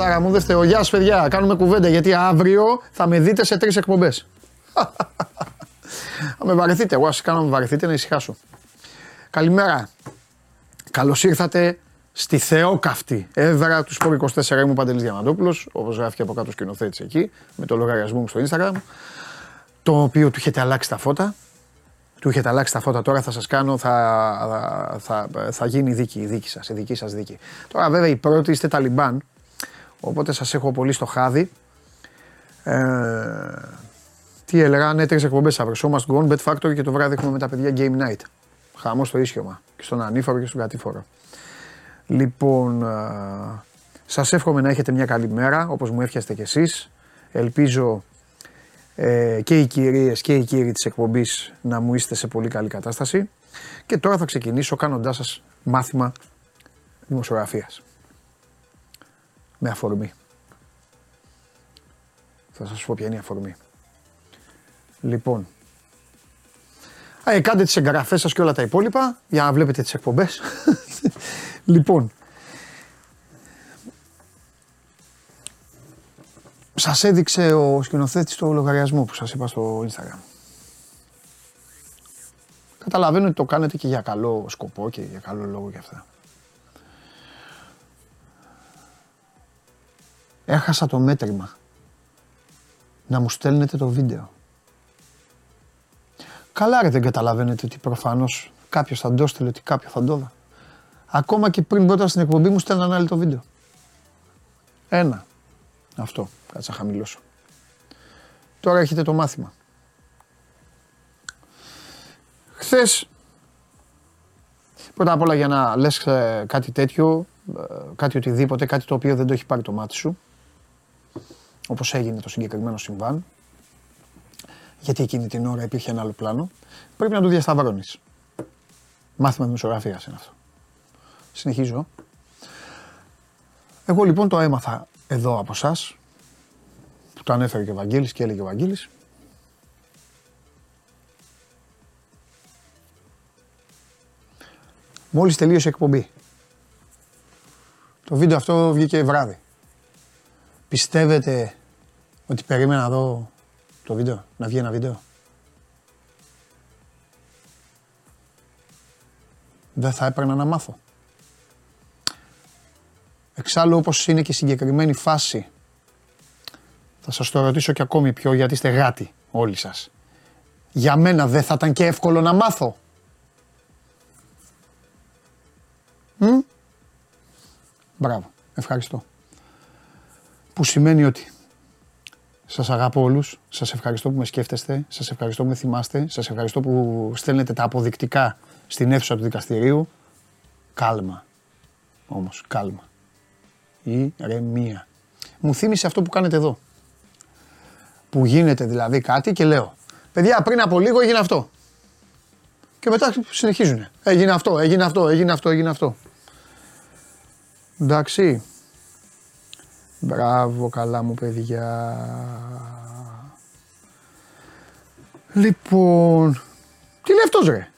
Τάρα μου, δεν φταίω. Γεια σας παιδιά, κάνουμε κουβέντα γιατί αύριο θα με δείτε σε τρεις εκπομπές. Θα με βαρεθείτε, εγώ σας κάνω να με βαρεθείτε να ησυχάσω. Καλημέρα. Καλώς ήρθατε στη θεόκαυτη έδρα του Σπορ 24 είμαι ο Παντελής Διαμαντόπουλος, όπως γράφει και από κάτω σκηνοθέτης εκεί, με το λογαριασμό μου στο Instagram, το οποίο του έχετε αλλάξει τα φώτα, του έχετε αλλάξει τα φώτα τώρα, θα σας κάνω, θα, θα, θα, γίνει η δίκη, η δίκη σας, η δική σας δίκη. Τώρα βέβαια η πρώτη είστε Ταλιμπάν, οπότε σας έχω πολύ στο χάδι. Ε, τι έλεγα, ναι, τρεις εκπομπές αύριο, So Must Go On, Bet Factory και το βράδυ έχουμε με τα παιδιά Game Night. Χαμό στο ίσιωμα και στον ανήφορο και στον κατήφορο. Λοιπόν, α, σας εύχομαι να έχετε μια καλή μέρα, όπως μου εύχεστε κι εσείς. Ελπίζω ε, και οι κυρίες και οι κύριοι της εκπομπής να μου είστε σε πολύ καλή κατάσταση. Και τώρα θα ξεκινήσω κάνοντάς σας μάθημα δημοσιογραφίας. Με αφορμή. Θα σας πω ποια είναι η αφορμή. Λοιπόν, ε, κάντε τις εγγραφές σας και όλα τα υπόλοιπα για να βλέπετε τις εκπομπές. λοιπόν, σας έδειξε ο σκηνοθέτης το λογαριασμό που σας είπα στο Instagram. Καταλαβαίνω ότι το κάνετε και για καλό σκοπό και για καλό λόγο και αυτά. Έχασα το μέτρημα να μου στέλνετε το βίντεο. Καλά ρε δεν καταλαβαίνετε ότι προφανώς κάποιος θα το στείλει, ότι κάποιο θα το δω. Ακόμα και πριν πρώτα στην εκπομπή μου στέλναν άλλο το βίντεο. Ένα. Αυτό. Κάτσε να χαμηλώσω. Τώρα έχετε το μάθημα. Χθες, πρώτα απ' όλα για να λες ε, κάτι τέτοιο, ε, κάτι οτιδήποτε, κάτι το οποίο δεν το έχει πάρει το μάτι σου, όπως έγινε το συγκεκριμένο συμβάν, γιατί εκείνη την ώρα υπήρχε ένα άλλο πλάνο, πρέπει να το διασταυρώνεις. Μάθημα δημοσιογραφίας είναι αυτό. Συνεχίζω. Εγώ λοιπόν το έμαθα εδώ από εσάς, που το ανέφερε και ο Βαγγέλης και έλεγε ο Βαγγέλης. Μόλις τελείωσε η εκπομπή. Το βίντεο αυτό βγήκε βράδυ. Πιστεύετε ότι περίμενα να δω το βίντεο, να βγει ένα βίντεο. Δεν θα έπαιρνα να μάθω. Εξάλλου όπως είναι και η συγκεκριμένη φάση, θα σας το ρωτήσω και ακόμη πιο γιατί είστε γάτι όλοι σας. Για μένα δεν θα ήταν και εύκολο να μάθω. Μ; Μπράβο, ευχαριστώ. Που σημαίνει ότι σας αγαπώ όλους, σας ευχαριστώ που με σκέφτεστε, σας ευχαριστώ που με θυμάστε, σας ευχαριστώ που στέλνετε τα αποδεικτικά στην αίθουσα του δικαστηρίου. Κάλμα, όμως, κάλμα ηρεμία. Μου θύμισε αυτό που κάνετε εδώ. Που γίνεται δηλαδή κάτι και λέω, παιδιά πριν από λίγο έγινε αυτό. Και μετά συνεχίζουν. Έγινε αυτό, έγινε αυτό, έγινε αυτό, έγινε αυτό. Εντάξει. Μπράβο, καλά μου παιδιά. Λοιπόν, τι λέει αυτός ρε;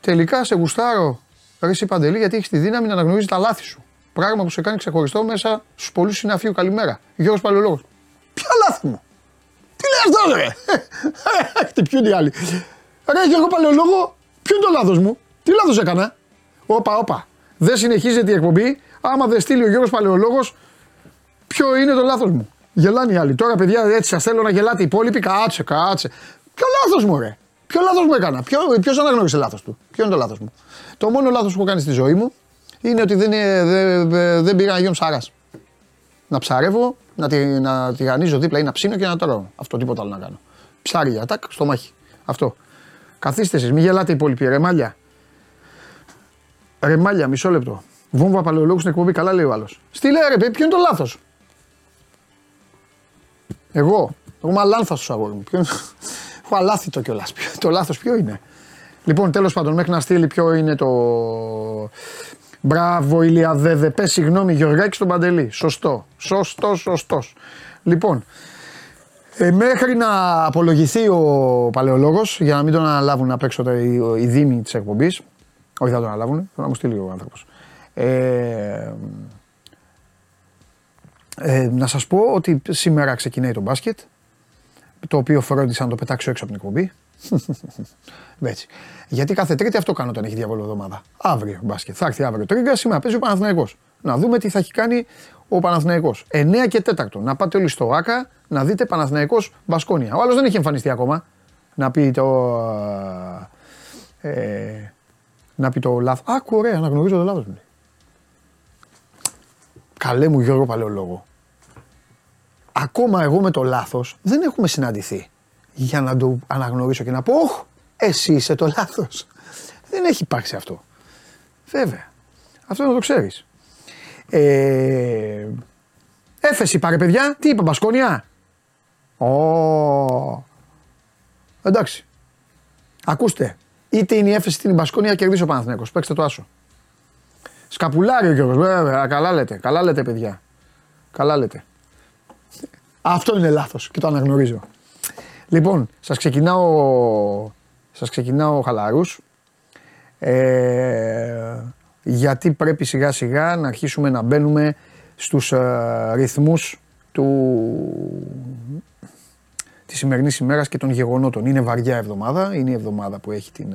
Τελικά σε γουστάρω Ρε εσύ Παντελή, γιατί έχεις τη δύναμη να αναγνωρίζεις τα λάθη σου. Πράγμα που σε κάνει ξεχωριστό μέσα στους πολλούς συναφείου. Καλημέρα. Γιώργος Παλαιολόγος. Ποια λάθη μου; Τι λέει αυτός, ρε; Χτυπιούνται οι άλλοι. Ρε Γιώργο Παλαιολόγο, ποιο είναι το λάθος μου; Τι λάθος έκανα; Όπα, όπα. Δεν συνεχίζεται η εκπομπή. Άμα δεν στείλει ο Γιώργος Παλαιολόγος, ποιο είναι το λάθος μου. Γελάνε οι άλλοι. Τώρα, παιδιά, έτσι σας θέλω να γελάτε οι υπόλοιποι. Κάτσε, κάτσε. Ποιο λάθος μου, ρε. Ποιο λάθος μου έκανα. Ποιο αναγνώρισε λάθος του. Ποιο είναι το λάθος μου. Το μόνο λάθος που έχω κάνει στη ζωή μου είναι ότι δεν, δεν, δεν πήγα να γίνω ψάρας. Να ψαρεύω, να, τη, να τηγανίζω δίπλα ή να ψήνω και να τρώω. Αυτό τίποτα άλλο να κάνω. Ψάρια, τάκ, στο μάχη. Αυτό. Καθίστε εσείς, μην γελάτε οι υπόλοιποι. Ρεμάλια. Ρεμάλια, μισό λεπτό. Βόμβα παλαιολόγου στην εκπομπή, καλά λέει ο άλλος. Στείλε ρε, ποιο είναι το λάθος; Εγώ. Εγώ είμαι αλάνθαστος αγόρι μου. Έχω αλάθητο κιόλας. Το λάθος ποιο είναι. Λοιπόν, τέλος πάντων, μέχρι να στείλει ποιο είναι το. Μπράβο, Ηλιαδέδε. Πες συγγνώμη, Γιωργάκη στον Παντελή. Σωστό. Σωστό, σωστός. Λοιπόν, ε, μέχρι να απολογηθεί ο παλαιολόγος, για να μην τον αναλάβουν απ' έξω οι, οι δήμοι της εκπομπής. Όχι, θα τον αναλάβουν, θα να μου στείλει ο άνθρωπος. Ε, Ε, να σας πω ότι σήμερα ξεκινάει το μπάσκετ, το οποίο φρόντισα να το πετάξω έξω από την εκπομπή. Έτσι. Γιατί κάθε Τρίτη αυτό κάνω όταν έχει διαβόλο εβδομάδα. Αύριο μπάσκετ. Θα έρθει αύριο τρίγκας, σήμερα παίζει ο Παναθηναϊκός. Να δούμε τι θα έχει κάνει ο Παναθηναϊκός. 9 και 4. Να πάτε όλοι στο ΆΚΑ να δείτε Παναθηναϊκός Μπασκόνια. Ο άλλος δεν έχει εμφανιστεί ακόμα. Να πει το. Ε, να πει το λάθος. Άκου, ωραία, αναγνωρίζω το λάθος μου. Καλέ μου Γιώργο Παλαιολόγο. Ακόμα εγώ με το λάθος δεν έχουμε συναντηθεί για να το αναγνωρίσω και να πω, Ωχ, εσύ είσαι το λάθος. Δεν έχει υπάρξει αυτό. Βέβαια. Αυτό να το ξέρεις. Ε, έφεση πάρε παιδιά. Τι είπα, Μπασκόνια; Ω. Εντάξει. Ακούστε. Είτε είναι η έφεση είτε είναι η Μπασκόνια, κερδίσει ο Παναθηναίκος. Παίξτε το άσο. Σκαπουλάρι ο Γιώργος, βέβαια, καλά λέτε, καλά λέτε παιδιά. Καλά λέτε. Αυτό είναι λάθος και το αναγνωρίζω. Λοιπόν, σας ξεκινάω, σας ξεκινάω χαλαρούς. Ε, γιατί πρέπει σιγά σιγά να αρχίσουμε να μπαίνουμε στους ε, ρυθμούς του, της σημερινής ημέρας και των γεγονότων. Είναι βαριά εβδομάδα, είναι η εβδομάδα που έχει την,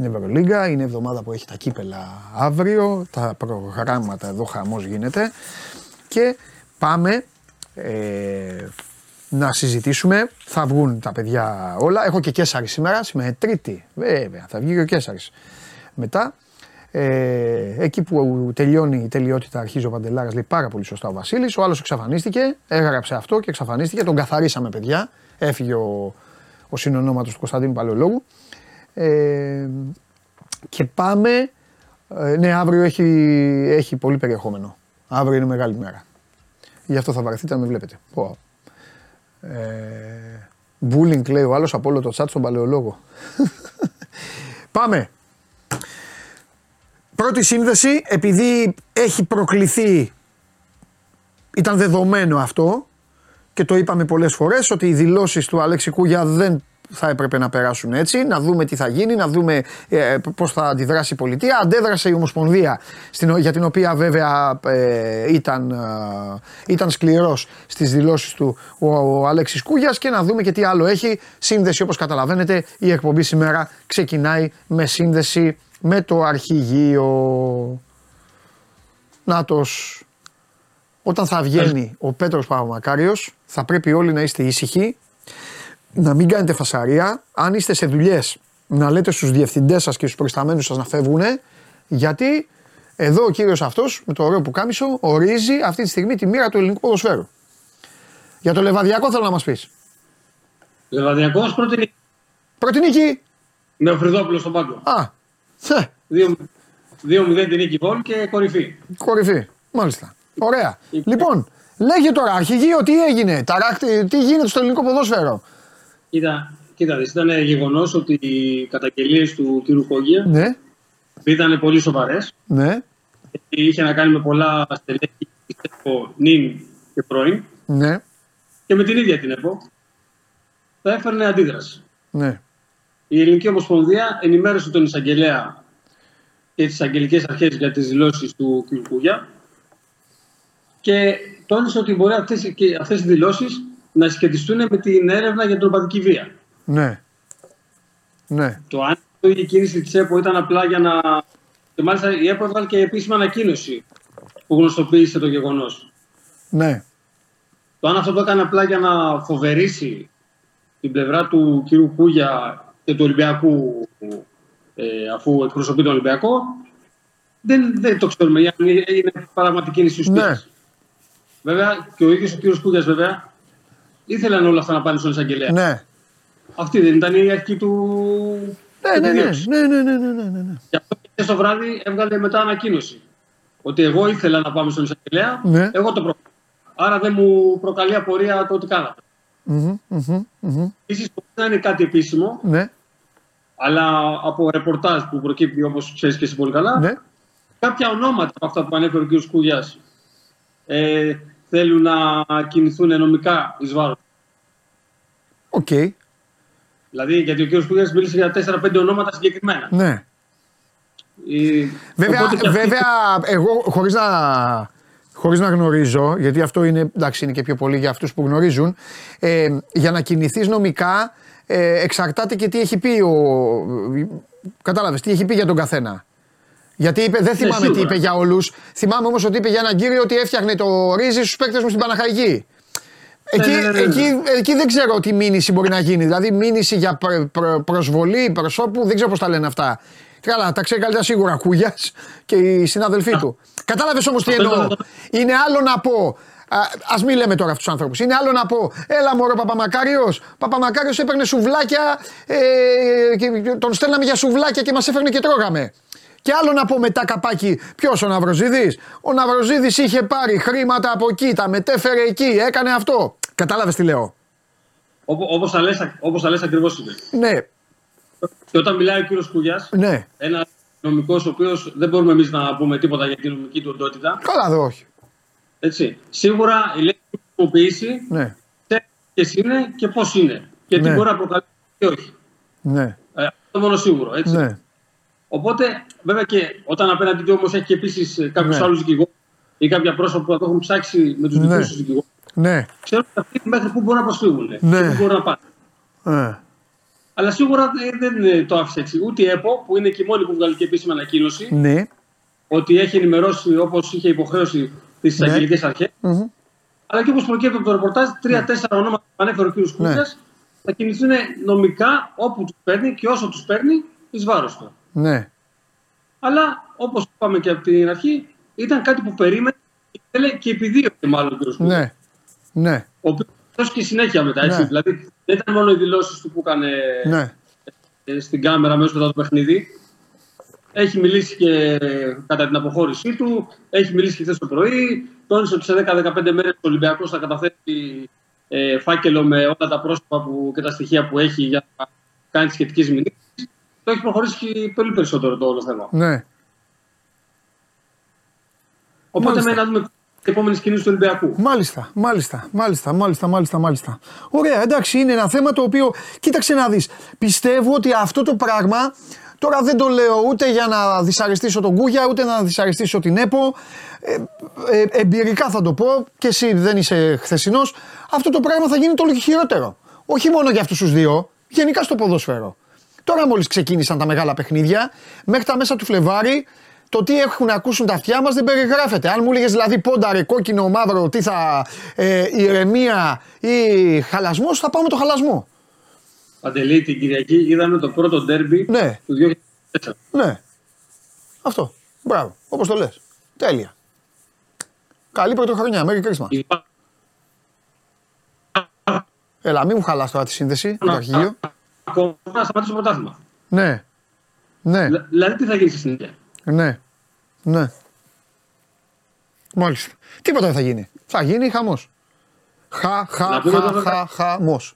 ε, την Ευρωλίγκα, είναι η εβδομάδα που έχει τα κύπελα αύριο, τα προγράμματα εδώ χαμός γίνεται και πάμε ε, να συζητήσουμε. Θα βγουν τα παιδιά όλα. Έχω και Κέσσαρη σήμερα, σήμερα Τρίτη. Βέβαια, θα βγει και ο Κέσσαρης. Μετά, ε, εκεί που τελειώνει η τελειότητα, αρχίζει ο Παντελάρα, λέει πάρα πολύ σωστά ο Βασίλης. Ο άλλος εξαφανίστηκε, έγραψε αυτό και εξαφανίστηκε. Τον καθαρίσαμε, παιδιά. Έφυγε ο, ο συνονόματος του Κωνσταντίνου Παλαιολόγου. Ε, και πάμε. Ε, ναι, αύριο έχει, έχει πολύ περιεχόμενο. Αύριο είναι μεγάλη μέρα. Γι' αυτό θα βαρεθείτε να με βλέπετε. Πω. Ε, bullying λέει ο άλλος από όλο το chat στον παλαιολόγο. Πάμε. Πρώτη σύνδεση, επειδή έχει προκληθεί, ήταν δεδομένο αυτό και το είπαμε πολλές φορές ότι οι δηλώσεις του Αλέξη Κούγια δεν θα έπρεπε να περάσουν έτσι, να δούμε τι θα γίνει, να δούμε ε, πώς θα αντιδράσει η πολιτεία. Αντέδρασε η Ομοσπονδία, στην, για την οποία βέβαια ε, ήταν, ε, ήταν σκληρός στις δηλώσεις του ο, ο Αλέξης Κούγιας και να δούμε και τι άλλο έχει. Σύνδεση όπως καταλαβαίνετε, η εκπομπή σήμερα ξεκινάει με σύνδεση με το αρχηγείο. Νάτος. Όταν θα βγαίνει ο Πέτρος Παπαμακάριος θα πρέπει όλοι να είστε ήσυχοι να μην κάνετε φασαρία. Αν είστε σε δουλειές, να λέτε στους διευθυντές σας και στους προϊσταμένους σας να φεύγουν. Γιατί εδώ ο κύριος αυτός με το ωραίο που κάμισο ορίζει αυτή τη στιγμή τη μοίρα του ελληνικού ποδοσφαίρου. Για το λεβαδιακό θέλω να μας πεις. Λεβαδιακός πρώτη νίκη. Πρώτη νίκη; Με ο Φρυδόπουλο στον πάγκο. Α. 2-0 την νίκη Βόλ και κορυφή. Κορυφή. Μάλιστα. Ωραία. Λοιπόν, λέγε τώρα, αρχηγείο, τι έγινε, ταράκτη, τι γίνεται στο ελληνικό ποδόσφαιρο; Κοίτα, κοίτα ήταν γεγονός ότι οι καταγγελίες του κ. Κόγια ναι. ήταν πολύ σοβαρές. Ναι. Είχε να κάνει με πολλά στελέχη, πιστεύω, νυν και πρώην. Ναι. Και με την ίδια την ΕΠΟ θα έφερνε αντίδραση. Ναι. Η Ελληνική Ομοσπονδία ενημέρωσε τον εισαγγελέα και τις αγγελικές αρχές για τις δηλώσεις του κ. Κούγια και τόνισε ότι μπορεί αυτές οι δηλώσεις να σχετιστούν με την έρευνα για την οπαδική βία. Ναι. ναι. Το αν η κίνηση της ΕΠΟ ήταν απλά για να. Και μάλιστα η ΕΠΟ έβγαλε και επίσημα ανακοίνωση που γνωστοποίησε το γεγονός. Ναι. Το αν αυτό το έκανε απλά για να φοβερήσει την πλευρά του κ. Κούγια και του Ολυμπιακού, ε, αφού εκπροσωπεί τον Ολυμπιακό, δεν, δεν το ξέρουμε. Είναι πραγματική ουσία. Ναι. Βέβαια και ο ίδιος ο κ. Κούγιας, βέβαια, ήθελαν όλα αυτά να πάνε στον εισαγγελέα. Ναι. Αυτή δεν ήταν η αρχή του. Ναι, ναι, ναι, ναι, ναι, ναι, ναι, ναι, ναι. Γι' αυτό και στο βράδυ έβγαλε μετά ανακοίνωση. Ότι εγώ ήθελα να πάμε στον εισαγγελέα, ναι. εγώ το προκαλώ. Άρα δεν μου προκαλεί απορία το ότι κάναμε. Mm-hmm, mm-hmm, Επίσης, δεν είναι κάτι επίσημο, ναι. αλλά από ρεπορτάζ που προκύπτει όπως ξέρεις και εσύ πολύ καλά, ναι. κάποια ονόματα από αυτά που ανέφερε ο κ. Κούγια ε, θέλουν να κινηθούν νομικά εις βάρος. Οκ. Δηλαδή, γιατί ο κ. Κούγιας μίλησε για 4-5 ονόματα συγκεκριμένα. Ναι. Η... Βέβαια, βέβαια εγώ χωρίς να, χωρίς να γνωρίζω, γιατί αυτό είναι, εντάξει, είναι και πιο πολύ για αυτούς που γνωρίζουν, ε, για να κινηθείς νομικά ε, εξαρτάται και τι έχει πει ο. Κατάλαβες, τι έχει πει για τον καθένα. Γιατί είπε, δεν θυμάμαι τι είπε για όλους. Θυμάμαι όμως ότι είπε για έναν κύριο ότι έφτιαχνε το ρύζι στους παίκτες μου στην Παναχαϊκή. Εκεί, εκεί, εκεί δεν ξέρω τι μήνυση μπορεί να γίνει. Δηλαδή, μήνυση για προ, προ, προσβολή προσώπου, δεν ξέρω πώς τα λένε αυτά. Καλά, τα ξέρει καλύτερα σίγουρα Κούγιας και οι συνάδελφοί του. Κατάλαβες όμως τι εννοώ. Είναι άλλο να πω. Α μην λέμε τώρα αυτούς τους άνθρωπους. Είναι άλλο να πω, έλα μωρό Παπαμακάριος. Παπαμακάριος έπαιρνε σουβλάκια ε, και τον στέλναμε για σουβλάκια και μας έφερνε και τρώγαμε. Και άλλο να πω μετά καπάκι, ποιος ο Ναυροζίδης; Ο Ναυροζίδης είχε πάρει χρήματα από εκεί, τα μετέφερε εκεί, έκανε αυτό. Κατάλαβες τι λέω; Όπως τα λες όπως ακριβώς είναι. Ναι. Και όταν μιλάει ο κύριος Κούγια, ναι. ένα νομικός ο οποίος δεν μπορούμε εμείς να πούμε τίποτα για την νομική του οντότητα. Καλά, δεν όχι. Έτσι. Σίγουρα η λέξη που χρησιμοποιήσει ναι. ποιες είναι και πώς είναι. Και τι ναι. μπορεί να προκαλέσει και όχι. Ναι. Ε, αυτό μόνο σίγουρο. Έτσι. Ναι. Οπότε, βέβαια και όταν απέναντι του όμως έχει και επίσης κάποιους ναι. άλλους δικηγόρους ή κάποια πρόσωπα που το έχουν ψάξει με τους ναι. δικούς τους δικηγόρους. Ναι. Ξέρουν αυτοί μέχρι πού μπορούν να προσφύγουν. Ναι. Πού μπορούν να πάνε. Ναι. Αλλά σίγουρα δεν το άφησε έτσι. Ούτε η ΕΠΟ, που είναι και η μόνη που βγάλει και επίσημη ανακοίνωση, ναι. ότι έχει ενημερώσει όπως είχε υποχρέωση τις εισαγγελικέ ναι. αρχές. Mm-hmm. Αλλά και όπως προκύπτει από το ρεπορτάζ, τρία-τέσσερα ναι. ονόματα που ανέφερε ο κ. Κούτσας ναι. θα κινηθούν νομικά όπου τους παίρνει και όσο τους παίρνει εις βάρος του. Ναι. Αλλά όπως είπαμε και από την αρχή, ήταν κάτι που περίμενε και επιδίωκε μάλλον ο κ. Κούτσα. Ναι. ναι. Ο οποίος δώσει και συνέχεια μετά. Έτσι. Ναι. Δηλαδή δεν ήταν μόνο οι δηλώσεις του που έκανε ναι. στην κάμερα μέσα μετά το παιχνίδι. Έχει μιλήσει και κατά την αποχώρησή του, έχει μιλήσει και χθες το πρωί. Τόνισε ότι σε 10-15 μέρες ο Ολυμπιακός θα καταθέσει ε, φάκελο με όλα τα πρόσωπα που, και τα στοιχεία που έχει για να κάνει τις σχετικές μηνύσεις. Το έχει προχωρήσει πολύ περισσότερο το όλο θέμα. Ναι. Οπότε με να δούμε τι επόμενε κινήσει του Ολυμπιακού. Μάλιστα, μάλιστα, μάλιστα, μάλιστα, μάλιστα, μάλιστα. Ωραία, εντάξει, είναι ένα θέμα το οποίο. Κοίταξε να δεις. Πιστεύω ότι αυτό το πράγμα Τώρα δεν το λέω ούτε για να δυσαρεστήσω τον Κούγια, ούτε να δυσαρεστήσω την ΕΠΟ. Ε, ε, εμπειρικά θα το πω και εσύ δεν είσαι χθεσινός. Αυτό το πράγμα θα γίνει το και χειρότερο. Όχι μόνο για αυτούς τους δύο, γενικά στο ποδόσφαιρο. Τώρα μόλις ξεκίνησαν τα μεγάλα παιχνίδια, μέχρι τα μέσα του Φλεβάρι, το τι έχουν ακούσουν τα αυτιά μας δεν περιγράφεται. Αν μου έλεγες δηλαδή πόνταρε, κόκκινο, μαύρο, τι θα. Ε, ηρεμία ή χαλασμός, θα πάμε το χαλασμό. Παντελή, την Κυριακή είδαμε το πρώτο ντέρμπι ναι. του 2004. Ναι. Αυτό. Μπράβο. Όπως το λες. Τέλεια. Καλή πρωτοχρονιά. Μέρη κρίσμα. Έλα, μην μου χαλάς τώρα τη σύνδεση το αρχηγείο. Ακόμα να σταματήσω το πρωτάθλημα. Ναι. Ναι. Δηλαδή τι θα γίνει στη συνέχεια; Ναι. Ναι. Μάλιστα. Τίποτα δεν θα γίνει. Θα γίνει χαμός. Χα, χα, χα, χα, χαμός.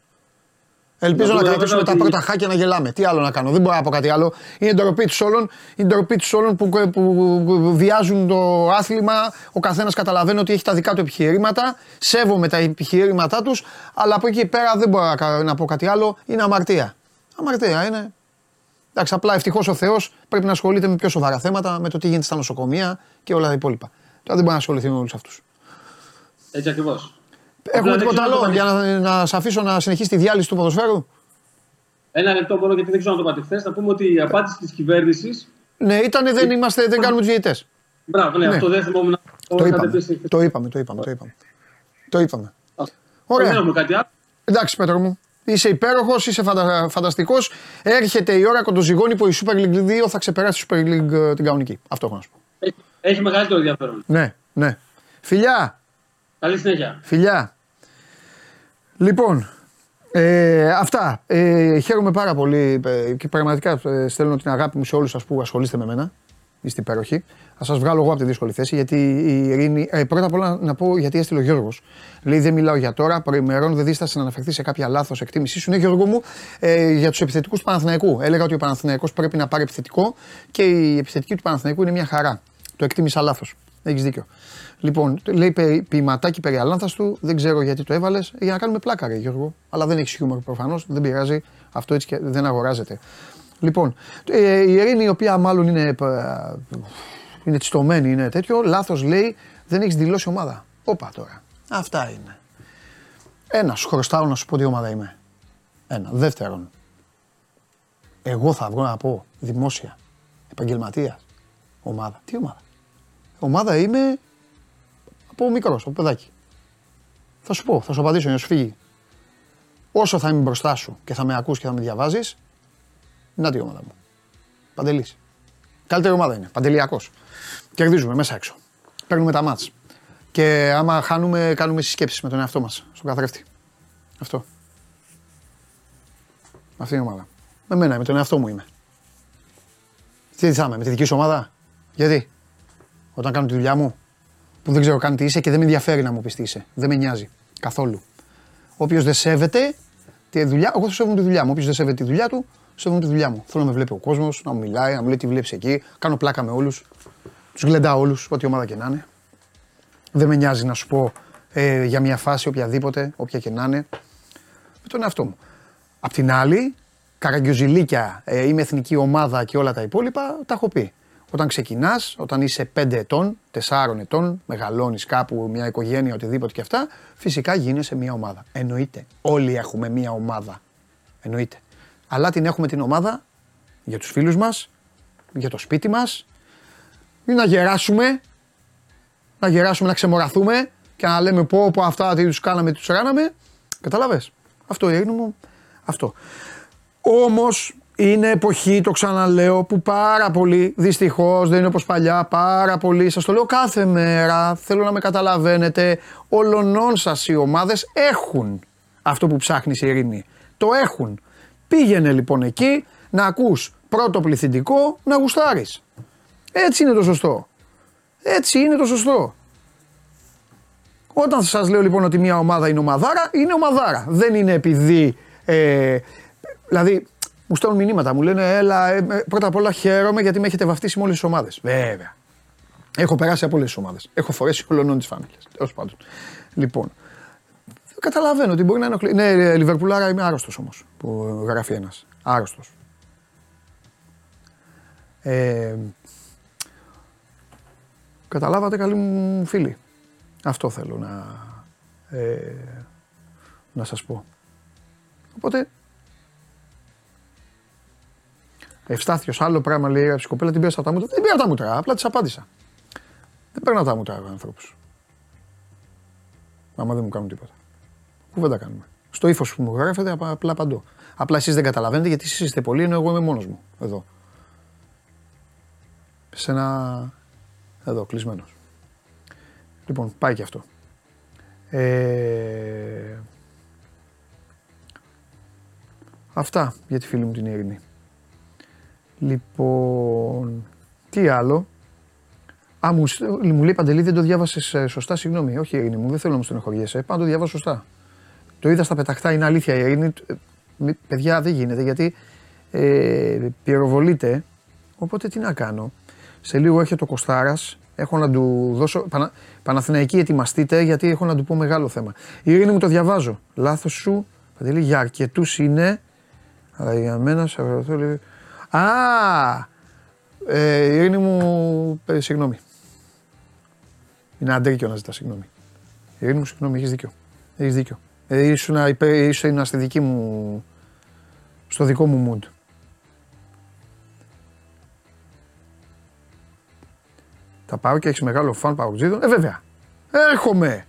Ελπίζω να, να κρατήσουμε τα πρώτα χάκια να γελάμε. Τι άλλο να κάνω, δεν μπορώ να πω κάτι άλλο. Είναι ντροπή τους όλων, είναι ντροπή τους όλων που, που, που, βιάζουν το άθλημα. Ο καθένας καταλαβαίνει ότι έχει τα δικά του επιχειρήματα. Σέβομαι τα επιχειρήματά τους, αλλά από εκεί πέρα δεν μπορώ να πω κάτι άλλο. Είναι αμαρτία. Αμαρτία είναι. Εντάξει, απλά ευτυχώς ο Θεός πρέπει να ασχολείται με πιο σοβαρά θέματα, με το τι γίνεται στα νοσοκομεία και όλα τα υπόλοιπα. Τώρα δεν μπορεί να ασχοληθεί με όλους αυτούς. Έτσι ακριβώς. Έχουμε τίποτα άλλο για να, να σε αφήσω να συνεχίσει τη διάλυση του ποδοσφαίρου; Ένα λεπτό μόνο γιατί δεν ξέρω να το πάτε χθες. Να πούμε ότι η απάντηση της κυβέρνηση. Ναι, ήταν δεν, είμαστε, δεν κάνουμε τους διαιτητές. Μπράβο, ναι, ναι, αυτό δεν θυμόμουν να το είπαμε. Το είπαμε, το είπαμε. Το είπαμε. Το είπαμε. Ωραία. Δεν έχουμε κάτι άλλο. Εντάξει, Πέτρο μου. Είσαι υπέροχος, είσαι φαντα... φανταστικός. Έρχεται η ώρα κοντοζυγώνει που η Super League 2 θα ξεπεράσει τη Super League ε, την κανονική. Αυτό έχω να σου πω. Έχει, έχει μεγαλύτερο ενδιαφέρον. Ναι, ναι. Φιλιά. Καλή συνέχεια. Φιλιά. Λοιπόν, ε, αυτά. Ε, χαίρομαι πάρα πολύ ε, και πραγματικά ε, στέλνω την αγάπη μου σε όλους σας που ασχολείστε με μένα. Είστε υπέροχοι. Θα σας βγάλω εγώ από τη δύσκολη θέση γιατί η Ειρήνη. Ε, πρώτα απ' όλα να πω γιατί έστειλε ο Γιώργος. Λέει δεν μιλάω για τώρα. Προημερών δεν δίστασε να αναφερθεί σε κάποια λάθος εκτίμησή σου. Ναι, Γιώργο μου, ε, για τους επιθετικούς του Παναθηναϊκού. Έλεγα ότι ο Παναθηναϊκός πρέπει να πάρει επιθετικό και η επιθετική του Παναθηναϊκού είναι μια χαρά. Το εκτίμησα λάθος. Έχεις δίκιο. Λοιπόν, λέει ποιηματάκι περί του, δεν ξέρω γιατί το έβαλες, για να κάνουμε πλάκα, ρε Γιώργο. Αλλά δεν έχεις χιούμορ προφανώς, δεν πειράζει. Αυτό έτσι και δεν αγοράζεται. Λοιπόν, ε, η Ειρήνη, η οποία μάλλον είναι. Ε, είναι τσιτωμένη, είναι τέτοιο. Λάθος λέει, δεν έχεις δηλώσει ομάδα. Όπα τώρα. Αυτά είναι. Ένας, σου χρωστάω να σου πω τι ομάδα είμαι. Ένα. Δεύτερον, εγώ θα βγω να πω δημόσια, επαγγελματία, ομάδα. Τι ομάδα. Ομάδα είμαι από μικρός, από παιδάκι. Θα σου πω, θα σου απαντήσω για να σου φύγει. Όσο θα είμαι μπροστά σου και θα με ακούς και θα με διαβάζεις, να τη ομάδα μου. Παντελής. Καλύτερη ομάδα είναι. Παντελιακός. Κερδίζουμε μέσα έξω. Παίρνουμε τα μάτς. Και άμα χάνουμε, κάνουμε συσκέψεις με τον εαυτό μας, στον καθρέφτη. Αυτό. Αυτή είναι η ομάδα. Με μένα, με τον εαυτό μου είμαι. Τι θα είμαι, με τη δική σου ομάδα; Γιατί, όταν κάνω τη δουλειά μου, που δεν ξέρω καν τι είσαι και δεν με ενδιαφέρει να μου πεις τι είσαι. Δεν με νοιάζει καθόλου. Όποιος δεν σέβεται τη δουλειά, εγώ θα σέβομαι τη δουλειά μου. Όποιος δεν σέβεται τη δουλειά του, σέβομαι τη δουλειά μου. Θέλω να με βλέπει ο κόσμος, να μου μιλάει, να μου λέει τι βλέπεις εκεί. Κάνω πλάκα με όλους. Τους γλεντάω όλους, ό,τι ομάδα και να είναι. Δεν με νοιάζει να σου πω ε, για μια φάση οποιαδήποτε, όποια και να είναι. Με τον εαυτό μου. Απ' την άλλη, καραγκιοζηλίκια, ε, είμαι εθνική ομάδα και όλα τα υπόλοιπα, τα έχω πει. Όταν ξεκινάς, όταν είσαι 5 ετών, 4 ετών, μεγαλώνεις κάπου μια οικογένεια, οτιδήποτε και αυτά, φυσικά γίνεσαι μια ομάδα. Εννοείται. Όλοι έχουμε μια ομάδα. Εννοείται. Αλλά την έχουμε την ομάδα για τους φίλους μας, για το σπίτι μας, ή να γεράσουμε, να γεράσουμε, να ξεμοραθούμε και να λέμε πω, πω αυτά τι τους κάναμε, τι τους ράναμε. Καταλαβες. Αυτό έγινε μου. Αυτό. Όμως είναι εποχή, το ξαναλέω, που πάρα πολύ, δυστυχώς δεν είναι όπως παλιά, πάρα πολύ, σας το λέω κάθε μέρα, θέλω να με καταλαβαίνετε, όλων σας οι ομάδες έχουν αυτό που ψάχνεις η ειρήνη. Το έχουν. Πήγαινε λοιπόν εκεί να ακούς πρώτο πληθυντικό να γουστάρεις. Έτσι είναι το σωστό. Έτσι είναι το σωστό. Όταν σας λέω λοιπόν ότι μια ομάδα είναι ομαδάρα, είναι ομαδάρα. Δεν είναι επειδή, ε, δηλαδή μου στέλνουν μηνύματα, μου λένε έλα, ε, ε, πρώτα απ' όλα χαίρομαι γιατί με έχετε βαφτίσει με όλες τις ομάδες. Βέβαια. Έχω περάσει από όλες τις ομάδες. Έχω φορέσει όλων τι φάνηλε. Τέλος πάντων. Λοιπόν, καταλαβαίνω ότι μπορεί να ενοχλεί. Ναι, Λιβερπουλάρα είμαι άρρωστος όμως που γράφει ένας. Άρρωστος. Ε, καταλάβατε καλοί μου φίλοι. Αυτό θέλω να, ε, να σας πω. Οπότε Ευστάθιος, άλλο πράγμα λέει η κοπέλα, την πήρα τα μούτρα. Δεν πήρα τα μούτρα, απλά τη απάντησα. Δεν παίρνω τα μούτρα από ανθρώπους. Άμα δεν μου κάνουν τίποτα. Κουβέντα κάνουμε; Στο ύφος που μου γράφετε, απλά παντού. Απλά εσείς δεν καταλαβαίνετε γιατί εσείς είστε πολλοί ενώ εγώ είμαι μόνος μου. Εδώ. Σε ένα. Εδώ, κλεισμένος. Λοιπόν, πάει και αυτό. Ε... Αυτά για τη φίλη μου την Ειρήνη. Λοιπόν, τι άλλο; Α, μου, μου λέει Παντελή, δεν το διάβασες ε, σωστά. Συγγνώμη, όχι Ειρήνη μου, δεν θέλω να μου στενοχωριέσαι. Πάντα το διαβάσω σωστά. Το είδα στα πεταχτά, είναι αλήθεια. Η Ειρήνη, ε, παιδιά, δεν γίνεται γιατί ε, πυροβολείται. Οπότε τι να κάνω. Σε λίγο έρχεται ο Κοστάρα. Έχω να του δώσω. Πανα, Παναθηναϊκή, ετοιμαστείτε γιατί έχω να του πω μεγάλο θέμα. Η Ειρήνη μου το διαβάζω. Λάθος σου, Παντελή, για αρκετούς είναι. Αλλά για μένα, σε Α, ε, Ειρήνη μου, ε, συγγνώμη. Είναι αντρίκιο να ζητάς συγγνώμη. Ειρήνη μου, συγγνώμη, έχεις δίκιο. Έχεις δίκιο. Ε, ήσουν, ήσουν στη δική μου, στο δικό μου mood. Θα πάω και έχεις μεγάλο φαν παουτζίδων. Ε, βέβαια. Έρχομαι.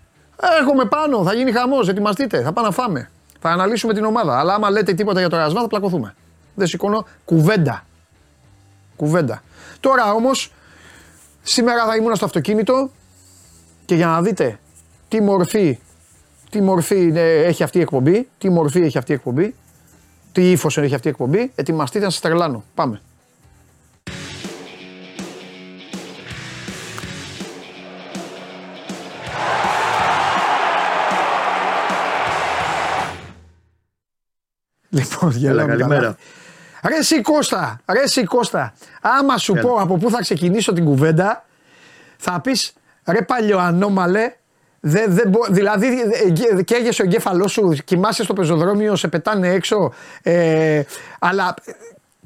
Έρχομαι πάνω. Θα γίνει χαμός. Ετοιμαστείτε. Θα πάμε να φάμε. Θα αναλύσουμε την ομάδα. Αλλά άμα λέτε τίποτα για το ρασβά, θα πλακωθούμε δεν σηκώνω κουβέντα. Κουβέντα. Τώρα όμως, σήμερα θα ήμουν στο αυτοκίνητο και για να δείτε τι μορφή, τι μορφή έχει αυτή η εκπομπή, τι μορφή έχει αυτή η εκπομπή, τι ύφος έχει αυτή η εκπομπή, ετοιμαστείτε να σας τρελάνω. Πάμε. Λοιπόν, γελάμε καλημέρα. Ρε εσύ Κώστα, ρε εσύ Κώστα, άμα σου πω από πού θα ξεκινήσω την κουβέντα, θα πεις ρε παλιοανόμαλε, Δε, δε, δηλαδή καίγεσαι ο εγκέφαλός σου, κοιμάσαι στο πεζοδρόμιο, σε πετάνε έξω, ε, αλλά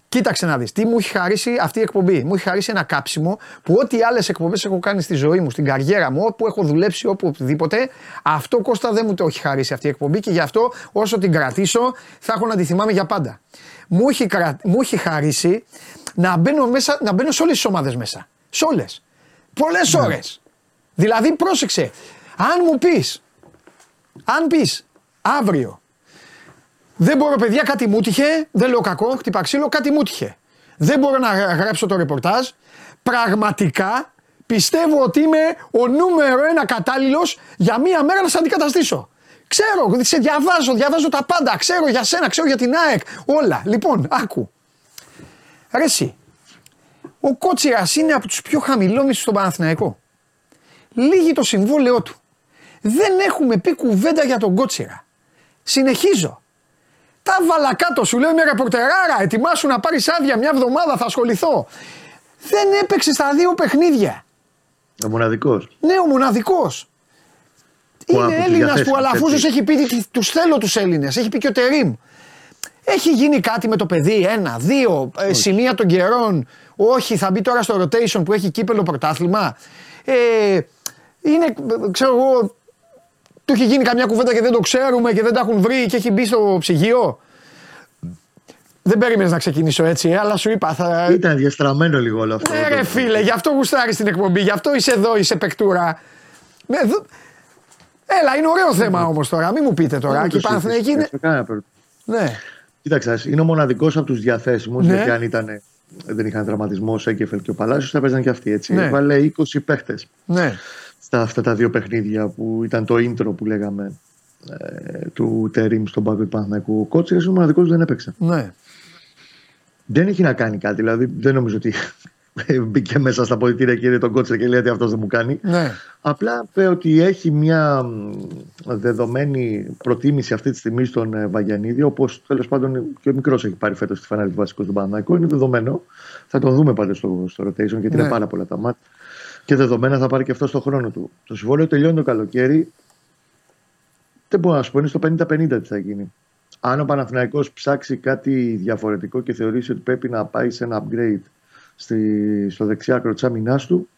Κοίταξε να δεις τι μου έχει χαρίσει αυτή η εκπομπή. Μου έχει χαρίσει ένα κάψιμο που ό,τι άλλες εκπομπές έχω κάνει στη ζωή μου, στην καριέρα μου, όπου έχω δουλέψει, οπουδήποτε, αυτό Κώστα δεν μου το έχει χαρίσει αυτή η εκπομπή και γι' αυτό όσο την κρατήσω θα έχω να τη θυμάμαι για πάντα. Μου έχει, μου έχει χαρίσει να μπαίνω, μέσα, να μπαίνω σε όλες τις ομάδες μέσα. Σε όλες. Πολλές ναι. ώρες. Δηλαδή, πρόσεξε. Αν μου πεις, αν πεις αύριο δεν μπορώ, παιδιά, κάτι μου τυχε. Δεν λέω κακό, χτυπά ξύλο, κάτι μου τυχε. Δεν μπορώ να γράψω το ρεπορτάζ. Πραγματικά πιστεύω ότι είμαι ο νούμερο ένα κατάλληλος για μία μέρα να σε αντικαταστήσω. Ξέρω, σε διαβάζω, διαβάζω τα πάντα. Ξέρω για σένα, ξέρω για την ΑΕΚ. Όλα. Λοιπόν, άκου. Ρε εσύ, ο Κότσιρας είναι από τους πιο χαμηλόμιστου στον Παναθηναϊκό. Λίγη το συμβόλαιό του. Δεν έχουμε πει κουβέντα για τον Κότσιρα. Συνεχίζω. Τα βάλα κάτω, σου λέω μια ρεπορτεράρα. Ετοιμάσου να πάρεις άδεια μια εβδομάδα, θα ασχοληθώ. Δεν έπαιξε στα δύο παιχνίδια. Ο μοναδικός. Ναι, ο μοναδικός. Είναι Έλληνας που Αλαφούζος έχει πει του θέλω τους Έλληνες. Έχει πει και ο Τερήμ. Έχει γίνει κάτι με το παιδί, ένα, δύο, ε, σημεία των καιρών. Όχι, θα μπει τώρα στο rotation που έχει κύπελο πρωτάθλημα. Ε, είναι, ξέρω εγώ, του έχει γίνει καμιά κουβέντα και δεν το ξέρουμε και δεν τα έχουν βρει και έχει μπει στο ψυγείο. Δεν περίμενες να ξεκινήσω έτσι, ε, αλλά σου είπα. Θα... Ήταν διαστραμμένο λίγο όλο αυτό. Ναι, ρε φίλε, γι' αυτό γουστάρεις την εκπομπή, γι' αυτό είσαι εδώ, είσαι παικτούρα. Ναι, Έλα, είναι ωραίο θέμα όμως τώρα, μην μου πείτε τώρα. Και η Παναθηναϊκή είναι. Ναι. Κοίταξε, είναι ο μοναδικός από τους διαθέσιμους, ναι. γιατί αν ήταν, δεν είχαν τραυματισμό ο Σέκεφελ και ο Παλάσιος, θα παίζαν και αυτοί έτσι. Ναι. Βάλε 20 παίχτες. Ναι στα αυτά τα δύο παιχνίδια που ήταν το intro που λέγαμε ε, του Τερίμ στον Πάκο του Παναθηναϊκού. Ο Κότσιρας ο μοναδικός που δεν έπαιξε. Ναι. Δεν έχει να κάνει κάτι, δηλαδή δεν νομίζω ότι μπήκε μέσα στα πολιτήρια και είδε τον Κότσιρα και λέει ότι αυτός δεν μου κάνει. Ναι. Απλά είπε ότι έχει μια δεδομένη προτίμηση αυτή τη στιγμή στον ε, Βαγιανίδη, όπως τέλος πάντων και ο μικρός έχει πάρει φέτος τη φανέλη του βασικού στον Παναναϊκό. Είναι δεδομένο. Θα το δούμε πάντα στο, στο rotation γιατί ναι. είναι πάρα πολλά τα μάτια και δεδομένα θα πάρει και αυτό στο χρόνο του. Το συμβόλαιο τελειώνει το καλοκαίρι. Δεν μπορώ να σου πω, είναι στο 50-50 τι θα γίνει. Αν ο Παναθηναϊκός ψάξει κάτι διαφορετικό και θεωρήσει ότι πρέπει να πάει σε ένα upgrade στη, στο δεξιάκρο της άμυνάς του,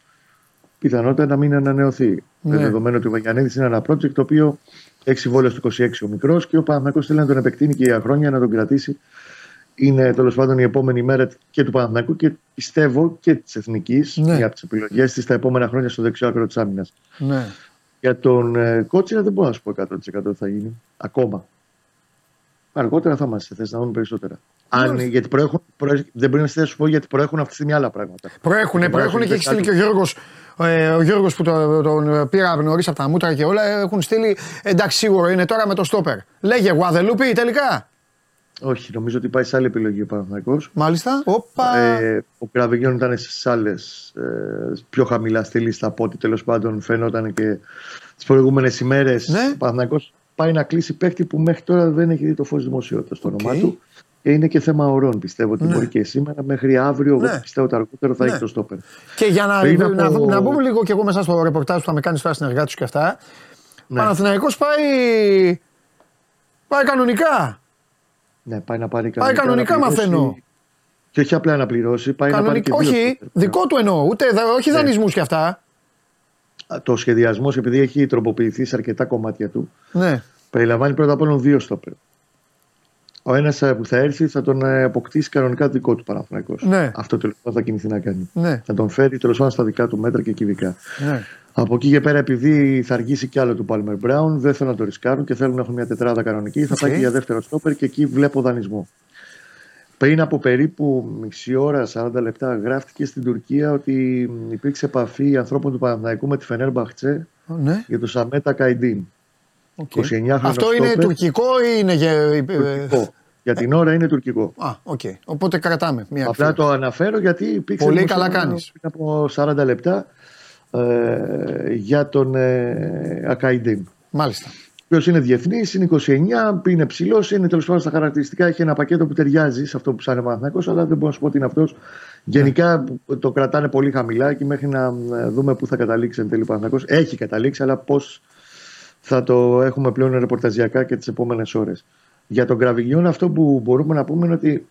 πιθανότητα να μην ανανεωθεί. Ναι. Δεδομένου ότι ο Βαγιανίδης είναι ένα project το οποίο έχει συμβόλαιο στο 26 ο μικρός και ο Παναθηναϊκός θέλει να τον επεκτείνει και για χρόνια να τον κρατήσει είναι τέλος πάντων η επόμενη μέρα και του Παναθηναϊκού και πιστεύω και της Εθνικής, ναι. μια από τις επιλογές της τα επόμενα χρόνια στο δεξιό άκρο της άμυνας. Ναι. Για τον ε, Κότσιρα δεν μπορώ να σου πω 100% τι θα γίνει. Ακόμα. Αργότερα θα είμαστε σε θέση να δούμε περισσότερα. Αν, γιατί προέχουν, προέχουν, δεν μπορεί να σου πω γιατί προέχουν αυτή τη στιγμή άλλα πράγματα. Προέχουν, προέχουν και έχει στείλει και ο Γιώργος. Ε, ο Γιώργος που τον, τον πήρα νωρίς από τα μούτρα και όλα έχουν στείλει. Εντάξει, σίγουρο είναι τώρα με το στόπερ. Λέγε Γουαδελούπι τελικά. Όχι, νομίζω ότι πάει σε άλλη επιλογή ο Παναθυνακό. Μάλιστα. Οπα. Ε, ο Κραβεγιόν ήταν στι άλλες ε, πιο χαμηλά στη λίστα από ό,τι τέλος πάντων φαίνονταν και τις προηγούμενες ημέρες. Ναι. Ο Παναθυνακό πάει να κλείσει παίχτη που μέχρι τώρα δεν έχει δει το φως δημοσιότητας στο όνομά του. Και είναι και θέμα ορών. Πιστεύω ότι ναι. μπορεί και σήμερα μέχρι αύριο. Ναι. πιστεύω ότι αργότερο θα ναι. έχει το στόπερ. Και για να, να, να, από... να μπούμε λίγο κι εγώ μέσα στο ρεπορτάζ που θα με κάνει τώρα συνεργάτης και αυτά. Ναι. Παναθηναϊκός πάει. Πάει κανονικά. Ναι, πάει να πάρει κανονικά. Πάει κανονικά μαθαίνω. Και όχι απλά να πληρώσει, πάει να πάρει και Όχι, δικό του εννοώ. Ούτε, όχι ναι. δανεισμούς κι αυτά. Το σχεδιασμός, επειδή έχει τροποποιηθεί σε αρκετά κομμάτια του, ναι. περιλαμβάνει πρώτα απ' όλο δύο στόπερ. Ο ένας ε, που θα έρθει θα τον ε, αποκτήσει κανονικά δικό του Παναθυνακό. Ναι. Αυτό τέλο πάντων θα κινηθεί να κάνει. Ναι. Θα τον φέρει τέλος πάντων στα δικά του μέτρα και κυβικά. Ναι. Από εκεί και πέρα, επειδή θα αργήσει κι άλλο του Πάλμερ Μπράουν, δεν θέλουν να το ρισκάρουν και θέλουν να έχουν μια τετράδα κανονική. Θα πάει και για δεύτερο στόπερ και εκεί βλέπω δανεισμό. Πριν από περίπου μισή ώρα, 40 λεπτά, γράφτηκε στην Τουρκία ότι υπήρξε επαφή ανθρώπων του Παναθηναϊκού με τη Φενέρ Μπαχτσέ ναι. για το Σαμέτα Καϊντίν. Okay. Αυτό είναι τουρκικό ή είναι για. Τουρκικό. Για την ώρα είναι τουρκικό. Α, OK. Okay. Οπότε κρατάμε. Μια Απλά το αναφέρω γιατί υπήρξε. Πολύ καλά κάνεις. Πριν από 40 λεπτά ε, για τον ε, Ακαϊντίν. Μάλιστα. Ο οποίος είναι διεθνής, είναι 29, είναι ψηλός, είναι τέλος πάντων στα χαρακτηριστικά. Έχει ένα πακέτο που ταιριάζει σε αυτό που σαν Παναθηναϊκό, αλλά δεν μπορώ να σου πω ότι είναι αυτός. Γενικά το κρατάνε πολύ χαμηλά και μέχρι να ε, δούμε πού θα καταλήξει εν τέλει ο Έχει καταλήξει, αλλά πώς θα το έχουμε πλέον ρεπορταζιακά και τις επόμενες ώρες. Για τον Γραβιγιόν, αυτό που μπορούμε να πούμε είναι ότι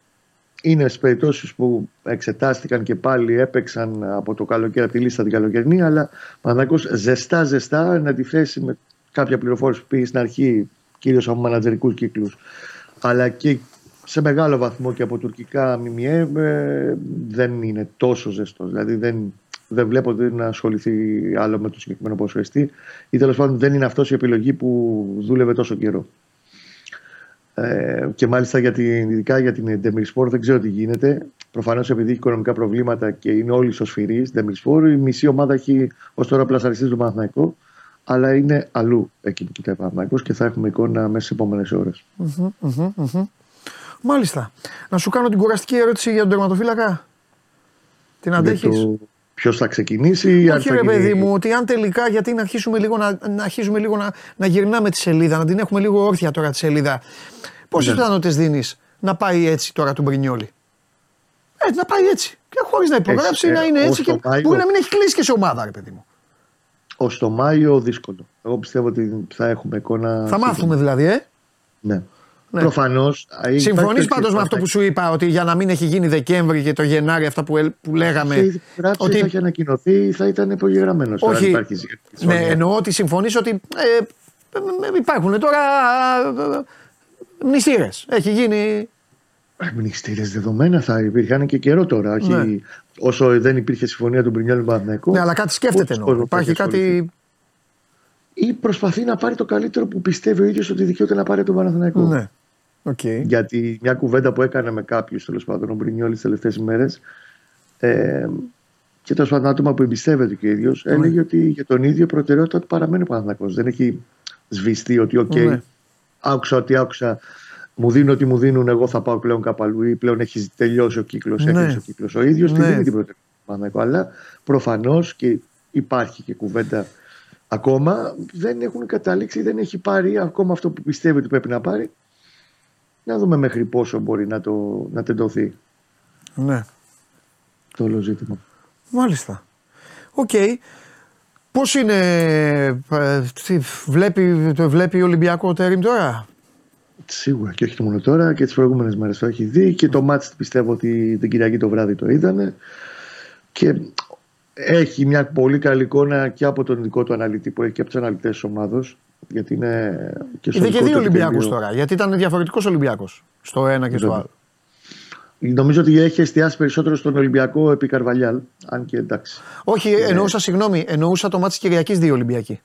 είναι στις περιπτώσεις που εξετάστηκαν και πάλι έπαιξαν από το καλοκαίρι, από τη λίστα την καλοκαιρινή, αλλά Παναθυνακό ζεστά ζεστά να τη θέσει με κάποια πληροφόρηση που πήγε στην αρχή, κυρίως από μανατζερικούς κύκλους, αλλά και σε μεγάλο βαθμό και από τουρκικά ΜΜΕ ε, δεν είναι τόσο ζεστός. Δηλαδή δεν, δεν βλέπω να ασχοληθεί άλλο με το συγκεκριμένο ποσοστή ή τέλος πάντων δεν είναι αυτός η επιλογή που δούλευε τόσο καιρό. Ε, και μάλιστα για την, ειδικά για την Sport δεν ξέρω τι γίνεται. Προφανώς επειδή έχει οικονομικά προβλήματα και είναι όλοι ισοσφυρεί, Sport, η μισή ομάδα έχει ως τώρα πλασαριστείς το Παναθηναϊκό, αλλά είναι αλλού εκεί που κοιτάει ο και θα έχουμε εικόνα μέσα στις επόμενες ώρες. Μάλιστα. Να σου κάνω την κουραστική ερώτηση για τον τερματοφύλακα. Την αντέχεις; Το... Ποιος θα ξεκινήσει, Όχι, ρε παιδί μου, ότι αν τελικά γιατί να αρχίσουμε λίγο να, να, αρχίσουμε λίγο να, να γυρνάμε τη σελίδα, να την έχουμε λίγο όρθια τώρα τη σελίδα. Πόσες ναι. πιθανότητες δίνεις να πάει έτσι τώρα του Μπρινιόλη; Έτσι, να πάει έτσι. Και χωρίς να υπογράψει, να είναι έτσι και Μάιο... μπορεί να μην έχει κλείσει και σε ομάδα, ρε παιδί μου. Ω το Μάιο δύσκολο. Εγώ πιστεύω ότι θα έχουμε εικόνα. Θα μάθουμε δηλαδή, ε. Ναι. Ναι. Προφανώς. Συμφωνείς πάντως με αυτό που σου είπα, ότι για να μην έχει γίνει Δεκέμβρη και το Γενάρη, αυτά που, που λέγαμε. Η ότι θα έχει ανακοινωθεί, θα ήταν υπογεγραμμένος. Όχι. Ναι, εννοώ ότι συμφωνείς ότι ε, υπάρχουν τώρα ε, μνηστήρε. Έχει γίνει. Ε, μνηστήρε δεδομένα θα υπήρχαν και καιρό τώρα. Ναι. όσο δεν υπήρχε συμφωνία του Μπρινιόλου Παναθηναϊκού. Ναι, αλλά κάτι σκέφτεται εννοώ. Υπάρχει κάτι ή προσπαθεί να πάρει το καλύτερο που πιστεύει ο ίδιος ότι δικαιούται να πάρει τον Παναθηναϊκό. Ναι. Okay. Γιατί μια κουβέντα που έκανε με κάποιους τέλος πάντων ο Μπρινιόλη τις τελευταίες ημέρες ε, και τέλος πάντων άτομα που εμπιστεύεται και ο ίδιος ναι. έλεγε ότι για τον ίδιο προτεραιότητα του παραμένει ο Παναθηναϊκός. Δεν έχει σβηστεί ότι, OK, okay, ναι. άκουσα ότι άκουσα, μου δίνουν ότι μου δίνουν, εγώ θα πάω πλέον κάπου αλλού ή πλέον έχει τελειώσει ο κύκλος, ναι. ο κύκλος. Ο ίδιος ναι. δίνει την προτεραιότητα του Παναθηναϊκού. Αλλά προφανώς και υπάρχει και κουβέντα ακόμα δεν έχουν καταλήξει, δεν έχει πάρει ακόμα αυτό που πιστεύει ότι πρέπει να πάρει. Να δούμε μέχρι πόσο μπορεί να, το, να τεντωθεί. Ναι. Το όλο ζήτημα. Μάλιστα. OK. Okay. Πώς είναι, ε, βλέπει, το βλέπει ο Ολυμπιακό Τέριμ τώρα; Σίγουρα και όχι μόνο τώρα και τις προηγούμενες μέρες το έχει δει και το μάτς πιστεύω ότι την Κυριακή το βράδυ το είδανε και έχει μια πολύ καλή εικόνα και από τον δικό του αναλυτή που έχει και από τους αναλυτές της ομάδα. Γιατί είναι και Είδε και δύο Ολυμπιακούς τώρα. Γιατί ήταν διαφορετικός Ολυμπιακός στο ένα και στο άλλο. Νομίζω ότι έχει εστιάσει περισσότερο στον Ολυμπιακό επί Καρβαλιάλ. Αν και εντάξει. Όχι, είναι... εννοούσα, συγγνώμη, εννοούσα το μάτι της Κυριακής δύο Ολυμπιακοί.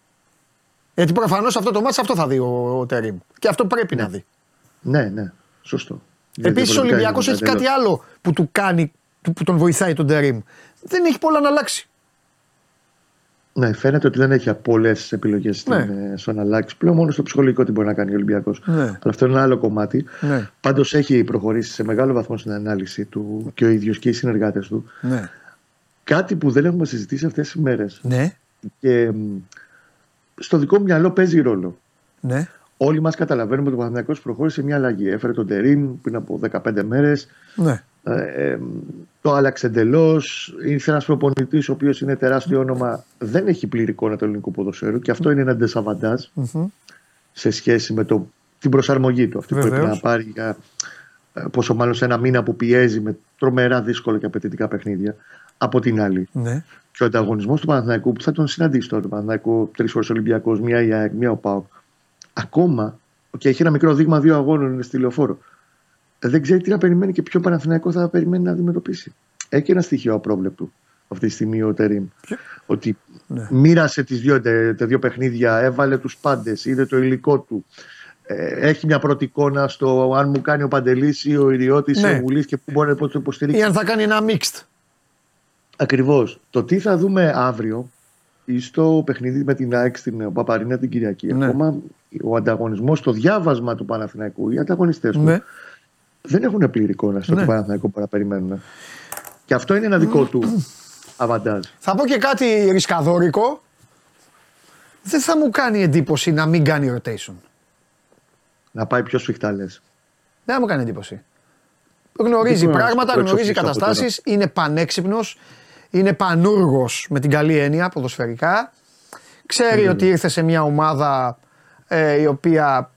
Γιατί προφανώς αυτό το μάτι αυτό θα δει ο, ο Τερήμ. Και αυτό πρέπει ναι. να δει. Ναι, ναι, σωστό. Επίσης ο Ολυμπιακός έχει κάτι άλλο που του κάνει, που τον βοηθάει τον Τερήμ δεν έχει πολλά να αλλάξει. Ναι, φαίνεται ότι δεν έχει πολλέ επιλογές ναι. στο να αλλάξει πλέον. Μόνο στο ψυχολογικό τι μπορεί να κάνει ο Ολυμπιακός. Ναι. Αλλά αυτό είναι ένα άλλο κομμάτι. Ναι. Πάντως έχει προχωρήσει σε μεγάλο βαθμό στην ανάλυση του και ο ίδιος και οι συνεργάτες του. Ναι. Κάτι που δεν έχουμε συζητήσει αυτές τις μέρες. Ναι. Και στο δικό μου μυαλό παίζει ρόλο. Ναι. Όλοι μας καταλαβαίνουμε ότι ο Παναθυνακό προχώρησε μια αλλαγή. Έφερε τον Τερήμ πριν από 15 μέρες. Ναι. Ε, το άλλαξε εντελώς. Ήρθε ένας προπονητής, ο οποίος είναι τεράστιο όνομα, δεν έχει πλήρη εικόνα του ελληνικού ποδοσφαίρου και αυτό είναι ένα ντεσαβαντάζ σε σχέση με το, την προσαρμογή του. Αυτή που πρέπει να πάρει για ε, πόσο μάλλον σε ένα μήνα που πιέζει με τρομερά δύσκολα και απαιτητικά παιχνίδια. Από την άλλη. Ναι. Και ο ανταγωνισμός του Παναθηναϊκού που θα τον συναντήσει τώρα. Το Παναθηναϊκό τρεις φορές Ολυμπιακός, μία η ΑΕΚ, μία ο ΠΑΟΚ. Ακόμα και έχει ένα μικρό δείγμα δύο αγώνων είναι στη λεωφόρο δεν ξέρει τι να περιμένει και ποιο Παναθηναϊκό θα περιμένει να αντιμετωπίσει. Έχει ένα στοιχείο απρόβλεπτο αυτή τη στιγμή ο Τερήμ. Ότι ναι. μοίρασε τις δύο, τα δύο παιχνίδια, έβαλε τους πάντες, είδε το υλικό του. Ε, έχει μια πρώτη εικόνα στο αν μου κάνει ο Παντελής ή ο Ιριώτη ναι. ή ο Βουλής και πού μπορεί να το υποστηρίξει. Ή αν θα κάνει ένα mixed. Ακριβώς. Το τι θα δούμε αύριο ή στο παιχνίδι με την ΑΕΚ στην Παπαρίνα την Κυριακή. Ναι. Ακόμα ο ανταγωνισμός, το διάβασμα του Παναθηναϊκού, οι ανταγωνιστές του ναι δεν έχουν πλήρη εικόνα στο ναι. τι Παναθηναϊκό που να περιμένουν. Και αυτό είναι ένα δικό του αβαντάζ. Θα πω και κάτι ρισκαδόρικο. Δεν θα μου κάνει εντύπωση να μην κάνει rotation. Να πάει πιο σφιχτά λες. Δεν θα μου κάνει εντύπωση. Γνωρίζει πράγματα, γνωρίζει καταστάσεις, είναι πανέξυπνος, είναι πανούργος με την καλή έννοια ποδοσφαιρικά. Ξέρει ότι ήρθε σε μια ομάδα ε, η οποία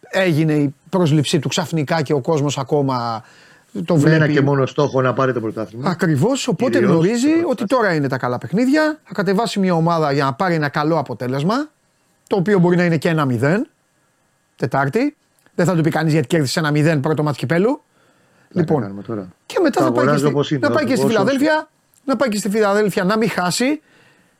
έγινε η πρόσληψή του ξαφνικά και ο κόσμος ακόμα το Με ένα βλέπει. και μόνο στόχο να πάρει το πρωτάθλημα. Ακριβώς, οπότε Κυρίως γνωρίζει στο ότι τώρα είναι τα καλά παιχνίδια. Θα κατεβάσει μια ομάδα για να πάρει ένα καλό αποτέλεσμα. Το οποίο μπορεί να είναι και ένα 0. Τετάρτη. Δεν θα του πει κανείς γιατί κέρδισε ένα 0 πρώτο μάτι κυπέλου. Τι Λοιπόν, κάνουμε τώρα. και μετά Τα θα πάει και, αγοράζω στη, όπως είναι, να πάει και στη όσο- Φιλαδέλφια. Να πάει και στη Φιλαδέλφια να μην χάσει.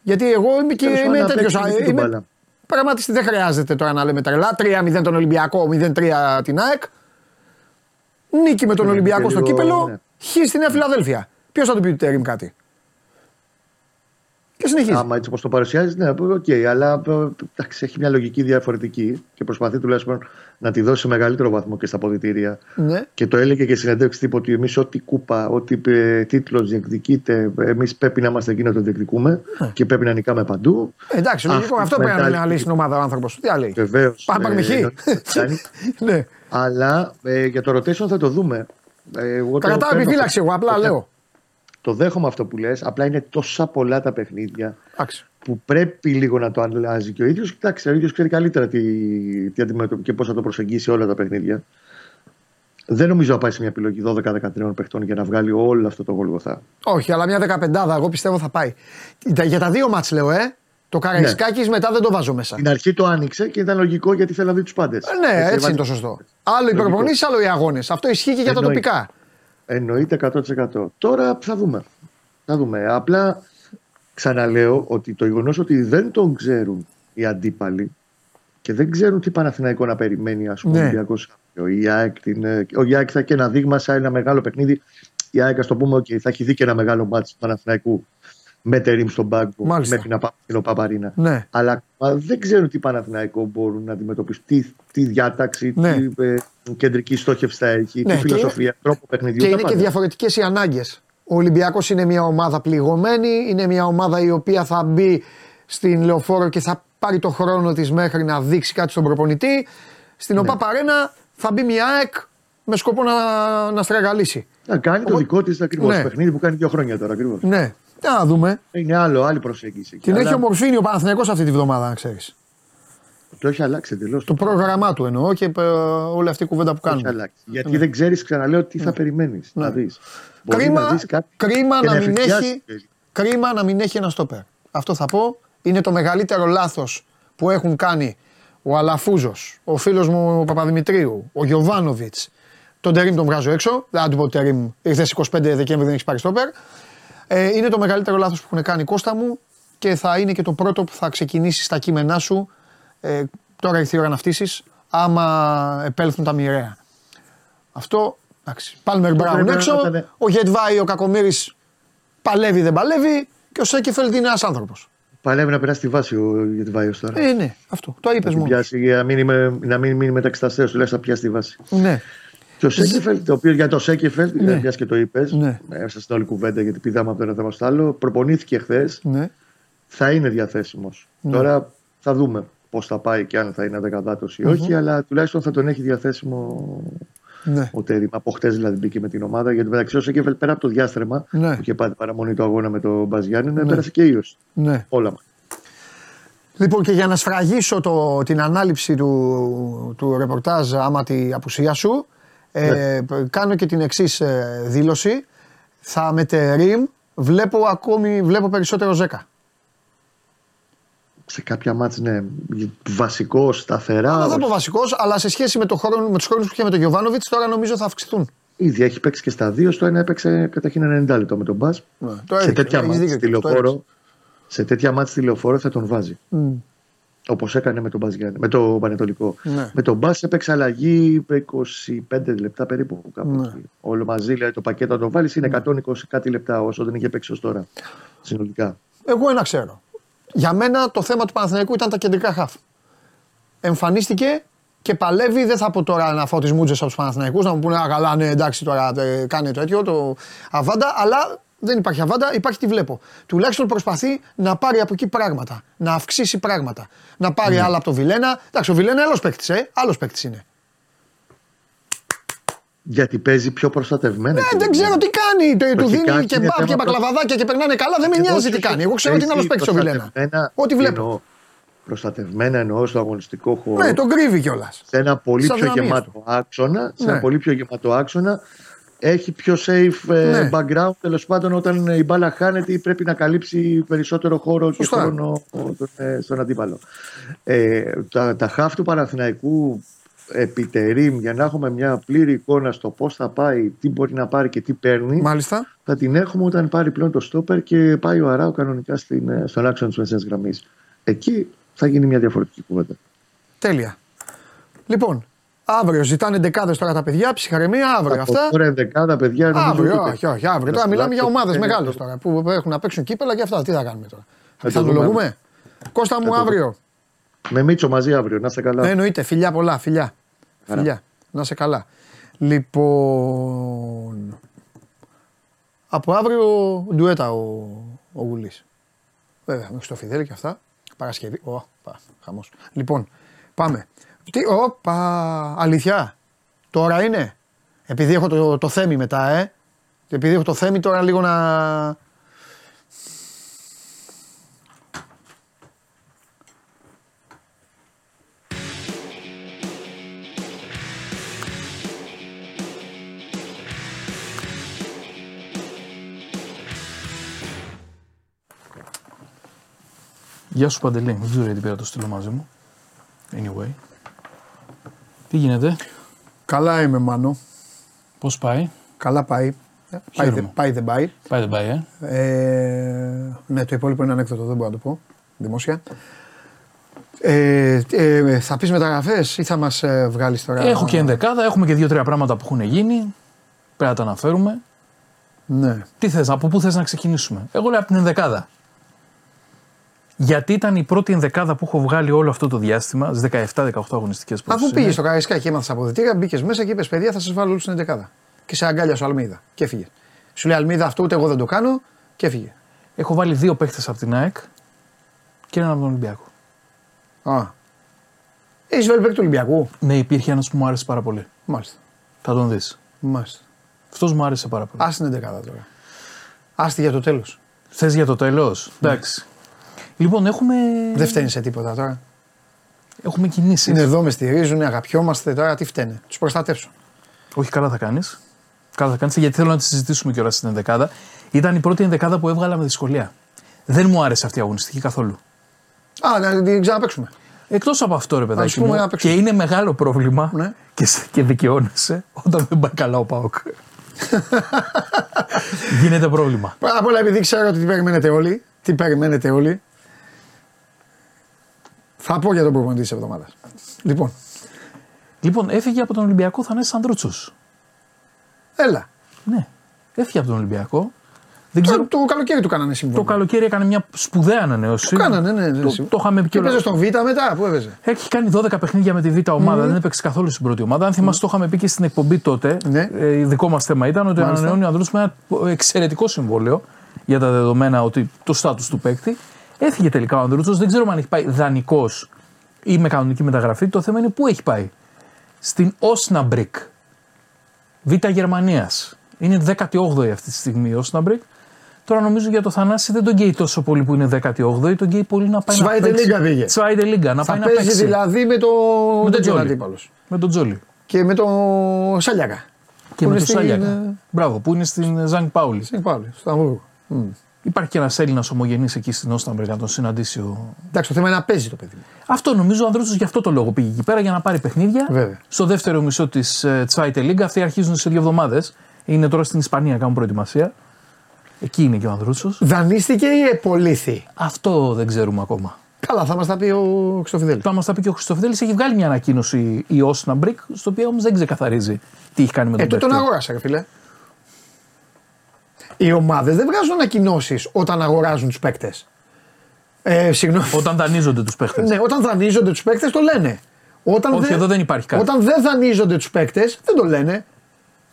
Γιατί εγώ είμαι και Τέλος πάντων, είμαι να τέτοιο. Παίξει την Είμαι, μπάλα. πραγματιστή δεν χρειάζεται τώρα να λέμε τρελά. 3-0 τον Ολυμπιακό, 0-3 την ΑΕΚ. Νίκη με τον Ναι, Ολυμπιακό και στο λίγο, κύπελο. ναι. Χ στη Νέα Φιλαδέλφια. Ποιος θα του πει του Τέριμ κάτι; Και συνεχίζει. Άμα έτσι όπως το παρουσιάζεις, ναι, οκ, αλλά ε, εντάξει, έχει μια λογική διαφορετική και προσπαθεί τουλάχιστον να τη δώσει σε μεγαλύτερο βαθμό και στα ποδητήρια. Ναι. Και το έλεγε και συνεντεύξει τύπου ότι εμείς ό,τι κούπα, ό,τι ε, τίτλος διεκδικείται, εμείς πρέπει να είμαστε εκεί να το διεκδικούμε και πρέπει να νικάμε παντού. Ε, εντάξει, λογικό. Αυτή Αυτό πρέπει να mentality. είναι να λύσει την ομάδα ο άνθρωπος. Τι άλλη. Βεβαίως. Πάμε πάμε χ. Ναι. αλλά ε, για το rotation θα το δούμε. Ε, εγώ το Κρατάω παίρνω επιφύλαξη αυτό. εγώ, απλά Το- λέω. Το δέχομαι αυτό που λες, απλά είναι τόσα πολλά τα παιχνίδια Εντάξει. που πρέπει λίγο να το αλλάζει και ο ίδιος. Κοιτάξτε, ο ίδιος ξέρει καλύτερα τι, τι αντιμετωπίζει και πώς θα το προσεγγίσει όλα τα παιχνίδια. Δεν νομίζω να πάει σε μια επιλογή 12-13 παιχτών για να βγάλει όλο αυτό το γολγοθά. Όχι, αλλά μια 15 εγώ πιστεύω θα πάει. Τα- Για τα δύο μάτς λέω, ε. Το Καραϊσκάκης μετά δεν το βάζω μέσα. Στην αρχή το άνοιξε και ήταν λογικό γιατί θέλει να δει τους πάντες. Ε, Ναι, έτσι είναι το σωστό. Άλλο οι Λογικό. προπονήσεις, άλλο οι αγώνες. Αυτό ισχύει και για τα Εννοείται. τοπικά. Εννοείται 100%. Τώρα θα δούμε. Θα δούμε. Απλά ξαναλέω ότι το γεγονός ότι δεν τον ξέρουν οι αντίπαλοι και δεν ξέρουν τι Παναθηναϊκό να περιμένει, ας πούμε, Ναι. ο Ολυμπιακός αύριο. Η ΑΕΚ, την, ε, ο ΑΕΚ θα έχει ένα δείγμα σε ένα μεγάλο παιχνίδι. Η ΑΕΚ, ας το πούμε, okay, θα έχει δει και ένα μεγάλο μάτι του Παναθηναϊκού με τερίμ στον πάγκο Μάλιστα. μέχρι να πάμε στην Παπαρίνα. Ναι. Αλλά α, δεν ξέρουν τι Παναθηναϊκό μπορούν να αντιμετωπίσουν. Τι, τι διάταξη, Ναι. τι ε, κεντρική στόχευση θα έχει, Ναι, τι και φιλοσοφία, τρόπο παιχνιδιού. Και τα είναι και πάντα. διαφορετικές οι ανάγκες. Ο Ολυμπιακός είναι μια ομάδα πληγωμένη, είναι μια ομάδα η οποία θα μπει στην λεωφόρο και θα πάρει το χρόνο της μέχρι να δείξει κάτι στον προπονητή. Στην Ναι. ΟΠΑ Παρένα θα μπει μια ΑΕΚ με σκοπό να, να στραγγαλίσει. Να κάνει το Οπότε- δικό της ακριβώς Ναι. παιχνίδι που κάνει δύο χρόνια τώρα ακριβώς. Ναι, για να δούμε. Είναι άλλο, άλλη προσέγγιση. Την Αλλά έχει ομορφύνει ο Παναθηναϊκός αυτή τη βδομάδα, να ξέρεις. Το έχει αλλάξει εντελώς. Το πρόγραμμά του εννοώ και ε, όλη αυτή η κουβέντα που Το έχει κάνουμε. αλλάξει. Γιατί δεν ξέρεις, ξαναλέω, τι θα περιμένεις να δεις. Κρίμα, κρίμα, και να να μην εφηδιάσεις. έχει, κρίμα να μην έχει ένα στόπερ. Αυτό θα πω. Είναι το μεγαλύτερο λάθος που έχουν κάνει ο Αλαφούζος, ο φίλος μου ο Παπαδημητρίου, ο Γιωβάνοβιτς. Τον Τερήμ τον βγάζω έξω. Δεν θα του πω Τερήμ, ήρθες 25 Δεκέμβρη, δεν έχεις πάρει στόπερ. Ε, είναι το μεγαλύτερο λάθος που έχουν κάνει Κώστα μου και θα είναι και το πρώτο που θα ξεκινήσει στα κείμενά σου. Ε, τώρα ήρθε η ώρα να φτύσεις, άμα επέλθουν τα μοιραία. Αυτό εντάξει. Πάλμερ Μπράουν πρέπει να έξω. ήταν- Ο Γετβάη, ο Κακομήρη παλεύει, δεν παλεύει. Και ο Σέκεφελντ είναι ένας άνθρωπος. Παλεύει να περάσει τη βάση ο Γετβάιο τώρα. Ε, ναι, αυτό. Το είπες Την μόνος. πιάσει για να μην, είμαι, να μην μείνει μεταξύ τα αστέρια, τουλάχιστον να πιάσει τη βάση. Ναι. Και ο Σέκεφελτ, το οποίο για το Σέκεφελτ, Ναι. ναι. και το είπες, Ναι. μέσα στην όλη κουβέντα γιατί πηδάμε από το ένα θέμα στο άλλο, προπονήθηκε χθες, ναι. θα είναι διαθέσιμος. Τώρα θα δούμε πώς θα πάει και αν θα είναι δεκαδάτο ή όχι, αλλά τουλάχιστον θα τον έχει διαθέσιμο ναι. ο Τέρι. Από χτες δηλαδή μπήκε με την ομάδα. Γιατί μεταξύ ο Σέκεφελτ πέρα από το διάστρεμα Ναι. που είχε πάρει παραμονή του αγώνα με τον Μπαζιάννη, ναι. πέρασε και ήλιος. ναι. Όλα μας. Λοιπόν, και για να σφραγίσω το, την ανάληψη του, του ρεπορτάζ άμα τη απουσία σου, ε, κάνω και την εξής δήλωση. Θα μετερήμ βλέπω ακόμη βλέπω περισσότερο Ζέκα. Σε κάποια μάτς, ναι, βασικός, σταθερά. Δεν θα όχι. πω βασικός, αλλά σε σχέση με, το χρόνο, με τους χρόνους που είχε με τον Γιωβάνοβιτς, τώρα νομίζω θα αυξηθούν. Ήδη έχει παίξει και στα δύο. Στο ένα έπαιξε καταρχήν 90 λεπτό με τον Μπα. Ναι, το σε έδειξε, τέτοια έχεις μάτς δίκιο στη και αυτό, το λεωφόρο, σε τέτοια μάτς στη λεωφόρο θα τον βάζει. Μμ. Όπως έκανε με τον Μπαζιάννη, με το Πανετολικό. Ναι. Με τον Μπα έπαιξε αλλαγή 25 λεπτά περίπου. Κάπου Ναι. εκεί. Όλο μαζί δηλαδή, το πακέτο να το βάλεις είναι 120 κάτι λεπτά όσο δεν είχε παίξει ως τώρα. Συνολικά. Εγώ ένα ξέρω. Για μένα το θέμα του Παναθηναϊκού ήταν τα κεντρικά χαφ. Εμφανίστηκε και παλεύει. Δεν θα πω τώρα να φάω τι μούτζε από τους Παναθηναϊκούς να μου πούνε Α, καλά, ναι, εντάξει τώρα ε, κάνει το τέτοιο, το αβάντα. Αλλά δεν υπάρχει αβάντα, υπάρχει τι βλέπω. Τουλάχιστον προσπαθεί να πάρει από εκεί πράγματα. Να αυξήσει πράγματα. Να πάρει Ναι. άλλα από το Βιλένα. Εντάξει, ο Βιλένα άλλος παίκτης, ε. Άλλος παίκτης είναι. Γιατί παίζει πιο προστατευμένα. Ε, και δεν λίγο. ξέρω τι κάνει. Το, του Αρχικά δίνει και είναι μπαμ και θέμα μπακλαβαδάκια και περνάνε καλά. Δεν με Εγώ νοιάζει τι όχι, κάνει. Εγώ ξέρω ότι είναι άλλος παίζει παίκτης ο Βιλένα. προστατευμένα, Ό,τι βλέπω. εννοώ, Προστατευμένα εννοώ στο αγωνιστικό χώρο. Ναι, τον κρύβει κιόλας. σε ένα πολύ Στις πιο αδυναμίες γεμάτο άξονα, σε Ναι. ένα πολύ πιο γεμάτο άξονα έχει πιο safe ε, Ναι. background τέλος πάντων όταν η μπάλα χάνεται ή πρέπει να καλύψει περισσότερο χώρο Σωστά. και χρόνο τον, ε, στον αντίπαλο. Ε, τα, τα χαφ του Παναθηναϊκού επιτερήμ για να έχουμε μια πλήρη εικόνα στο πώς θα πάει, τι μπορεί να πάρει και τι παίρνει, Μάλιστα. θα την έχουμε όταν πάρει πλέον το στόπερ και πάει ο Αράου κανονικά στην, ε, στον άξονα της μεσαίας γραμμής. Εκεί θα γίνει μια διαφορετική κουβέντα. Τέλεια. Λοιπόν, αύριο ζητάνε δεκάδες τώρα τα παιδιά, ψυχαρεμία, αύριο Από αυτά. τώρα ενδεκάδα παιδιά νομίζω Αύριο, ότι- όχι, όχι, αύριο. Τώρα Να μιλάμε για σπουδάσετε, ομάδες είναι μεγάλες αυτό. τώρα που έχουν να παίξουν κύπελα και αυτά. Τι θα κάνουμε τώρα. το Πιθανολογούμε. δούμε. Κώστα μου το αύριο. Με Μίτσο μαζί αύριο, να είστε καλά. Ναι, εννοείται. Φιλιά πολλά, φιλιά. Χαρά. Φιλιά. Να σε καλά. Λοιπόν. Από αύριο ντουέτα ο, ο Γουλής. Βέβαια, με στο Φιδέλη και αυτά. Παρασκευή. Ω, πα, χαμός. Λοιπόν, πάμε. Τι, όπα, αλήθεια. Τώρα είναι. Επειδή έχω το, το θέμη μετά, ε. Επειδή έχω το θέμη τώρα λίγο να... Γεια σου Παντελή, δεν ξέρω γιατί πήρα το στείλω μαζί μου. Anyway. Τι γίνεται, Καλά είμαι, Μάνο. πώς πάει, Καλά πάει. Ε, Πάει, Χαίρομαι. δεν- πάει δεν πάει. πάει δεν πάει ε. Ε, ναι, το υπόλοιπο είναι ανέκδοτο, δεν μπορώ να το πω δημόσια. Ε, ε, θα πεις μεταγραφές ή θα μας ε, βγάλεις τώρα. Έχω και ενδεκάδα, έχουμε και δύο-τρία πράγματα που έχουν γίνει. Πρέπει να τα αναφέρουμε. Ναι. Τι θες, από πού θες να ξεκινήσουμε; Εγώ λέω από την ενδεκάδα. Γιατί ήταν η πρώτη ενδεκάδα που έχω βγάλει όλο αυτό το διάστημα, στις 17-18 αγωνιστικές Αφού πήγες στο Καραϊσκά και έμαθες αποδητήρια, μπήκες μέσα και είπες: Παιδιά, θα σας βάλω όλους στην 11. Και σε αγκάλια σου Αλμίδα. Και έφυγε. Σου λέει Αλμίδα, αυτό ούτε εγώ δεν το κάνω και έφυγε. Έχω βάλει δύο παίχτες από την ΑΕΚ και έναν από τον Ολυμπιακό. Α. Έχεις βάλει παίκτη του Ολυμπιακού; Ναι, υπήρχε ένας που μου άρεσε πάρα πολύ. Μάλιστα. Θα τον δεις. Μάλιστα. Αυτός μου άρεσε πάρα πολύ. Α την 11 τώρα. Άστη για το τέλος. Θες για το τέλος; Εντάξει. Λοιπόν, έχουμε, Δεν φταίνει σε τίποτα τώρα. έχουμε κινήσει. Είναι εδώ, με στηρίζουν, αγαπιόμαστε τώρα. Τι φταίνε. Τους προστατεύσω. Όχι, καλά θα κάνεις. Καλά θα κάνεις γιατί θέλω να τη συζητήσουμε κιόλας στην ενδεκάδα. Ήταν η πρώτη ενδεκάδα που έβγαλα με δυσκολία. Δεν μου άρεσε αυτή η αγωνιστική καθόλου. Α, να την ξαναπέξουμε. Εκτός από αυτό, ρε παιδάκι πούμε μου, να παίξουμε. και είναι μεγάλο πρόβλημα Ναι. και, σε- και δικαιώνεσαι όταν δεν πάει καλά ο Πάοκ. Γίνεται πρόβλημα. Πρώτα απ' όλα, επειδή ξέρω ότι τι περιμένετε όλοι, τι περιμένετε όλοι, θα πω για τον προπονητή της εβδομάδας. Λοιπόν, Λοιπόν, έφυγε από τον Ολυμπιακό Θανάσης Ανδρούτσος. έλα. Ναι, έφυγε από τον Ολυμπιακό. Δεν Το, ξέρω, το καλοκαίρι του κάνανε το συμβόλαιο. καλοκαίρι έκανε μια σπουδαία ανανέωση. Το κάνανε, ναι, ναι. Το, ναι. το είχαμε πει Και κιόλας. έπαιζε στον Β μετά, πού έπαιζε; Έχει κάνει 12 παιχνίδια με τη Β' ομάδα, δεν έπαιξε καθόλου στην πρώτη ομάδα. Αν θυμάστε, το είχαμε πει και στην εκπομπή τότε. Ναι. Ε, δικό μας θέμα ήταν ότι Μάλιστα. ανανεώνει ο Ανδρούς με ένα εξαιρετικό συμβόλαιο για τα δεδομένα ότι το στάτου του παίκτη. Έφυγε τελικά ο Ανδρούτσος, δεν ξέρω αν έχει πάει δανεικός ή με κανονική μεταγραφή. Το θέμα είναι πού έχει πάει. Στην Osnabrück, Β' Γερμανίας. Είναι 18η αυτή τη στιγμή η Osnabrück. Τώρα νομίζω για το Θανάση δεν τον καίει τόσο πολύ που είναι 18η, τον καίει πολύ να πάει Zweite να παίξει. Liga πήγε. Zweite Liga, να Θα πάει να παίζει παίξει. δηλαδή με το. Με τον τέτοιον Τζόλι. αντίπαλος. Με τον Τζόλι. Και με το Σάλιακα. Και Που με είναι τον στην, Σάλιακα. ε, Μπράβο, που είναι στην Ζανγκ Πάουλη. Στην πάλι, στο Αμβούργο. Μμ. Υπάρχει και ένας Έλληνας ομογενής εκεί στην Όσταμπρεγ να τον συναντήσει. Ο... Εντάξει, το θέμα είναι να παίζει το παιδί. μου. Αυτό νομίζω ο Ανδρούτσο γι' αυτό το λόγο πήγε εκεί πέρα για να πάρει παιχνίδια. Βέβαια. Στο δεύτερο μισό της Zweite Liga. Αυτοί αρχίζουν σε δύο εβδομάδες. Είναι τώρα στην Ισπανία, κάνουν προετοιμασία. Εκεί είναι και ο Ανδρούτσο. Δανείστηκε ή επολύθη; Αυτό δεν ξέρουμε ακόμα. Καλά, θα μας τα πει ο Χρυστοφιδέλης. Θα μας τα πει και ο Χριστοφιδέλη. Έχει βγάλει μια ανακοίνωση η Osnabrück, στο οποίο όμως δεν ξεκαθαρίζει τι έχει κάνει με Ε, τον το τον παίκτη. αγόρασε, ρε φίλε. Οι ομάδες δεν βγάζουν ανακοινώσεις όταν αγοράζουν τους παίκτες. Ε, συγγνώμη. Όταν δανείζονται τους παίχτε. Ναι, όταν δανείζονται τους παίκτες το λένε. Όταν Όχι, εδώ δεν υπάρχει κάτι. Όταν δεν δανείζονται τους παίκτες δεν το λένε.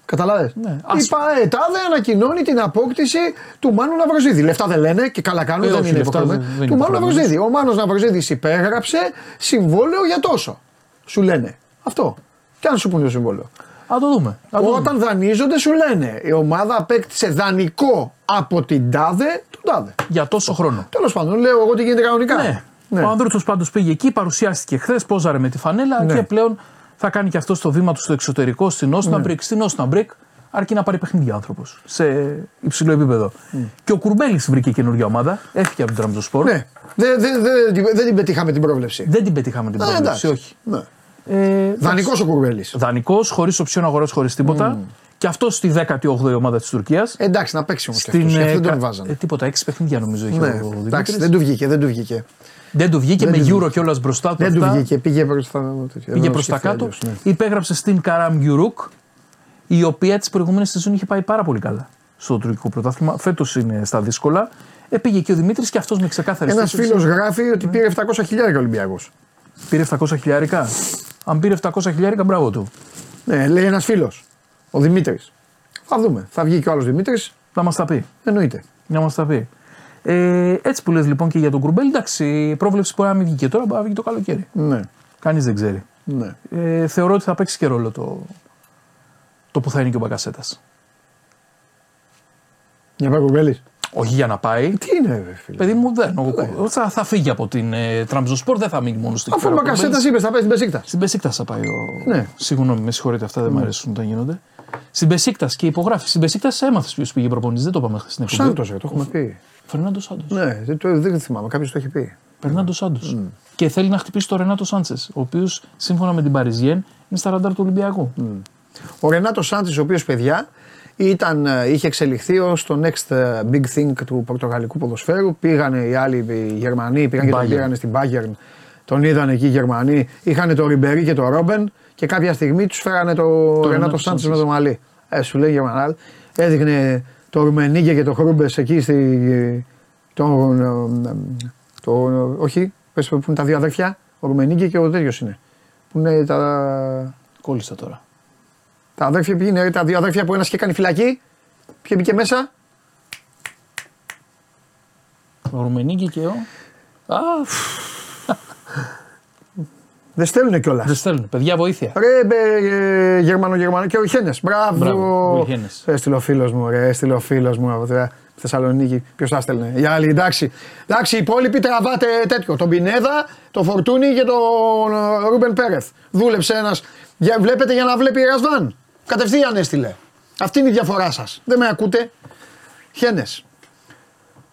Καταλάβες; Ναι, Η ας- ΠαΕ τάδε ανακοινώνει την απόκτηση του Μάνου Ναυροζίδη. Λεφτά δεν λένε και καλά κάνουν, Ε, δεν όχι, είναι λεφτά υποχρεωμένοι. δεν- δεν Του είναι Μάνου υποχρεωμένος. Ναυροζίδη. Ο Μάνος Ναυροζίδης υπέγραψε συμβόλαιο για τόσο. Σου λένε. Αυτό. Και αν σου πούνε το συμβόλαιο. Α το δούμε. Α, το δούμε. Όταν δανείζονται σου λένε η ομάδα απέκτησε δανεικό από την τάδε τον τάδε. Για τόσο χρόνο. Τέλος πάντων, λέω εγώ τι γίνεται κανονικά. Ναι. Ναι. Ο Ανδρούτσος πάντως πήγε εκεί, παρουσιάστηκε χθες, πόζαρε με τη φανέλα Ναι. και πλέον θα κάνει και αυτό το βήμα του στο εξωτερικό, στην Όσναμπρικ. Στην Όσναμπρικ Αρκεί να πάρει παιχνίδια άνθρωπος σε υψηλό επίπεδο. Και ο Κουρμπέλης βρήκε καινούργια ομάδα. Έφυγε από τον Τραμπζοσπορ. Ναι. Δεν δεν- δεν- δεν την πετύχαμε την πρόβλεψη. Δεν την πετύχαμε την Ε, πρόβλεψη, εντάξει. όχι. Ναι. Ε, Δανεικός ο Κουρμπέλη. Δανεικός, χωρίς οψιόν αγορά, χωρίς τίποτα. Και αυτό στη 18η ομάδα της Τουρκίας. Εντάξει, να παίξει όμως και αυτός, γι' αυτό δεν τον βάζανε. ε, τίποτα, έξι παιχνίδια νομίζω είχε Ναι, ο εντάξει, Δημήτρης. δεν του βγήκε, δεν του βγήκε. Δεν του βγήκε με Euro κιόλας μπροστά του. Δεν του αυτά. βγήκε, πήγε προς τα, Πήγε προς τα κάτω. Υπέγραψε στην Καραγκιουμρούκ, η οποία την προηγούμενη σεζόν είχε πάει πάρα πολύ καλά στο τουρκικό πρωτάθλημα. Φέτος είναι στα δύσκολα. Ε, πήγε και ο Δημήτρης και αυτός με ξεκάθαρη Ένας στήριξη. φίλος γράφει ότι πήρε 700 χιλιάρια Ολυμπιακός. Πήρε 700 χιλιάρικα; Αν πήρε 700 χιλιάρικα, μπράβο του. Ναι, λέει ένας φίλος. Ο Δημήτρης. Θα δούμε. Θα βγει και ο άλλος Δημήτρης. Θα μας τα πει. Εννοείται. Να μας τα πει. Ε, έτσι που λες λοιπόν και για τον Κουρμπέλ, εντάξει, η πρόβλεψη μπορεί να μην βγει και τώρα, μπορεί να βγει το καλοκαίρι. Ναι. Κανείς δεν ξέρει. ναι. Ε, θεωρώ ότι θα παίξει και ρόλο το, το που θα είναι και ο Μπακασέτα. Για πάει Κουρμπέλης. Όχι για να πάει. Τι είναι, ρε φίλε; Παιδί μου δεν. Ο, ο- θα, θα φύγει από την ε, Τραμπζονσπόρ, δεν θα μείνει μόνο στην Αφού ο Μπακασέτα είπες, θα πάει στην Πεσίκτα. Στην Πεσίκτα θα πάει ο. Ναι. Συγγνώμη, με συγχωρείτε, αυτά δεν μου αρέσουν όταν γίνονται. Στην Πεσίκτα και υπογράφει. Στην Πεσίκτα έμαθες ποιος πήγε προπονητής, δεν το είπαμε χθες στην εκπομπή. Σάντος, το έχουμε πει. Φερνάντο Σάντος. Ναι, δεν, το, δεν θυμάμαι, κάποιος το έχει πει. Φερνάντο Σάντος. Και θέλει να χτυπήσει τον Ρενάτο Σάντσες, ο οποίος σύμφωνα με την Παριζιέν είναι στα ραντάρ του Ολυμπιακού. Ο Ρενάτο Σάντι, ο οποίος παιδιά ήταν, ε, είχε εξελιχθεί ως το next ε, big thing του πορτογαλικού ποδοσφαίρου. Πήγανε οι άλλοι οι Γερμανοί, πήγαν και τον Bayern. πήγανε στην Bayern. Τον είδαν εκεί οι Γερμανοί. Είχαν το Ριμπερί και το Ρόμπεν και κάποια στιγμή τους φέρανε το, Ρενάτο Ρενάτο Σάντι Σάντσες. με το μαλλί. Ε, σου λέει Γερμανάλ. Έδειχνε το Ρουμενίγκε και το Χρούμπες εκεί στη. Το, ε, το, όχι, πες που είναι τα δύο αδέρφια. Ο Ρουμενίγκε και ο τέτοιος είναι. Που είναι τα, Κόλλησα τώρα. Τα αδέρφια ποιοι είναι, τα δύο αδέρφια που ένας είχε κάνει φυλακή. Ποιο μπήκε μέσα. Ο Ρουμενίγκη και ο. Α, Δεν στέλνουν κιόλας. δεν στέλνουν. Παιδιά, βοήθεια. Ρε, μπε, ε, Γερμανο, Γερμανο. Και ο Χένε. Μπράβο. Μπράβο, ο Χένες. Έστειλε ο φίλος μου, ρε. Έστειλε ο φίλος μου από τη Θεσσαλονίκη. Ποιος θα στέλνε; Οι άλλοι, εντάξει. Εντάξει, οι υπόλοιποι τραβάτε τέτοιο. Τον Πινέδα, τον Φορτούνι και τον ε, Ρούμπεν Πέρεθ. Δούλεψε ένας. Βλέπετε για να βλέπει Ρασβάν. Κατευθείαν έστειλε. Αυτή είναι η διαφορά σας. Δεν με ακούτε. Χένες.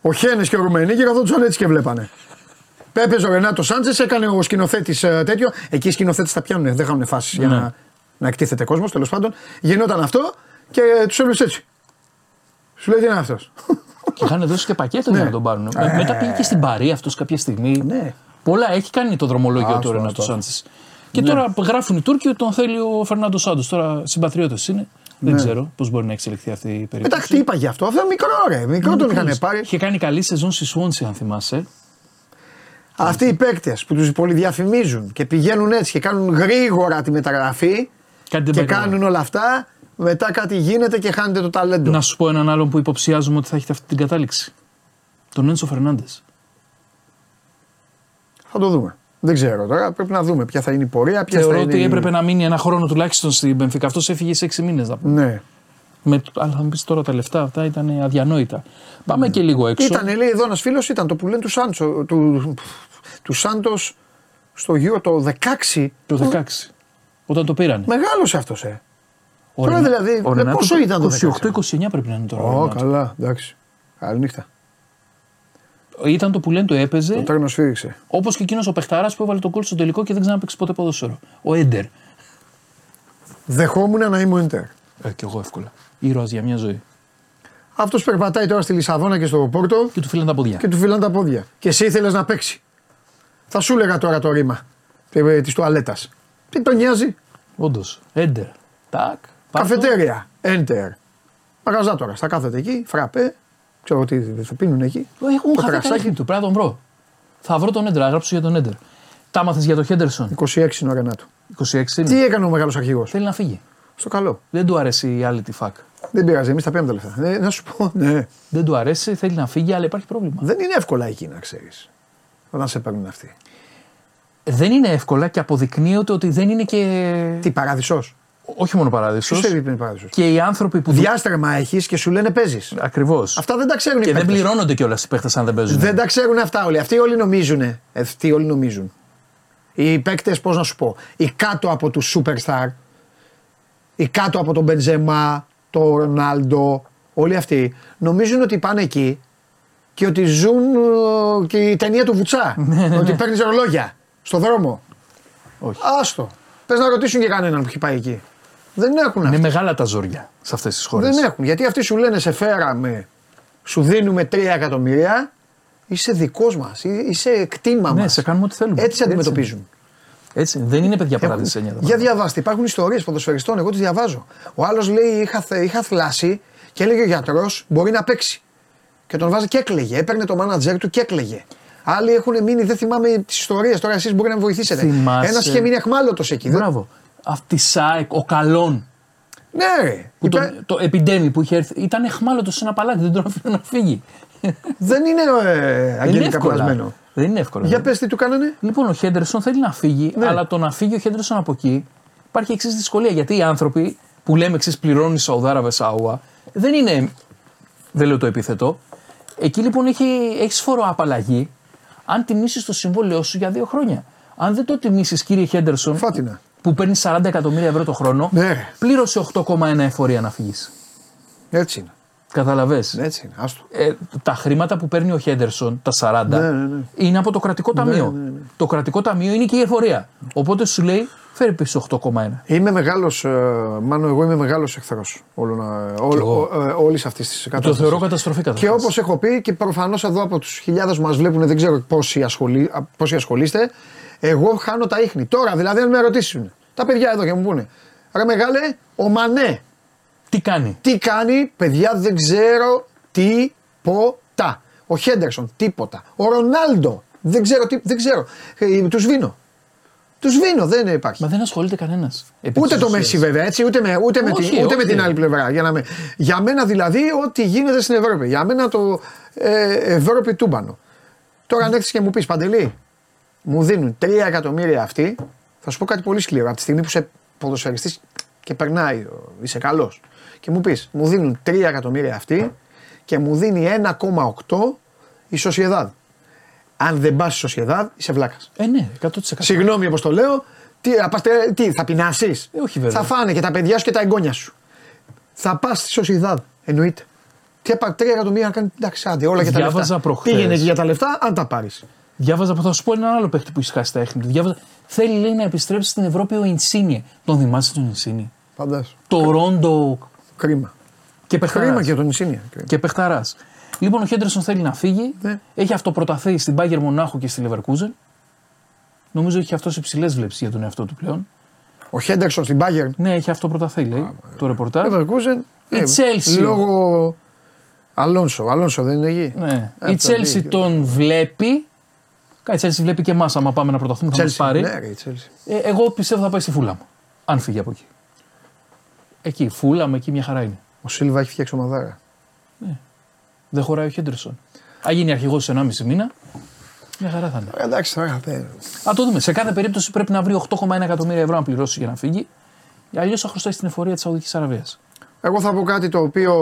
Ο Χένες και ο Ρουμενίκη καθόντουσαν έτσι και βλέπανε. Έπαιζε ο Ρενάτο Σάντζες, έκανε ο σκηνοθέτης τέτοιο. Εκεί οι σκηνοθέτες τα πιάνουν, δεν κάνουν φάσει για Ναι. να, να εκτίθεται κόσμος τέλος πάντων. Γινόταν αυτό και τους έβλεπε έτσι. Σου λέει τι είναι αυτός; Και είχαν δώσει και πακέτο για να τον πάρουν. Με- Μετά πήγε και στην Παρή αυτός κάποια στιγμή. Ναι. Πολλά έχει κάνει το δρομολόγιο Άστο, του Ρενάτο άστο. Σάντσε. Και τώρα γράφουν οι Τούρκοι ότι τον θέλει ο Φερνάντο Σάντος. Τώρα συμπατριώτες είναι. Δεν ξέρω πώς μπορεί να εξελιχθεί αυτή η Μετά περίπτωση. χτύπα γι' αυτό. Αυτό είναι μικρό ρε. Μικρό τον είχαν πάρει. Είχε κάνει καλή σεζόν στη Σουόνση, αν θυμάσαι. Αυτοί οι παίκτες που τους πολυδιαφημίζουν και πηγαίνουν έτσι και κάνουν γρήγορα τη μεταγραφή Κάτι δεν και πάει καλά. κάνουν όλα αυτά, μετά κάτι γίνεται και χάνεται το ταλέντο. Να σου πω έναν άλλον που υποψιάζουμε ότι θα έχει αυτή την κατάληξη. Τον Ένσο Φερνάντες. Θα το δούμε. Δεν ξέρω τώρα. Πρέπει να δούμε ποια θα είναι η πορεία. Ποιες Θεωρώ θα είναι ότι οι- έπρεπε να μείνει ένα χρόνο τουλάχιστον στην Μπενφίκα. Αυτός έφυγε σε 6 μήνες. Να πούμε. Ναι. Με, αλλά θα μου πεις τώρα τα λεφτά αυτά ήταν αδιανόητα. Πάμε και λίγο έξω. Ήταν, λέει εδώ ένας φίλος, ήταν το που λένε του Σάντσο. Του, του Σάντος στο γύρο το 16. Το 16. Όταν το πήρανε. Μεγάλωσε αυτός, ε. Ο Τώρα Ρενά- δηλαδή, ο ε, Ρενάτο πόσο ήταν το 28-29 πρέπει να είναι τώρα. ο Ω, Ρενάτο. καλά, εντάξει. Καλή νύχτα. Ήταν το που λένε το έπαιζε. Το τρένο σφύριξε. Όπως και εκείνος ο παιχταρά που έβαλε τον κόλ στο τελικό και δεν ξαναπέξει ποτέ ποδόσφαιρο. Ο Έντερ. Δεχόμουν να είμαι ο Ιντερ. Ε, κι εγώ εύκολα. Ήρωας για μια ζωή. Αυτός περπατάει τώρα στη Λισαβόνα και στο Πόρτο Και του φίλαν τα πόδια. και του φυλάνε τα πόδια. Και εσύ ήθελες να παίξει. Θα σου έλεγα τώρα το ρήμα της τουαλέτας. Τι τον νοιάζει; Όντως. Έντερ. Τάκ. πάρ' το. Καφετέρια. Enter. Μαγαζά τώρα. Θα κάθεται εκεί. Φραπέ. Ξέρω τι θα πίνουν εκεί. Έχουν Το χαθεί τα κρασάκι. ίχνη του. Πρέπει να τον βρω. Θα βρω τον Έντερ. Θα γράψω για τον Έντερ. Τα μάθε για τον Χέντερσον. 26 είναι ο Ρενάτου. 26 είναι. Τι έκανε ο μεγάλος αρχηγός; Θέλει να φύγει. Στο καλό. Δεν του αρέσει η άλλη τη φακ. Δεν πειράζει, εμείς τα πήραμε τα λεφτά. Ε, να σου πω, ναι. Δεν του αρέσει, θέλει να φύγει, αλλά υπάρχει πρόβλημα. Δεν είναι εύκολα εκεί να ξέρεις. Όταν σε παίρνουν αυτοί. Δεν είναι εύκολα και αποδεικνύεται ότι δεν είναι και. Τι παράδεισος; Όχι μόνο παράδεισος. Ποιος είπε είναι παράδεισος; Και οι άνθρωποι που. Διάστρεμα έχεις και σου λένε παίζεις. Ακριβώς. Αυτά δεν τα ξέρουν οι Και δεν παίκτες. πληρώνονται κιόλας οι παίχτε αν δεν παίζουν. Δεν τα ξέρουν αυτά όλοι. Αυτοί όλοι νομίζουν. Ε, Αυτοί όλοι νομίζουν. Οι παίκτες, πώς να σου πω, οι κάτω από τους superstar, οι κάτω από τον Μπεντζεμά, το Ρονάλντο, όλοι αυτοί νομίζουν ότι πάνε εκεί και ότι ζουν ε, και η ταινία του Βουτσά. ότι παίρνεις ρολόγια στο δρόμο. Όχι. Άστο. Πες να ρωτήσουν και κανέναν που έχει πάει εκεί. Δεν έχουν Είναι αυτοί. μεγάλα τα ζόρια σε αυτές τις χώρες. Δεν έχουν. Γιατί αυτοί σου λένε σε φέραμε, σου δίνουμε 3 εκατομμύρια, είσαι δικός μας, είσαι κτήμα Ναι, μας. σε κάνουμε ό,τι θέλουμε. Έτσι αντιμετωπίζουν. Έτσι. Δεν είναι παιδιά Έχουν- παράδεισοι έννοια. Για διαβάστε, υπάρχουν ιστορίες ποδοσφαιριστών, εγώ τις διαβάζω. Ο άλλος λέει: είχα, θε- είχα θλάσει και έλεγε ο γιατρός: Μπορεί να παίξει. Και τον βάζει και έκλαιγε. Έπαιρνε το μάνατζερ του και έκλαιγε. Άλλοι έχουν μείνει, δεν θυμάμαι τις ιστορίες. Τώρα εσείς μπορεί να με βοηθήσετε. Θυμάσαι- Ένας είχε μείνει εχμάλωτο εκεί. Δεν- Μπράβο. Αυτή ΣΑΕΚ, ο Καλόν, Ναι, ρε. που Υπέ- τον- το επιδέμι που είχε έρθει, ήταν εχμάλωτο σε ένα παλάτι, δεν τον αφήνω να φύγει. Δεν είναι ε, Δεν είναι αγγελικά εύκολο. πλασμένο. Δεν είναι εύκολο. Για πες τι του κάνανε. Λοιπόν, ο Χέντερσον θέλει να φύγει, Ναι. αλλά το να φύγει ο Χέντερσον από εκεί υπάρχει εξής δυσκολία. Γιατί οι άνθρωποι που λέμε εξής πληρώνουν οι Σαουδάραβε Σάουα δεν είναι. Δεν λέω το επίθετο. Εκεί λοιπόν έχει έχεις φοροαπαλλαγή αν τιμήσεις το συμβόλαιό σου για δύο χρόνια. Αν δεν το τιμήσεις, κύριε Χέντερσον, Φώτινα. Που παίρνει 40 εκατομμύρια ευρώ το χρόνο, Ναι. πλήρωσε 8,1 εφορία να φύγεις. Έτσι είναι. Καταλαβέ. Έτσι είναι. Άστο. Ε, τα χρήματα που παίρνει ο Χέντερσον, τα 40, Ναι, ναι, ναι. είναι από το κρατικό ταμείο. Το κρατικό ταμείο είναι και η εφορία. Οπότε σου λέει, φέρει πίσω 8,1. Είμαι μεγάλος, μάλλον εγώ είμαι μεγάλος εχθρός εγώ. όλης αυτής της Το κατάστασης. θεωρώ καταστροφή Και κατάσταση. όπως έχω πει και προφανώς εδώ από τους χιλιάδες που μας βλέπουν, δεν ξέρω πόσοι, ασχολεί, α, πόσοι ασχολείστε, εγώ χάνω τα ίχνη. Τώρα δηλαδή, αν με ρωτήσουν τα παιδιά εδώ και μου πούνε, ρε μεγάλε, ο Μανέ, Τι κάνει; τι κάνει, παιδιά δεν ξέρω τίποτα. Ο Χέντερσον, τίποτα. Ο Ρονάλντο, δεν ξέρω τι, δεν ξέρω. Ε, τους σβήνω. Τους σβήνω, δεν υπάρχει. Μα δεν ασχολείται κανένας. Ούτε το Μέση βέβαια, έτσι, ούτε με, ούτε με, Όχι, την, ούτε με όχι. την άλλη πλευρά. Για, να με, για μένα δηλαδή, ό,τι γίνεται στην Ευρώπη. Για μένα το ε, Ευρώπη τούμπανο. Τώρα αν έρθει και μου πεις Παντελή, μου δίνουν 3 εκατομμύρια αυτοί, θα σου πω κάτι πολύ σκληρό. Από τη στιγμή που είσαι ποδοσφαιριστής και περνάει, ο- είσαι καλός. Και μου πεις, μου δίνουν 3 εκατομμύρια αυτοί και μου δίνει 1,8 η Σοσιεδάδ. Αν δεν πας στη Σοσιεδάδ, είσαι βλάκας. Ε, ναι, 100%. Συγγνώμη όπως το λέω. Τι, α, πας τε- τι θα πεινάσεις; Ε, όχι, βέβαια. Θα φάνε και τα παιδιά σου και τα εγγόνια σου. Θα πας στη Σοσιδάδ. Εννοείται. Τι έπα, τρία εκατομμύρια να κάνει. Εντάξει, άντε, όλα και τα Διάβαζα λεφτά. προχθές. Πήγαινε εκεί για τα λεφτά, αν τα πάρεις. Διάβαζα, θα σου πω έναν άλλο παίχτη που έχει χάσει τα έχνη του. Διάβαζα, θέλει λέει, να επιστρέψει στην Ευρώπη ο Ινσίνιε. Τον θυμάσαι τον Ινσίνιε. Φαντάζομαι. Το Ρόντο Κρίμα. και Κρίμα παιχταράς. και τον Ισίνια. Και παιχταρά. Λοιπόν, ο Χέντερσον θέλει να φύγει. Ναι. Έχει αυτοπροταθεί στην Bayern Μονάχου και στη Leverkusen. Νομίζω έχει αυτός υψηλές βλέψεις για τον εαυτό του πλέον. Ο Χέντερσον στην Bayern. Ναι, έχει αυτοπροταθεί, λέει το ρεπορτάζ. Leverkusen. Η ε, Chelsea. Λόγω. Αλόνσο. Αλόνσο δεν είναι εκεί. Ναι. Ε, η αυτό Chelsea δίκιο. τον βλέπει. Κάτι η Chelsea βλέπει και εμάς. άμα πάμε να πρωταθούμε θα μας Chelsea. πάρει. Ναι, ρε, η Chelsea. Ε, εγώ πιστεύω θα πάει στη Φούλαμ. Αν φύγει από εκεί. Εκεί, Φούλαμ, εκεί μια χαρά είναι. Ο Σίλβα έχει φτιάξει ομαδάρα. Δεν χωράει ο Χέντερσον. Αν γίνει αρχηγός σε 1,5 μήνα, μια χαρά θα είναι. Ε, Εντάξει, τώρα. δεν- Α το δούμε. Σε κάθε περίπτωση πρέπει να βρει 8,1 εκατομμύρια ευρώ να πληρώσει για να φύγει. Αλλιώς θα χρωστάει στην εφορία της Σαουδικής Αραβίας. Εγώ θα πω κάτι το οποίο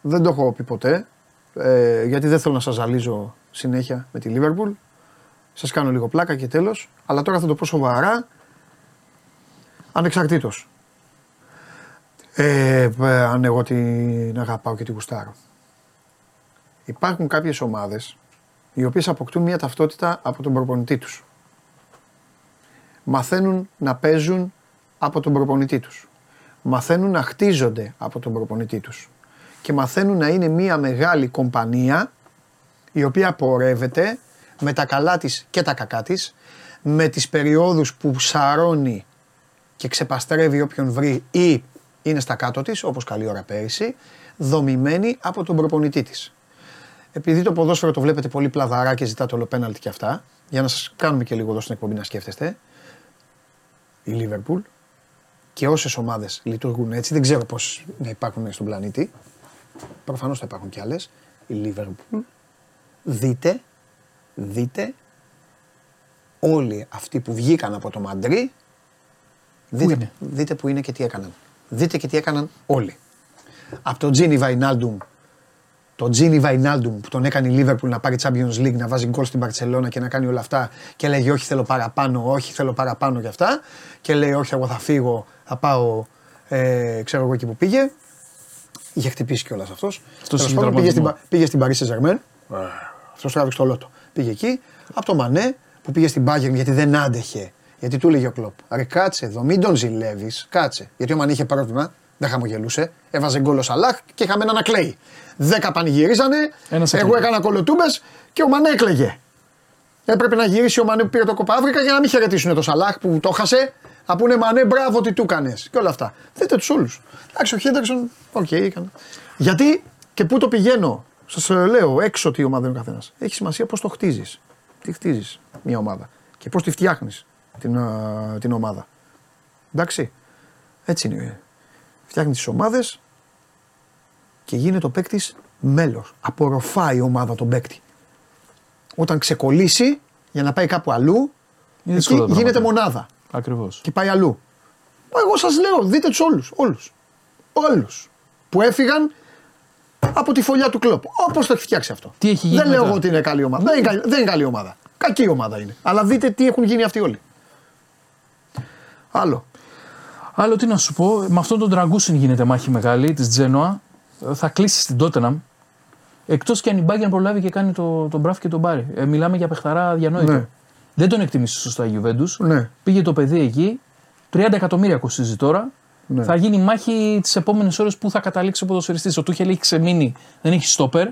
δεν το έχω πει ποτέ. Ε, γιατί δεν θέλω να σας ζαλίζω συνέχεια με τη Λίβερπουλ. Σας κάνω λίγο πλάκα και τέλος. Αλλά τώρα θα το πω σοβαρά. Ανεξαρτήτως. Ε, ε, αν εγώ την αγαπάω και την γουστάρω. Υπάρχουν κάποιες ομάδες οι οποίες αποκτούν μια ταυτότητα από τον προπονητή τους. Μαθαίνουν να παίζουν από τον προπονητή τους. Μαθαίνουν να χτίζονται από τον προπονητή τους. Και μαθαίνουν να είναι μια μεγάλη κομπανία η οποία πορεύεται με τα καλά της και τα κακά της, με τις περιόδους που σαρώνει και ξεπαστρεύει όποιον βρει ή είναι στα κάτω της, όπως καλή ώρα πέρυσι, δομημένη από τον προπονητή της. Επειδή το ποδόσφαιρο το βλέπετε πολύ πλαδαρά και ζητάτε όλο πέναλτι και αυτά, για να σας κάνουμε και λίγο εδώ στην εκπομπή να σκέφτεστε, η Λίβερπουλ και όσες ομάδες λειτουργούν έτσι, δεν ξέρω πώς να υπάρχουν στον πλανήτη, προφανώς θα υπάρχουν κι άλλες, η Λίβερπουλ, δείτε, δείτε όλοι αυτοί που βγήκαν από το Μαντρί, δείτε, είναι; δείτε που είναι και τι έκαναν. Δείτε και τι έκαναν όλοι. Από τον Τζίνι Βαϊνάλντουμ, τον Τζίνι Βαϊνάλντουμ που τον έκανε η Λίβερπουλ να πάρει Champions League, να βάζει γκολ στην Παρσελώνα και να κάνει όλα αυτά και λέγει όχι θέλω παραπάνω, όχι θέλω παραπάνω και αυτά και λέει όχι εγώ θα φύγω, θα πάω ε, ξέρω εγώ εκεί που πήγε Είχε χτυπήσει κιόλας αυτός. Αυτός είχε πήγε, στην, τραυματισμό. Πα- πήγε στην Paris Saint-Germain. Αυτός τράβηξε το λότο. Πήγε εκεί. Από το Μανέ που πήγε στην Bayern γιατί δεν άντεχε. Γιατί του έλεγε ο Κλοπ. Ρε κάτσε εδώ, μην τον ζηλεύεις. Κάτσε. Γιατί ο Μανέ είχε πρόβλημα. Δεν χαμογελούσε. Έβαζε γκολ ο Σαλάχ και είχαμε έναν να κλαίει. Δέκα πανηγυρίζανε. Ένας εγώ έκλαιγε. έκανα κολοτούμπες και ο Μανέ έκλαιγε. Έπρεπε να γυρίσει ο Μανέ που πήρε το κοπαύρικα για να μην χαιρετήσουν το Σαλάχ που το χάσε. Να πούνε Μανέ, μπράβο, τι του έκανε. Και όλα αυτά. Δείτε τους όλους. Εντάξει, ο Χέντερσον, οκ, έκανε. Γιατί και πού το πηγαίνω; Σας λέω έξω τι ομάδα είναι ο καθένας. Έχει σημασία πώς το χτίζεις. Τι χτίζεις μια ομάδα. Και πώς τη φτιάχνεις την, α, την ομάδα. Εντάξει. Έτσι είναι. Φτιάχνεις τις ομάδες και γίνεται ο παίκτης μέλος. Απορροφάει η ομάδα τον παίκτη. Όταν ξεκολλήσει για να πάει κάπου αλλού, Είναι εκεί δύσκολα τα γίνεται πράγματα. μονάδα Ακριβώς. και πάει αλλού. Μα Εγώ σας λέω, δείτε τους όλους. Όλους. Όλους. Που έφυγαν από τη φωλιά του κλοπ. Όπως το έχει φτιάξει αυτό. Τι έχει γίνει Δεν λέω μετά; εγώ ότι είναι καλή ομάδα. Δεν είναι, καλή, δεν είναι καλή ομάδα. Κακή ομάδα είναι. Αλλά δείτε τι έχουν γίνει αυτοί όλοι. Άλλο. Άλλο τι να σου πω, με αυτόν τον Τραγκούσιν γίνεται μάχη μεγάλη της Τζένοα. Ε, Θα κλείσει στην Τότεναμ. Εκτός και αν η Μπάγκερ προλάβει και κάνει το, τον μπράφ και τον πάρει. Ε, μιλάμε για παιχταρά αδιανόητο. Ναι. Δεν τον εκτιμήσεις σωστά η Γιουβέντου. Ναι. Πήγε το παιδί εκεί. 30 εκατομμύρια κοστίζει τώρα. Ναι. Θα γίνει μάχη τις επόμενες ώρες που θα καταλήξει ο ποδοσφαιριστής. Ο Τούχελ έχει ξεμείνει, δεν έχει στόπερ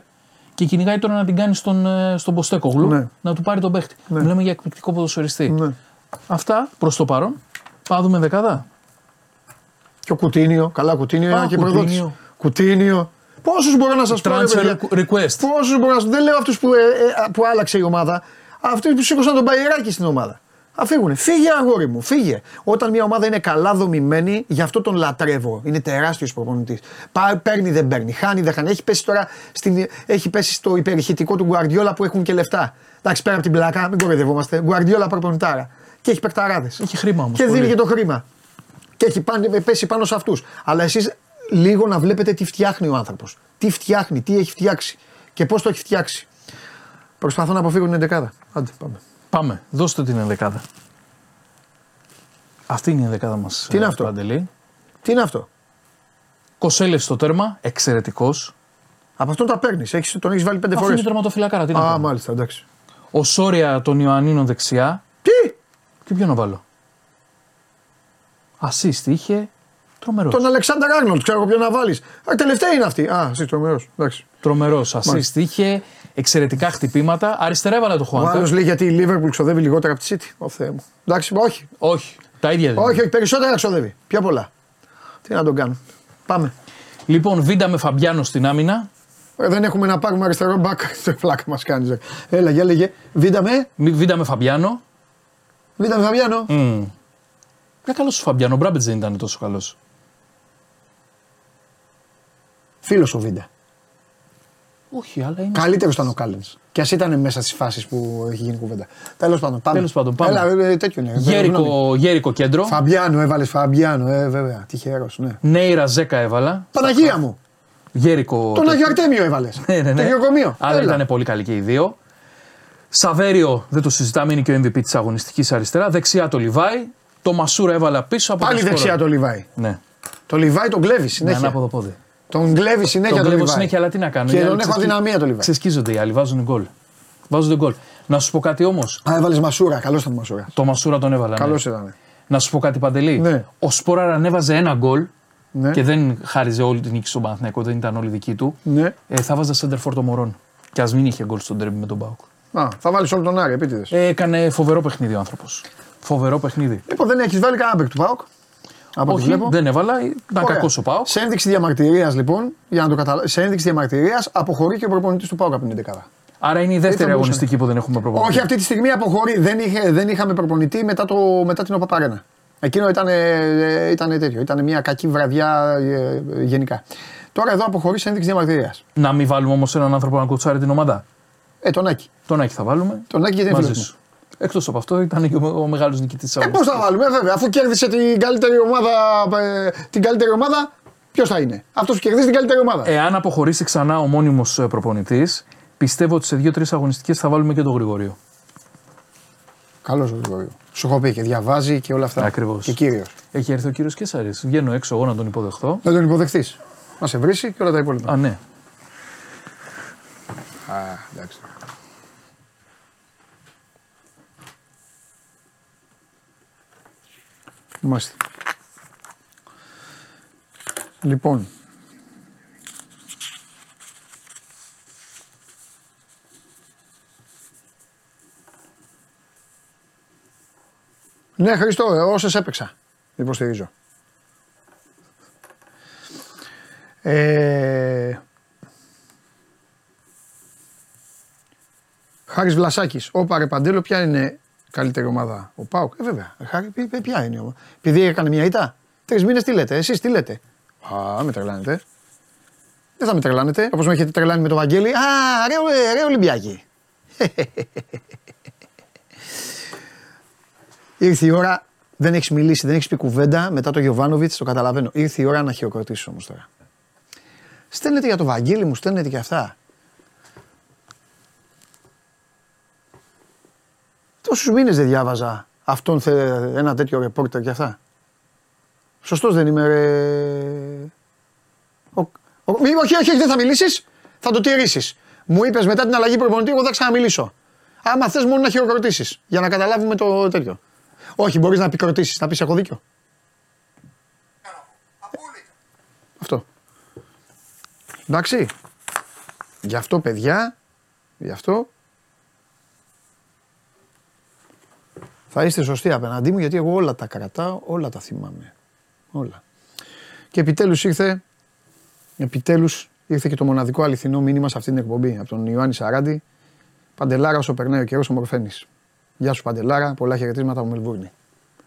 και κυνηγάει τώρα να την κάνει στον, ε, στον Ποστέκογλου Ναι. να του πάρει τον παίχτη. Μιλάμε για εκπληκτικό ποδοσφαιριστή. Ναι. Αυτά προς το παρόν. Πάμε να δούμε δεκάδα. Και ο Κουτίνιο. Καλά, Κουτίνιο Α, είναι και Κουτίνιο. προδότη. Κουτίνιο. Πόσους μπορώ να σας πω, ρε Transfer παιδιά. request. Πόσους μπορώ να σας Δεν λέω αυτούς που, ε, ε, που άλλαξε η ομάδα. Αυτοί που σήκωσαν τον Μπαϊράκι στην ομάδα. Α φύγουνε. Φύγε, αγόρι μου, φύγε. Όταν μια ομάδα είναι καλά δομημένη, γι' αυτό τον λατρεύω. Είναι τεράστιος προπονητής. Παίρνει, δεν παίρνει. Χάνει, δεν χάνει. Έχει πέσει τώρα στην, έχει πέσει στο υπερηχητικό του Γκουαρδιόλα που έχουν και λεφτά. Εντάξει, πέρα από την πλάκα, μην κοροϊδευόμαστε. Γκουαρδιόλα προπονητάρα. Και έχει παικταράδε. Έχει χρήμα όμως, Και δίνει πολύ. και το χρήμα. Και έχει πάνε- πέσει πάνω σε αυτούς. Αλλά εσείς λίγο να βλέπετε τι φτιάχνει ο άνθρωπος. Τι φτιάχνει, τι έχει φτιάξει και πώς το έχει φτιάξει. Προσπαθώ να αποφύγω την 11. Άντε, πάμε. Πάμε, δώστε την ενδεκάδα. Αυτή είναι η ενδεκάδα μας. Τι είναι αυτό; Παντελή. Τι είναι αυτό; Κοσέλευ στο τέρμα, εξαιρετικός. Από αυτόν τα παίρνεις. Τον έχεις βάλει πέντε Αυτό φορές. είναι τερματοφυλακάρα. Τι να Α, κάνω. μάλιστα, εντάξει. Ο Σόρια των Ιωαννίνων δεξιά. Τι! Και ποιο να βάλω; Assist είχε. Τρομερός. Τον Αλεξάνδρ Άρνολτ, ξέρω εγώ ποιο να βάλεις. Τελευταία είναι αυτή. Α, εσύ τρομερός. Εντάξει. Τρομερός. Assist είχε. Εξαιρετικά χτυπήματα. Αριστερά έβαλε το Ο άλλος Χουάνκα. λέει γιατί η Λίβερπουλ ξοδεύει λιγότερα από τη City. Ω Θεέ μου. Εντάξει, όχι. Όχι. Τα ίδια δεν Όχι, είναι. όχι, περισσότερα ξοδεύει. Πιο πολλά. Τι να τον κάνω. Πάμε. Λοιπόν, Βίντα με Φαμπιάνο στην άμυνα. Ε, δεν έχουμε να πάρουμε αριστερό μπακ. Το φλάκα μας κάνει. Έλα, για λέγε. Βίντα με. Βίντα με Φαμπιάνο. Βίντα με Φαβιάνο. Mm. Για καλός ο Φαμπιάνο. Ο Μπράμπετς δεν ήταν τόσο καλός. Φίλος ο Βίντα. Όχι, αλλά είναι. Καλύτερος ήταν ο Κάλεν. Και ας ήταν μέσα στις φάσεις που έχει γίνει κουβέντα. Τέλος πάντων, πάμε. Τέλος πάντων, πάμε. Έλα, ε, τέτοιο είναι. Συγγνώμη. Γέρικο, γέρικο κέντρο. Φαμπιάνο, έβαλες Φαμπιάνο, ε, βέβαια. Τυχερός, ναι. Νέιρα Ζέκα έβαλα. Παναγία μου. Γέρικο. Τον Άγιο Αρτέμιο έβαλες. Ναι, ναι, Το ναι. γεωκομείο. Αλλά Έλα. ήταν πολύ καλή και οι δύο. Σαβέριο, δεν το συζητάμε, είναι και ο MVP της αγωνιστικής αριστερά. Δεξιά το Λιβάη. Το Μασούρα έβαλα πίσω από Πάλι τον δεξιά το Λιβάη. Ναι, Το Λιβάη τον κλέβει με συνέχεια. ανάποδο πόδι. Τον κλέβει συνέχεια Τον το κλέβω Λιβάη. συνέχεια, αλλά τι να κάνω. Και οι άλλοι τον έχω ξεσκι- αδυναμία το Λιβάη. Ξεσκίζονται οι άλλοι, βάζουν γκολ. Βάζουν γκολ. Να σου πω κάτι όμως. Α, έβαλες Μασούρα. Καλός ήταν Μασούρα. Το Μασούρα τον έβαλα. ναι. Καλός ήταν. Να σου πω κάτι παντελή. Ναι. Ο Σπόρα ανέβαζε ένα γκολ Ναι. και δεν χάριζε όλη την νίκη στον Παναθηναϊκό, δεν ήταν όλη δική του. ναι. Ε, θα βάζα center for το Μωρόν. Και ας μην είχε γκολ στον τέρμι με τον Μπάουκ. Α, θα βάλεις όλο τον Άρη, επίτηδες. Ε, έκανε φοβερό παιχνίδι ο άνθρωπος. Φοβερό παιχνίδι. Λοιπόν, δεν έχεις βάλει κανένα παίκ του Πάοκ. Από ό,τι Όχι, βλέπω. δεν έβαλα, ήταν Ωραία. κακό ο Πάουκ. Σε ένδειξη διαμαρτυρίας, λοιπόν, για να το καταλάβει, σε ένδειξη διαμαρτυρίας αποχωρεί και ο προπονητής του Πάοκ από την 11. Άρα είναι η δεύτερη μπορούσε. αγωνιστική που δεν έχουμε προπονητή. Όχι, αυτή τη στιγμή αποχωρεί. Δεν, είχε, δεν είχαμε προπονητή μετά, το, μετά την Οπαπαρένα. Εκείνο ήταν, ε, ήταν τέτοιο. Ήταν μια κακή βραδιά ε, ε, γενικά. Τώρα εδώ αποχωρεί σε ένδειξη διαμαρτυρίας. Να μην βάλουμε όμως έναν άνθρωπο να κουτσάρει την ομάδα; Ε, τον Άκη. Τον Άκη θα βάλουμε. Τον Άκη γιατί είναι μαζί φίλος σου. Εκτός από αυτό ήταν και ο, ο μεγάλος νικητής της Ε, πώς θα βάλουμε, βέβαια, αφού κέρδισε την καλύτερη ομάδα, ε, την καλύτερη ομάδα, ποιος θα είναι; Αυτός που κερδίζει την καλύτερη ομάδα. Εάν αποχωρήσει ξανά ο μόνιμος προπονητής, πιστεύω ότι σε δύο-τρεις αγωνιστικές θα βάλουμε και τον Γρηγορίο. Καλός ο Γρηγορίου. Σου έχω πει και διαβάζει και όλα αυτά. Ακριβώς. Και κύριος. Έχει έρθει ο κύριος Κέσσαρη. Βγαίνω έξω εγώ να τον υποδεχθώ. Δεν τον υποδεχτεί. να σε βρει και όλα τα υπόλοιπα. Α, ναι. Α, εντάξει. Μάλιστα. Λοιπόν. Ναι, Χριστό, όσες έπαιξα. Υποστηρίζω. Ε, Χάρης Βλασάκης. Όπα ρε Παντέλο, ποια είναι καλύτερη ομάδα. Ο Πάουκ. Ε, βέβαια. Ε, Χάρη, ποι- ποι- ποια είναι η ομάδα. Επειδή έκανε μια ήττα. Τρεις μήνες τι λέτε, εσείς τι λέτε; Α, με τρελάνετε. Δεν θα με τρελάνετε, όπως με έχετε τρελάνει με το Βαγγέλη. Α, ρε, ρε Ολυμπιακή. Ήρθε η ώρα, δεν έχεις μιλήσει, δεν έχεις πει κουβέντα μετά το Γιωβάνοβιτς, το καταλαβαίνω. Ήρθε η ώρα να χειροκροτήσεις όμως τώρα. Στέλνετε για το Βαγγέλη μου, στέλνετε και αυτά. Τόσου μήνες δεν διάβαζα αυτόν θε, ένα τέτοιο ρεπόρτερ και αυτά; Σωστός δεν είμαι, ρε. Ο, ο, μη, όχι, όχι, όχι, δεν θα μιλήσεις. Θα το τηρήσεις. Μου είπες μετά την αλλαγή προπονητή, εγώ θα ξαναμιλήσω. Άμα θες μόνο να χειροκροτήσεις για να καταλάβουμε το τέτοιο. Όχι, μπορείς να επικροτήσεις, να πεις έχω δίκιο. Αυτό. Εντάξει. Γι' αυτό, παιδιά, γι' αυτό θα είστε σωστοί απέναντί μου γιατί εγώ όλα τα κρατάω, όλα τα θυμάμαι. Όλα. Και επιτέλους ήρθε, επιτέλους ήρθε και το μοναδικό αληθινό μήνυμα σε αυτή την εκπομπή από τον Ιωάννη Σαράντη. Παντελάρα, όσο περνάει ο καιρός ομορφαίνεις. Γεια σου Παντελάρα, πολλά χαιρετίσματα από Μελβούρνη.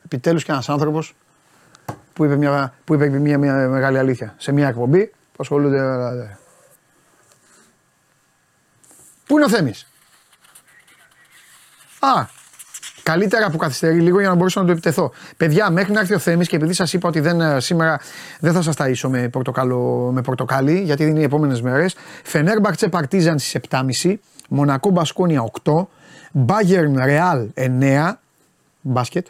Επιτέλους και ένας άνθρωπος που είπε μια, που είπε μια, μια μεγάλη αλήθεια σε μια εκπομπή που ασχολούνται. Πού είναι ο Θέμης; Α, Καλύτερα που καθυστερεί λίγο για να μπορέσω να το επιτεθώ. Παιδιά, μέχρι να έρθει ο Θέμης και επειδή σας είπα ότι δεν, ε, σήμερα δεν θα σας ταΐσω με, πορτοκαλο, με πορτοκάλι, γιατί είναι οι επόμενες μέρες. Φενέρμπαχτσε Παρτίζαν στις 7.30, Μονακό Μπασκόνια 8, Μπάγερν Ρεάλ 9, μπάσκετ.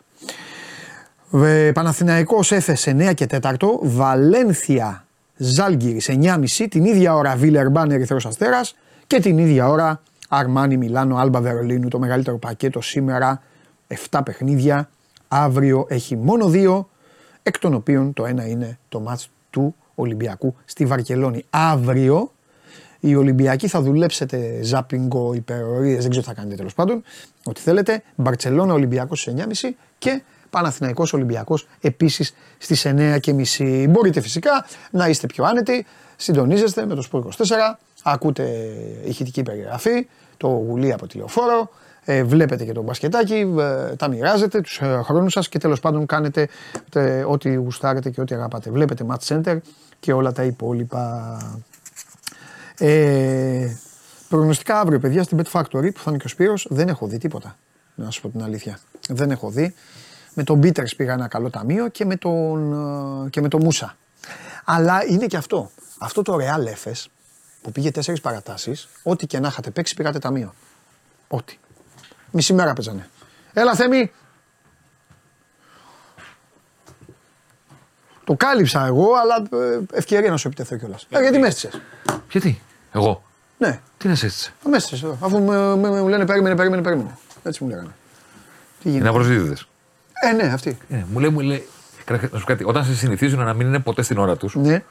Ε, Παναθηναϊκός Έφες 9 και 4, Βαλένθια Ζάλγκυρης 9.30, την ίδια ώρα Βίλερμπάν Ερυθρός Αστέρας και την ίδια ώρα Αρμάνι Μιλάνο Άλμπα Βερολίνου, το μεγαλύτερο πακέτο σήμερα 7 παιχνίδια. Αύριο έχει μόνο δύο, εκ των οποίων το ένα είναι το μάτς του Ολυμπιακού στη Βαρκελόνη. Αύριο οι Ολυμπιακοί θα δουλέψετε ζάπινγκο, υπερορίες, δεν ξέρω τι θα κάνετε τέλος πάντων, ό,τι θέλετε. Μπαρτσελώνα Ολυμπιακός στις 9.30 και Παναθηναϊκός Ολυμπιακός επίσης στις 9.30. Μπορείτε φυσικά να είστε πιο άνετοι, συντονίζεστε με το Σπορ 24, ακούτε ηχητική περιγραφή, το γουλί από τηλεοφόρο, ε, βλέπετε και το μπασκετάκι, ε, τα μοιράζετε τους ε, χρόνους σας και τέλος πάντων κάνετε ε, ό,τι γουστάρετε και ό,τι αγαπάτε. Βλέπετε Match Center και όλα τα υπόλοιπα. Ε, προγνωστικά αύριο, παιδιά, στην Bet Factory που θα είναι και ο Σπύρος, δεν έχω δει τίποτα. Να σου πω την αλήθεια. Δεν έχω δει. Με τον Μπίτερς πήγα ένα καλό ταμείο και με τον, ε, και με τον Μούσα. Αλλά είναι και αυτό. Αυτό το Real Efes που πήγε τέσσερις παρατάσεις, ό,τι και να είχατε παίξει πήγατε ταμείο. Ό,τι. Μισή μέρα παίζανε. Έλα Θέμη. Το κάλυψα εγώ, αλλά ε, ευκαιρία να σου επιτεθώ κιόλας. Ε, γιατί με έστησες. Γιατί, εγώ; Ναι, Τι να σε έτσι. με έστησες εδώ. Αφού με, με- μου λένε περίμενε, περίμενε, περίμενε. Έτσι μου λέγανε. Τι Είναι γίνεται. απροσδίδητε. Ε, ναι, αυτή. Ε, μου λέει, μου λέει, κρα- να σου πω κάτι, όταν σε συνηθίζουν να μην είναι ποτέ στην ώρα τους, Ναι.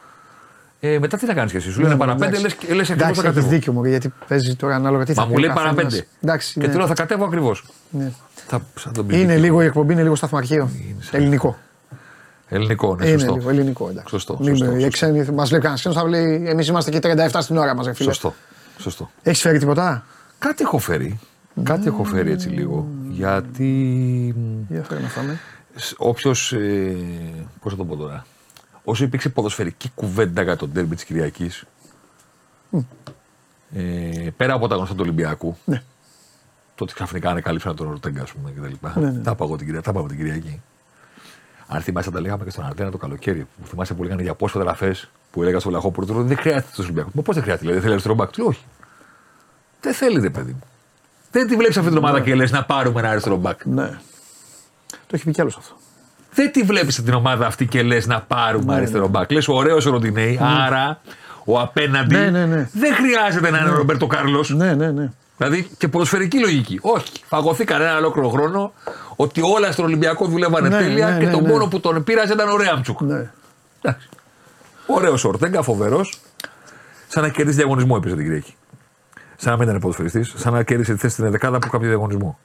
Ε, μετά τι θα κάνεις κι εσύ. Σου λένε παρά πέντε, λες Εντάξει. ακριβώ θα Εντάξει, έχεις κατέβω. δίκιο μου, γιατί παίζει τώρα ανάλογα τι θα Μα πει μου ο λέει παρά καθένας. πέντε. Εντάξει, Και ναι. του λέω θα κατέβω ακριβώς. Ναι. Θα, θα τον πει. Είναι δίκιο. λίγο η εκπομπή, είναι λίγο σταθμαρχείο. Ελληνικό. Ελληνικό, ναι, Είναι σωστό. λίγο ελληνικό, εντάξει. Σωστό, Μην- σωστό, οι σωστό. ξένοι μας λέει κανένα ξένο, θα λέει εμείς είμαστε και 37 στην ώρα μας, φίλε. Σωστό. Σωστό. Έχεις φέρει τίποτα; Κάτι έχω φέρει. Κάτι έχω φέρει έτσι λίγο. Γιατί Για φέρει να φάμε. όποιος. Ε, Πώς θα το πω τώρα. Όσο υπήρξε ποδοσφαιρική κουβέντα για τον τέρμι της Κυριακής. Ε, πέρα από τα γνωστά του Ολυμπιακού. Ναι. Το ότι ξαφνικά ανακαλύψαν τον Ορτέγκα, ας πούμε, κτλ. Ναι, ναι. Τα είπα εγώ την, Κυριακή- τα είπαμε την Κυριακή. Αν θυμάσαι, τα λέγαμε και στον Αρτένα το καλοκαίρι. Που θυμάσαι που λέγανε για πόσες φωτογραφέ που έλεγα στο Λαχόπουλο. Του λέω, Δεν χρειάζεται το Ολυμπιακό. Μα πώς δεν χρειάζεται, λέει, δεν θέλει αριστερό μπακ. Του λέω, Όχι. Δεν θέλετε, παιδί μου. Δεν τη βλέπεις αυτή την ομάδα και λες να πάρουμε ένα αριστερό μπακ. Ναι. Το έχει πει κι άλλος αυτό. Δεν τη βλέπεις την ομάδα αυτή και λες να πάρουμε αριστερό μπακ. Λες ωραίος ο Ροντινέη, άρα ο απέναντι Ναι, ναι, ναι. δεν χρειάζεται να είναι ο Ρομπέρτο Κάρλος. Ναι, ναι, ναι. Δηλαδή και ποδοσφαιρική λογική. Όχι. Φαγωθεί κανένα ολόκληρο χρόνο ότι όλα στον Ολυμπιακό δουλεύανε Ναι, τέλεια ναι, και ναι, το ναι. μόνο που τον πήραζε ήταν ο Ρέαμτσουκ. ναι. Ωραίο Ορτέγκα, φοβερός. Σαν να κερδίσει διαγωνισμό έπαιζε την Κυριακή. Σαν να μην ήταν ποδοσφαιριστής, σαν να κέρδισε τη θέση στην δεκάδα από κάποιο διαγωνισμό.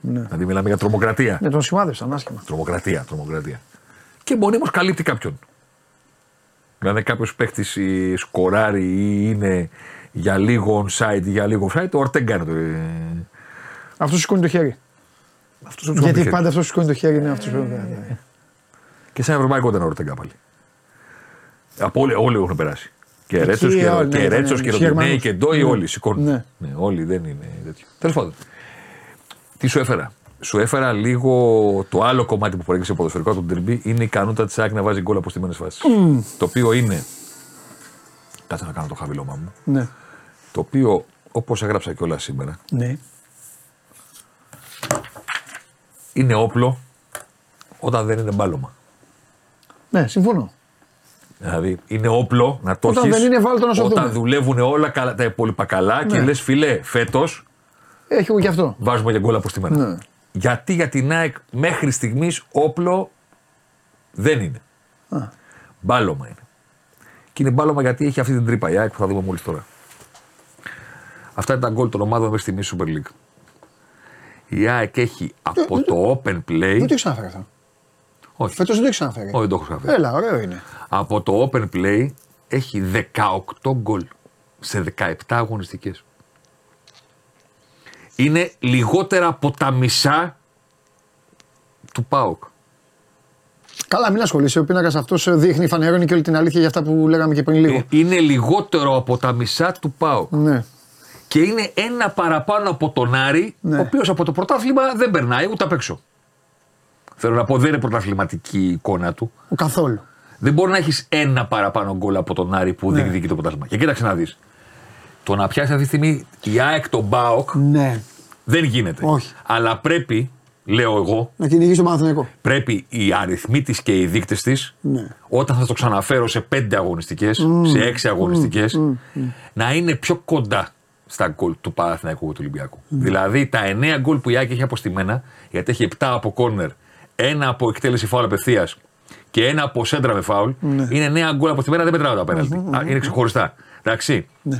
Ναι. Δηλαδή μιλάμε για τρομοκρατία. Ναι, τον σημάδευσαν άσχημα. Τρομοκρατία, τρομοκρατία. Και μονίμω καλύπτει κάποιον. Δηλαδή κάποιος παίχτης σκοράρει ή είναι για λίγο onside ή για λίγο offside, ο Ορτέγκα είναι το. ε, Αυτός σηκώνει το χέρι. αυτός που του Γιατί χέρι. πάντα αυτός σηκώνει το χέρι είναι αυτός που. Και σαν ευρωπαϊκό ήταν ο Ορτέγκα πάλι. Από όλοι, όλοι έχουν περάσει. Και Εκεί Ρέτσος και, όλοι, και, ναι, Ρέτσος ναι, και ναι, Ροντινέη Γερμανούς. και Ντόι, Ναι. όλοι σηκώνουν. Ναι. Ναι, όλοι δεν είναι τέτοιο. Τέλος πάντων. Τι σου έφερα; Σου έφερα λίγο το άλλο κομμάτι που προέκυψε από το ποδοσφαιρικό του Τερμπή είναι η ικανότητα της ΑΕΚ να βάζει γκολ από στιμένε φάσεις. Το οποίο είναι. Κάτσε να κάνω το χαβιλώμα μου. Ναι. Το οποίο, όπως έγραψα κιόλας σήμερα, Ναι. είναι όπλο όταν δεν είναι μπάλωμα. Ναι, συμφωνώ. Δηλαδή είναι όπλο να το Όταν έχεις δεν είναι, βάλτο να σου Όταν δούμε. δουλεύουν όλα καλά, τα υπόλοιπα καλά και Ναι. λες φιλέ, φέτος Έχει εγώ και αυτό. βάζουμε για γκολ από στη μέρα. Ναι. Γιατί για την ΑΕΚ μέχρι στιγμής όπλο δεν είναι. Μπάλωμα είναι. Και είναι μπάλωμα γιατί έχει αυτή την τρύπα η ΑΕΚ που θα δούμε μόλις τώρα. Αυτά είναι τα γκολ των ομάδων μέχρι στιγμής Super League. Η ΑΕΚ έχει από το open Δεν play. το έχεις ξαναφέρει αυτό. Όχι, Φέτος δεν το έχεις ξαναφέρει. όχι, δεν το έχω ξαναφέρει. Έλα, ωραίο είναι. Από το open play έχει 18 γκολ σε 17 αγωνιστικές. Είναι λιγότερα από τα μισά του ΠΑΟΚ. Καλά, μην ασχολείσαι. Ο πίνακας αυτός δείχνει, φανερώνει και όλη την αλήθεια για αυτά που λέγαμε και πριν λίγο. Ε, Είναι λιγότερο από τα μισά του ΠΑΟΚ. Ναι. Και είναι ένα παραπάνω από τον Άρη, Ναι. ο οποίος από το πρωτάθλημα δεν περνάει ούτε απ' έξω. Θέλω να πω, δεν είναι πρωταθληματική η εικόνα του. Ο καθόλου. Δεν μπορεί να έχεις ένα παραπάνω γκολ από τον Άρη που Ναι. διεκδικεί το πρωτάθλημα. Και κοίταξε να δεις. Το να πιάσει αυτή τη στιγμή η ΑΕΚ τον ΠΑΟΚ Ναι. δεν γίνεται. Όχι. Αλλά πρέπει, λέω εγώ, Να κυνηγήσει τον Παναθηναϊκό. πρέπει οι αριθμοί της και οι δείκτες της, Ναι. όταν θα το ξαναφέρω σε πέντε αγωνιστικές, σε έξι αγωνιστικές, να είναι πιο κοντά στα γκολ του Παναθηναϊκού και του Ολυμπιακού. Δηλαδή τα 9 γκολ που η Άκη έχει αποστημένα, γιατί έχει 7 από κόρνερ, ένα από εκτέλεση φάουλ απευθείας και ένα από σέντρα με φάουλ, είναι 9 γκολ αποστημένα, δεν μετράω τα πέναλτι. Α, Είναι ξεχωριστά. Εντάξει. Ναι.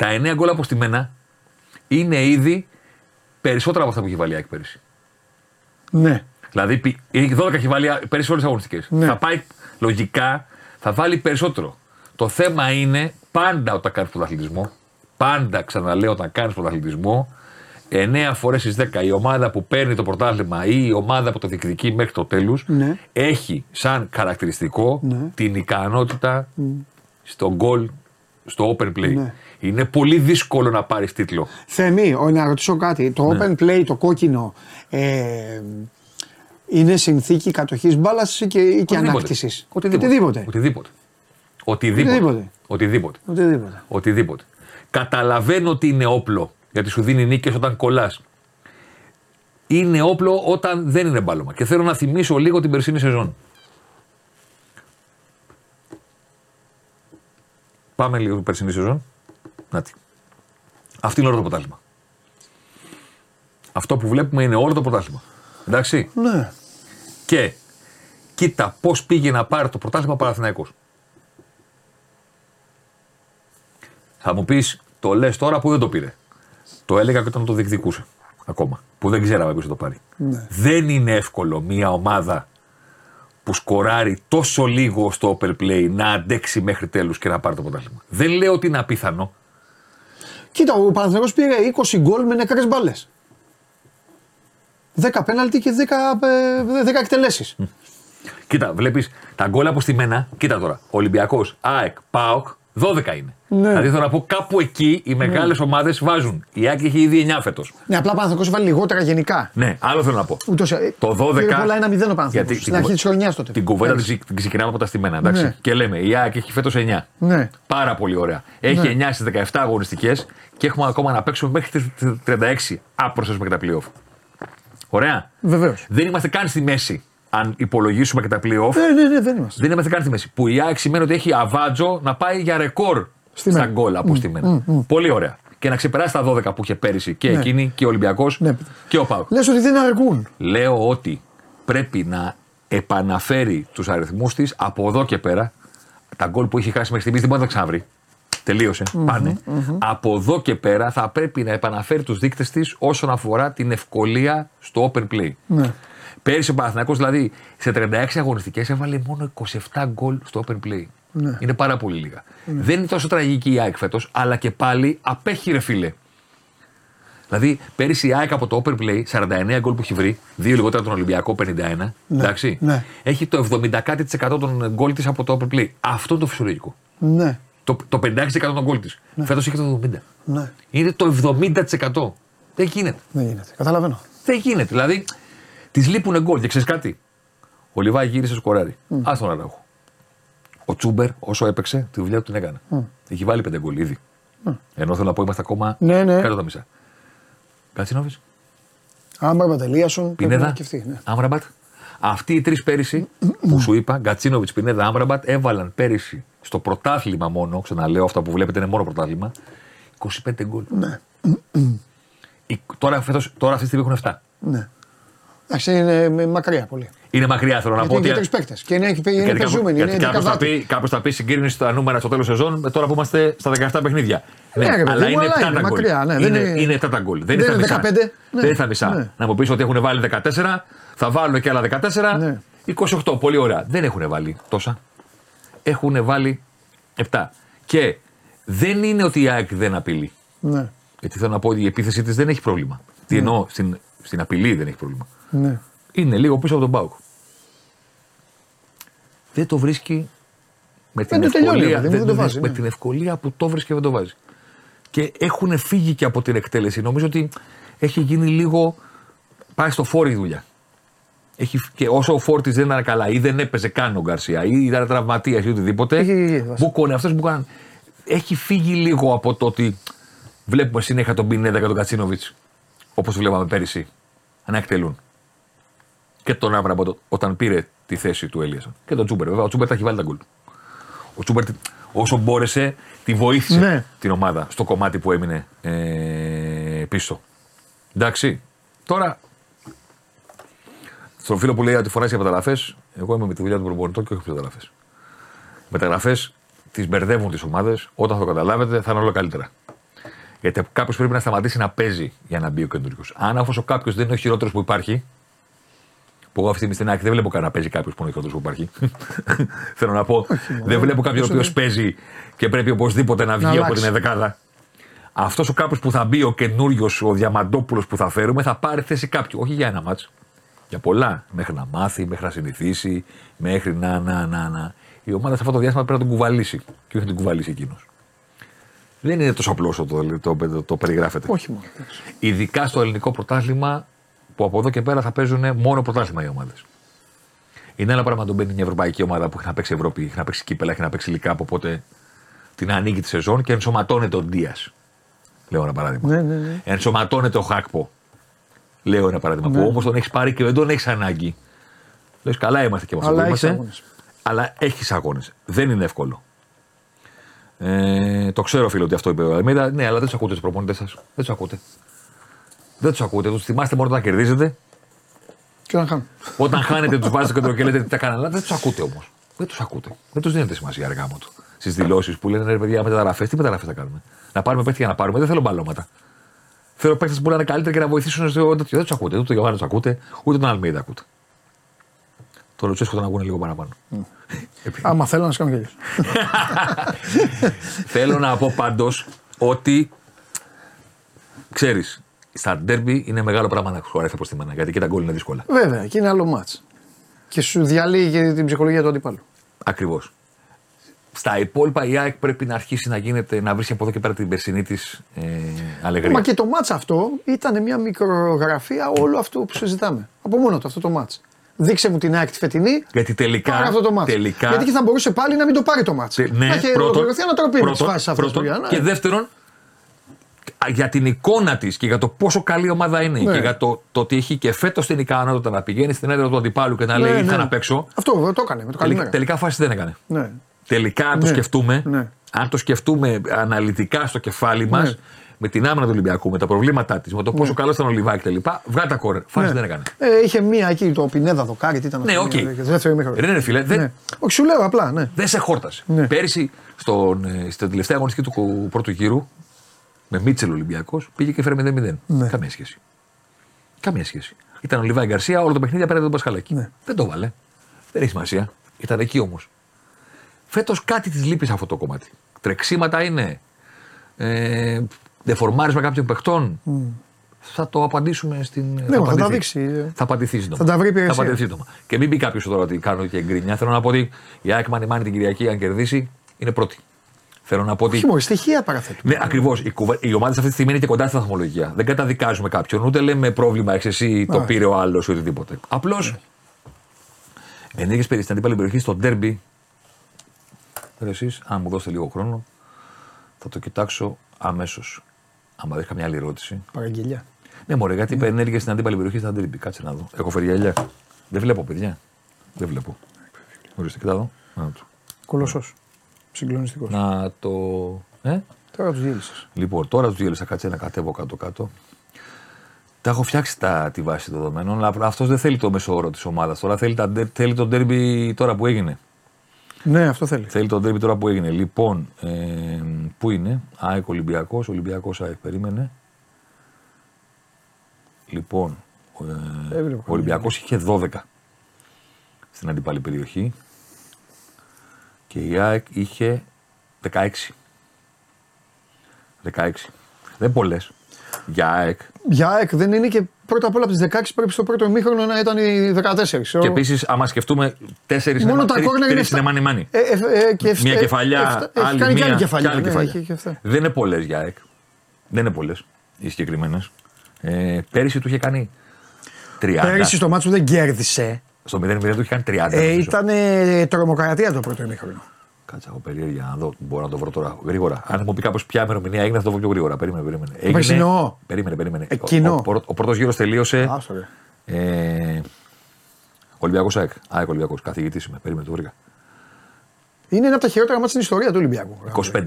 Τα 9 γκολ αποστημένα είναι ήδη περισσότερα από αυτά που έχει βάλει η Άκη πέρυσι. Ναι. Δηλαδή πι- η 12 έχει βάλει πέρυσι όλες τις αγωνιστικές. Ναι. Θα πάει λογικά, θα βάλει περισσότερο. Το θέμα είναι πάντα όταν κάνεις πρωταθλητισμό, πάντα ξαναλέω όταν κάνεις πρωταθλητισμό, 9 φορές στις 10 η ομάδα που παίρνει το πρωτάθλημα ή η ομάδα που το διεκδικεί μέχρι το τέλος Ναι. έχει σαν χαρακτηριστικό Ναι. την ικανότητα στο goal, στο open play. Ναι. Είναι πολύ δύσκολο να πάρεις τίτλο. Θεμή, να ρωτήσω κάτι. Το ναι. open play, το κόκκινο, ε, είναι συνθήκη κατοχής μπάλας και, και ανάκτησης; Οτιδήποτε. Οτιδήποτε. Οτιδήποτε. Οτιδήποτε. Οτιδήποτε. Οτιδήποτε. Οτιδήποτε. Καταλαβαίνω ότι είναι όπλο γιατί σου δίνει νίκες όταν κολλάς. Είναι όπλο όταν δεν είναι μπάλωμα. Και θέλω να θυμίσω λίγο την περσίνη σεζόν. Πάμε λίγο την περσινή σεζόν. Νάτι. Αυτή είναι όλο το πρωτάθλημα. Αυτό που βλέπουμε είναι όλο το πρωτάθλημα. Εντάξει; Ναι. Και κοίτα πώς πήγε να πάρει το πρωτάθλημα ο Παναθηναϊκός. Θα μου πεις, το λες τώρα που δεν το πήρε. Το έλεγα και όταν το διεκδικούσε. Ακόμα. Που δεν ξέραμε ποιος θα το πάρει. Ναι. Δεν είναι εύκολο μια ομάδα που σκοράρει τόσο λίγο στο upper play να αντέξει μέχρι τέλους και να πάρει το πρωτάθλημα. Δεν λέω ότι είναι απίθανο. Κοίτα, ο Παναθηναϊκός πήρε 20 γκολ με νεκρές μπάλες. 10 πέναλτι και 10, ε, 10 εκτελέσεις. Κοίτα, βλέπεις τα γκολ αποστημένα. Κοίτα τώρα. Ολυμπιακός, ΑΕΚ, ΠΑΟΚ, 12 είναι. Ναι. Δηλαδή θέλω να πω κάπου εκεί οι μεγάλες ομάδες βάζουν. Η ΑΕΚ έχει ήδη 9 φέτος. Ναι, απλά ο Παναθηναϊκός βάλει λιγότερα γενικά. Ναι, άλλο θέλω να πω. Ούτως, ε, Το 12. Πήρε πολλά 1-0 ο Παναθηναϊκός. Γιατί Στην την αρχή κουβε- της χρονιάς τότε. Την κουβέντα την, Πέρυσι. ξε- την ξεκινάμε από τα στημένα. Εντάξει. Ναι. Και λέμε η ΑΕΚ έχει φέτος 9. Ναι. Πάρα πολύ ωραία. Έχει 9 στις 17 αγωνιστικές και έχουμε ακόμα να παίξουμε μέχρι τις 36 άπροσες μέχρι τα playoff. Ωραία. Βεβαίως. Δεν είμαστε καν στη μέση αν υπολογίσουμε και τα playoff, Ναι, ναι, ναι, δεν είμαστε. δεν είμαστε καν στη μέση. Που η ΑΕΚ σημαίνει ότι έχει αβάτζο να πάει για ρεκόρ Στη στα μέση. γκολ αποστημένα. Πολύ ωραία. Και να ξεπεράσει τα 12 που είχε πέρυσι και εκείνη και ο Ολυμπιακός Ναι. και ο Πάουκ. Λες ότι δεν αρκούν. Λέω ότι πρέπει να επαναφέρει τους αριθμούς της από εδώ και πέρα. Τα γκολ που έχει χάσει μέχρι στιγμής δεν μπορεί να τα ξαναβρει Τελείωσε. πανε Από εδώ και πέρα θα πρέπει να επαναφέρει τους δείκτες της όσον αφορά την ευκολία στο open play. Ναι. Πέρυσι ο Παναθηναϊκός δηλαδή σε 36 αγωνιστικές έβαλε μόνο 27 γκολ στο open play. Ναι. Είναι πάρα πολύ λίγα. Δεν είναι τόσο τραγική η ΑΕΚ φέτος, αλλά και πάλι απέχει ρε φίλε. Δηλαδή, πέρυσι η ΑΕΚ από το Open Play, 49 γκολ που έχει βρει, δύο λιγότερα τον Ολυμπιακό, 51. εντάξει, ναι. Έχει το 70% κάτι της εκατό των γκολ της από το Open Play. Αυτό είναι το φυσιολογικό. Ναι, Το, το 56% των γκολ της. Φέτος έχει το 70%. ναι. Είναι το 70%. Δεν γίνεται. Δεν γίνεται. Καταλαβαίνω. Δεν γίνεται. Δηλαδή, τη λείπουν γκολ. Και ξέρεις κάτι; Ο Λιβάη γύρισε σκοράρι. Mm. Α τον Αράχο. Ο Τσούμπερ, όσο έπαιξε, τη δουλειά του την έκανε. Έχει βάλει πέντε γκολ ήδη. Ενώ θέλω να πω, είμαστε ακόμα Ναι, ναι. κάτω από τα μισά. Κατσίνοβιτ, Άμπραμπατ, Ελίασον, πρέπει να Πινέδα, είναι και αυτή. Ναι. Άμραμπατ. Αυτοί οι τρεις πέρυσι που σου είπα, Γκατσίνοβιτ, Πινέδα, Άμραμπατ, έβαλαν πέρυσι στο πρωτάθλημα μόνο, ξαναλέω αυτά που βλέπετε είναι μόνο πρωτάθλημα, 25 γκολ. Ναι. Η- Τώρα, φέτος, τώρα αυτή τη στιγμή έχουν 7. ναι. Εντάξει, είναι με- μακριά πολύ. Είναι μακριά, θέλω να Γιατί πω. είναι ότι- και τρεις παίκτες. Και είναι, είναι Γιατί κάπου- πεζούμενοι. γιατί Είναι κάποιος θα, δεκαδάτη. πει, κάποιος θα πει συγκρίνηση στα νούμερα στο τέλος σεζόν με τώρα που είμαστε στα 17 παιχνίδια. Ναι, ρε παιδί αλλά μου, είναι αλλά 7 είναι τα γκολ. μακριά, ναι, δεν είναι, είναι- είναι 7 τα γκολ. Δεν, δεν είναι στα είναι μισά. 15, ναι. Δεν είναι στα μισά. Ναι. Να μου πεις ότι έχουν βάλει 14, θα βάλουν και άλλα 14. Ναι. 28, πολύ ωραία. Δεν έχουν βάλει τόσα. Έχουν βάλει 7. Και δεν είναι ότι η ΑΕΚ δεν απειλεί. Ναι. Γιατί θέλω να πω ότι η επίθεσή της δεν έχει πρόβλημα. Τι εννοώ, στην, στην απειλή δεν έχει πρόβλημα. Ναι. Είναι λίγο πίσω από τον Πάουκ. Δεν το βρίσκει με την, Δεν το τελειώνει, ευκολία, ρε παιδί μου, δεν το βάζει, με ναι. την ευκολία που το βρίσκει και δεν το βάζει. Και έχουν φύγει και από την εκτέλεση. Νομίζω ότι έχει γίνει λίγο. Πάει στο φόρι η δουλειά. Έχει, και όσο ο φόρτης δεν ήταν καλά ή δεν έπαιζε καν ο Γκαρσία ή ήταν τραυματίας ή οτιδήποτε. Έχει- Μπούκονε αυτός που κάνανε. Έχει φύγει λίγο από το ότι βλέπουμε συνέχεια τον Πινέδα και τον Κατσίνοβιτς όπως βλέπαμε πέρυσι να εκτελούν. Και τον Άβραμπο όταν πήρε τη θέση του Ελίασον. Και τον Τσούμπερ. Βέβαια, ο Τσούμπερ τα έχει βάλει τα γκολ. Ο Τσούμπερ όσο μπόρεσε τη βοήθησε Ναι. την ομάδα στο κομμάτι που έμεινε ε, πίσω. Εντάξει. Τώρα, στον φίλο που λέει ότι φωνάζει για μεταγραφές, εγώ είμαι με τη δουλειά του προπονητών και όχι με μεταγραφές. Μεταγραφές τις μπερδεύουν τις ομάδες. Όταν θα το καταλάβετε, θα είναι όλο καλύτερα. Γιατί κάποιος πρέπει να σταματήσει να παίζει για να μπει ο καινούριο. Αν αυτό ο κάποιος δεν είναι ο χειρότερος που υπάρχει, που εγώ αυτή τη στιγμή στην άκρη δεν βλέπω κανένα να παίζει κάποιος που είναι ο χειρότερο που υπάρχει. Θέλω να πω, δεν βλέπω κάποιον ο οποίος παίζει και πρέπει οπωσδήποτε να βγει από αλλάξει. την ενδεκάδα. Αυτός ο κάποιος που θα μπει, ο καινούριος, ο Διαμαντόπουλος που θα φέρουμε, θα πάρει θέση κάποιου. Όχι για ένα μάτσο. Για πολλά. Μέχρι να μάθει, μέχρι να συνηθίσει, μέχρι να, να, να, να. Η ομάδα σε αυτό το διάστημα πρέπει να τον κουβαλήσει. Και όχι να την κουβαλήσει εκείνος. Δεν είναι τόσο απλό όσο το, το, το, το περιγράφεται. Όχι μόνο. Ειδικά στο ελληνικό πρωτάθλημα που από εδώ και πέρα θα παίζουν μόνο πρωτάθλημα οι ομάδες. Είναι ένα πράγμα να τον μπαίνει μια ευρωπαϊκή ομάδα που έχει να παίξει Ευρώπη, έχει να παίξει κύπελα, έχει να παίξει λικάπ, οπότε την ανοίγει τη σεζόν και ενσωματώνεται ο Ντίας. Λέω ένα παράδειγμα. Ναι, ναι, ναι. Ενσωματώνεται ο Χάκπο. Λέω ένα παράδειγμα. Ναι. Που όμως τον έχεις πάρει και δεν τον έχεις ανάγκη. Λες, καλά είμαστε και με αυτό Αλλά που έχεις είμαστε. αγώνες. Αλλά έχεις αγώνες. Δεν είναι εύκολο. Ε, το ξέρω, φίλο, ότι αυτό είπε ο Αλμίδα. Ναι, αλλά δεν του ακούτε τους προπονητές σας. Δεν του ακούτε. Δεν τους ακούτε. Τους θυμάστε μόνο όταν κερδίζετε. Και να χάνω. Όταν χάνετε, τους βάζετε κέντρο και λέτε τι τα κάνανε. Αλλά δεν τους ακούτε όμως. Δεν τους ακούτε. Δεν τους δίνετε σημασία αργά μου του. Στις δηλώσεις που λένε ρε παιδιά μεταγραφέ. Τι μεταγραφέ θα κάνουμε. Να πάρουμε παίχτη για να πάρουμε. Δεν θέλω μπαλώματα. Θέλω παίχτες που να είναι καλύτεροι και να βοηθήσουν στο τέτοιο. Δεν τους ακούτε. Ούτε τον Γιωβάνη τους ακούτε, ούτε τον Αλμίδα ακούτε. Το Λουτσέσκο τον ακούνε λίγο παραπάνω. Επί- Άμα θέλω να σε κάνω γέλιο. Θέλω να πω πάντως ότι ξέρεις, στα ντέρμπι είναι μεγάλο πράγμα να χωράει αποστημένα γιατί και τα γκολ είναι δύσκολα. Βέβαια, και είναι άλλο μάτς. Και σου διαλύει και την ψυχολογία του αντιπάλου. Ακριβώς. Στα υπόλοιπα η ΑΕΚ πρέπει να αρχίσει να γίνεται, να βρίσκει από εδώ και πέρα την περσινή της ε, αλεγρία. Μα και το μάτς αυτό ήταν μια μικρογραφία όλο αυτό που συζητάμε. Από μόνο του αυτό το μάτς. Δείξε μου την ΑΕΚ τη φετινή. Γιατί τελικά. Πάρε αυτό το μάτς. τελικά Γιατί και θα μπορούσε πάλι να μην το πάρει το μάτς. τε- ναι, να έχει πρώτον, ολοκληρωθεί ανατροπή με τις πρώτον, φάσεις αυτές πρώτον, που για να- Και δεύτερον, για την εικόνα της και για το πόσο καλή ομάδα είναι Ναι. και για το, το ότι έχει και φέτος την ικανότητα να πηγαίνει στην έδρα του αντιπάλου και να λέει Ναι, ήρθα ναι. να παίξω. Αυτό το έκανε με το Τελικά, καλημέρα. τελικά φάση δεν έκανε. Ναι. Τελικά, αν το Ναι, σκεφτούμε, ναι. αν το σκεφτούμε αναλυτικά στο κεφάλι μας, Ναι. με την άμυνα του Ολυμπιακού, με τα προβλήματά της, με το πόσο καλό ήταν ο Λιβάκη κτλ. Βγάλει τα κόρε. Φάση Ναι. δεν έκανε. Ε, είχε μία εκεί, το Πινέδα δοκάρι, τι ήταν Ναι, αυτό, οκ. μία, το δεύτερο ημίχρονο. Ρε, ρε, φίλε, δεν, Ναι. Όχι, σου λέω απλά, ναι. δεν σε χόρτασε. Ναι. Πέρυσι, στον, ε, στην τελευταία αγωνιστική του πρώτου γύρου, με Μίτσελ Ολυμπιακός, πήγε και φέρε 0-0. Ναι. Καμία σχέση. Καμία σχέση. Ήταν ο Λιβάι Γκαρσία, όλο το παιχνίδι απέναντι τον Πασχαλάκη. Ναι. Δεν το βάλε. Δεν έχει σημασία. Ήταν εκεί όμως. Φέτος κάτι της λείπει σε αυτό το κομμάτι. Τρεξίματα είναι. Ε, δεφορμάρισμα κάποιων παιχτών. Θα το απαντήσουμε στην. Ναι, μα θα απαντηθεί. τα δείξει. ε. Θα απαντηθεί σύντομα. Θα τα βρει η Θα υπηρεσία. απαντηθεί σύντομα. Και μην πει κάποιος τώρα ότι κάνω και γκρινιά. Θέλω να πω ότι η ΑΕΚ Μανιμάνη την Κυριακή, αν κερδίσει, είναι πρώτη. Θέλω να πω ότι. Όχι μόνο, στοιχεία παραθέτουμε. Ναι, ακριβώς. Οι, κουβε... οι ομάδε αυτή τη στιγμή είναι και κοντά στη βαθμολογία. Δεν καταδικάζουμε κάποιον, ούτε λέμε πρόβλημα, έχεις εσύ, το Α. πήρε ο άλλος ή οτιδήποτε. Απλώς ενέργειες περί στην αντίπαλη περιοχή στο ντέρμπι. Εσείς, αν μου δώσετε λίγο χρόνο, θα το κοιτάξω αμέσως. Αν δεν έχει καμιά άλλη ερώτηση. Παραγγελιά. Ναι, μωρέ, γιατί είπε ενέργεια στην αντίπαλη περιοχή στα ντέρμπι. Κάτσε να δω. Έχω φέρει γυαλιά. Δεν βλέπω, παιδιά. Δεν βλέπω. Ορίστε, κοιτά εδώ. Να το. Κολοσσός. Συγκλονιστικός. Να το. Ε; Τώρα τους διέλυσε. Λοιπόν, τώρα τους διέλυσα κάτσε να κατέβω κάτω-κάτω. Τα έχω φτιάξει τα, τη βάση δεδομένων, αλλά αυτός δεν θέλει το μέσο όρο της ομάδας. Τώρα θέλει, τα, ντε- θέλει το ντέρμπι τώρα που έγινε. Ναι, αυτό θέλει. Θέλει το ντέρμπι τώρα που έγινε. Λοιπόν, ε, πού είναι, ΑΕΚ Ολυμπιακός, Ολυμπιακός ΑΕΚ, περίμενε. Λοιπόν, ε, Έβλεπα ο Ολυμπιακός είχε 12 στην αντίπαλη περιοχή και η ΑΕΚ είχε 16. 16. Δεν πολλές. Για ΑΕΚ. Για ΑΕΚ δεν είναι και πρώτα απ' όλα από τις 16 πρέπει στο πρώτο ημίχρονο να ήταν οι 14. Και επίσης, άμα σκεφτούμε, τέσσερις Μόνο τα κόρνερ είναι είναι money money. Ε, ε, ε, και εφ- Μια ε, κεφαλιά, εφτά- έχει άλλη κάνει και μία, άλλη κεφαλιά. και άλλη ναι, κεφαλιά. έχει και αυτά. Δεν είναι πολλές για ΑΕΚ. Δεν είναι πολλές οι συγκεκριμένες. Ε, πέρυσι του είχε κάνει 30. Πέρυσι στο μάτσο δεν κέρδισε. Στο 0-0 του είχε κάνει 30. Ε, νομίζω. ήταν τρομοκρατία το πρώτο ημίχρονο. Κάτσα, έχω περίεργεια να δω. Μπορώ να το βρω τώρα γρήγορα. Αν μου πει κάποιος ποια ημερομηνία έγινε, θα το βρω πιο γρήγορα. Περίμενε, περίμενε. Έγινε... περσινό. Περίμενε, περίμενε. Εκείνο. Ο, ο, ο, ο πρώτος γύρος τελείωσε. Άστο, ρε. Ε, Ολυμπιακός ΑΕΚ. ΑΕΚ Ολυμπιακός. Καθηγητής είμαι. Περίμενε, το βρήκα. Είναι ένα από τα χειρότερα μάτια στην ιστορία του Ολυμπιακού. 25.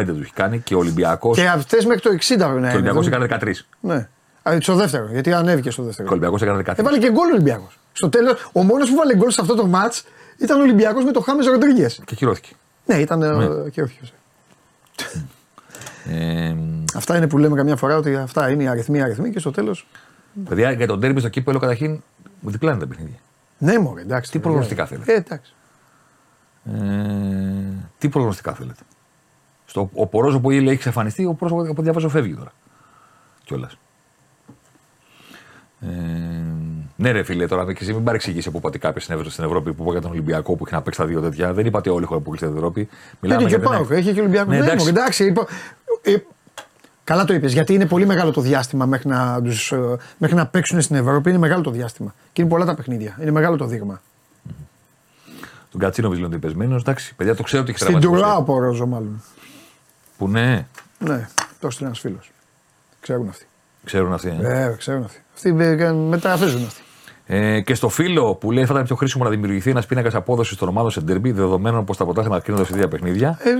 25 του έχει κάνει και ο Ολυμπιακό. Και αυτές μέχρι το 60 πρέπει να Και ο είναι. Ολυμπιακός Δεν- έκανε 13. Ναι. Α, Στο δεύτερο, γιατί ανέβηκε στο Και δεύτερο. ο Ολυμπιακός έκανε 13. Έβαλε και γκολ ο Ολυμπιακός. Στο τέλος, ο μόνος που βάλε γκολ σε αυτό το μάτ ήταν ο Ολυμπιακός με το Χάμες Ροντρίγκες. Και κυρώθηκε. Ναι, ήταν. ε, Και όχι. Ε, Αυτά είναι που λέμε καμιά φορά ότι αυτά είναι οι αριθμοί αριθμοί και στο τέλος. παιδιά, για τον τέρμπι στο κύπελο καταρχήν διπλά είναι τα παιχνίδια. Ναι, μωρέ, εντάξει. Τι παιδιά. προγνωστικά θέλετε; Ε, εντάξει. Ε, τι προγνωστικά θέλετε; Στο, ο Πορόζο που λέει έχει εξαφανιστεί, ο Πορόζο από ό,τι διαβάζω φεύγει τώρα. Κιόλας. Ε, ναι, ρε φίλε, τώρα και εσύ μην παρεξηγήσει από ότι κάποιοι συνέβησαν στην Ευρώπη που είπα για τον Ολυμπιακό που είχε να παίξει τα δύο τέτοια. Δεν είπατε όλοι έχουν αποκλειστεί στην Ευρώπη. Έχει και για την πάω, ΑΕΚ. έχει και Ολυμπιακός. Ναι, Ναι, εντάξει. μωρέ, εντάξει. είπα- ε, Καλά το είπες, γιατί είναι πολύ μεγάλο το διάστημα μέχρι να, τους, ε, μέχρι να παίξουν στην Ευρώπη. Είναι μεγάλο το διάστημα. Και είναι πολλά τα παιχνίδια. Είναι μεγάλο το δείγμα. Τον Κατσίνο είναι πεσμένο. Εντάξει, παιδιά, το ξέρω ότι έχεις Στην τραυματισμό. Τουρά ο Πορόζο, μάλλον. Που ναι, Ναι, το έστειλε ένας φίλος. Ξέρουν αυτοί. ξέρουν αυτοί. ε. Ε, ξέρουν αυτοί. Αυτοί ε, μεταφράζουν αυτοί. Ε, και στο φίλο που λέει θα ήταν πιο χρήσιμο να δημιουργηθεί ένας πίνακας απόδοσης των ομάδων σε ντερμπι, δεδομένων πως τα πρωτάθλημα κρίνονται σε δύο παιχνίδια. Ε,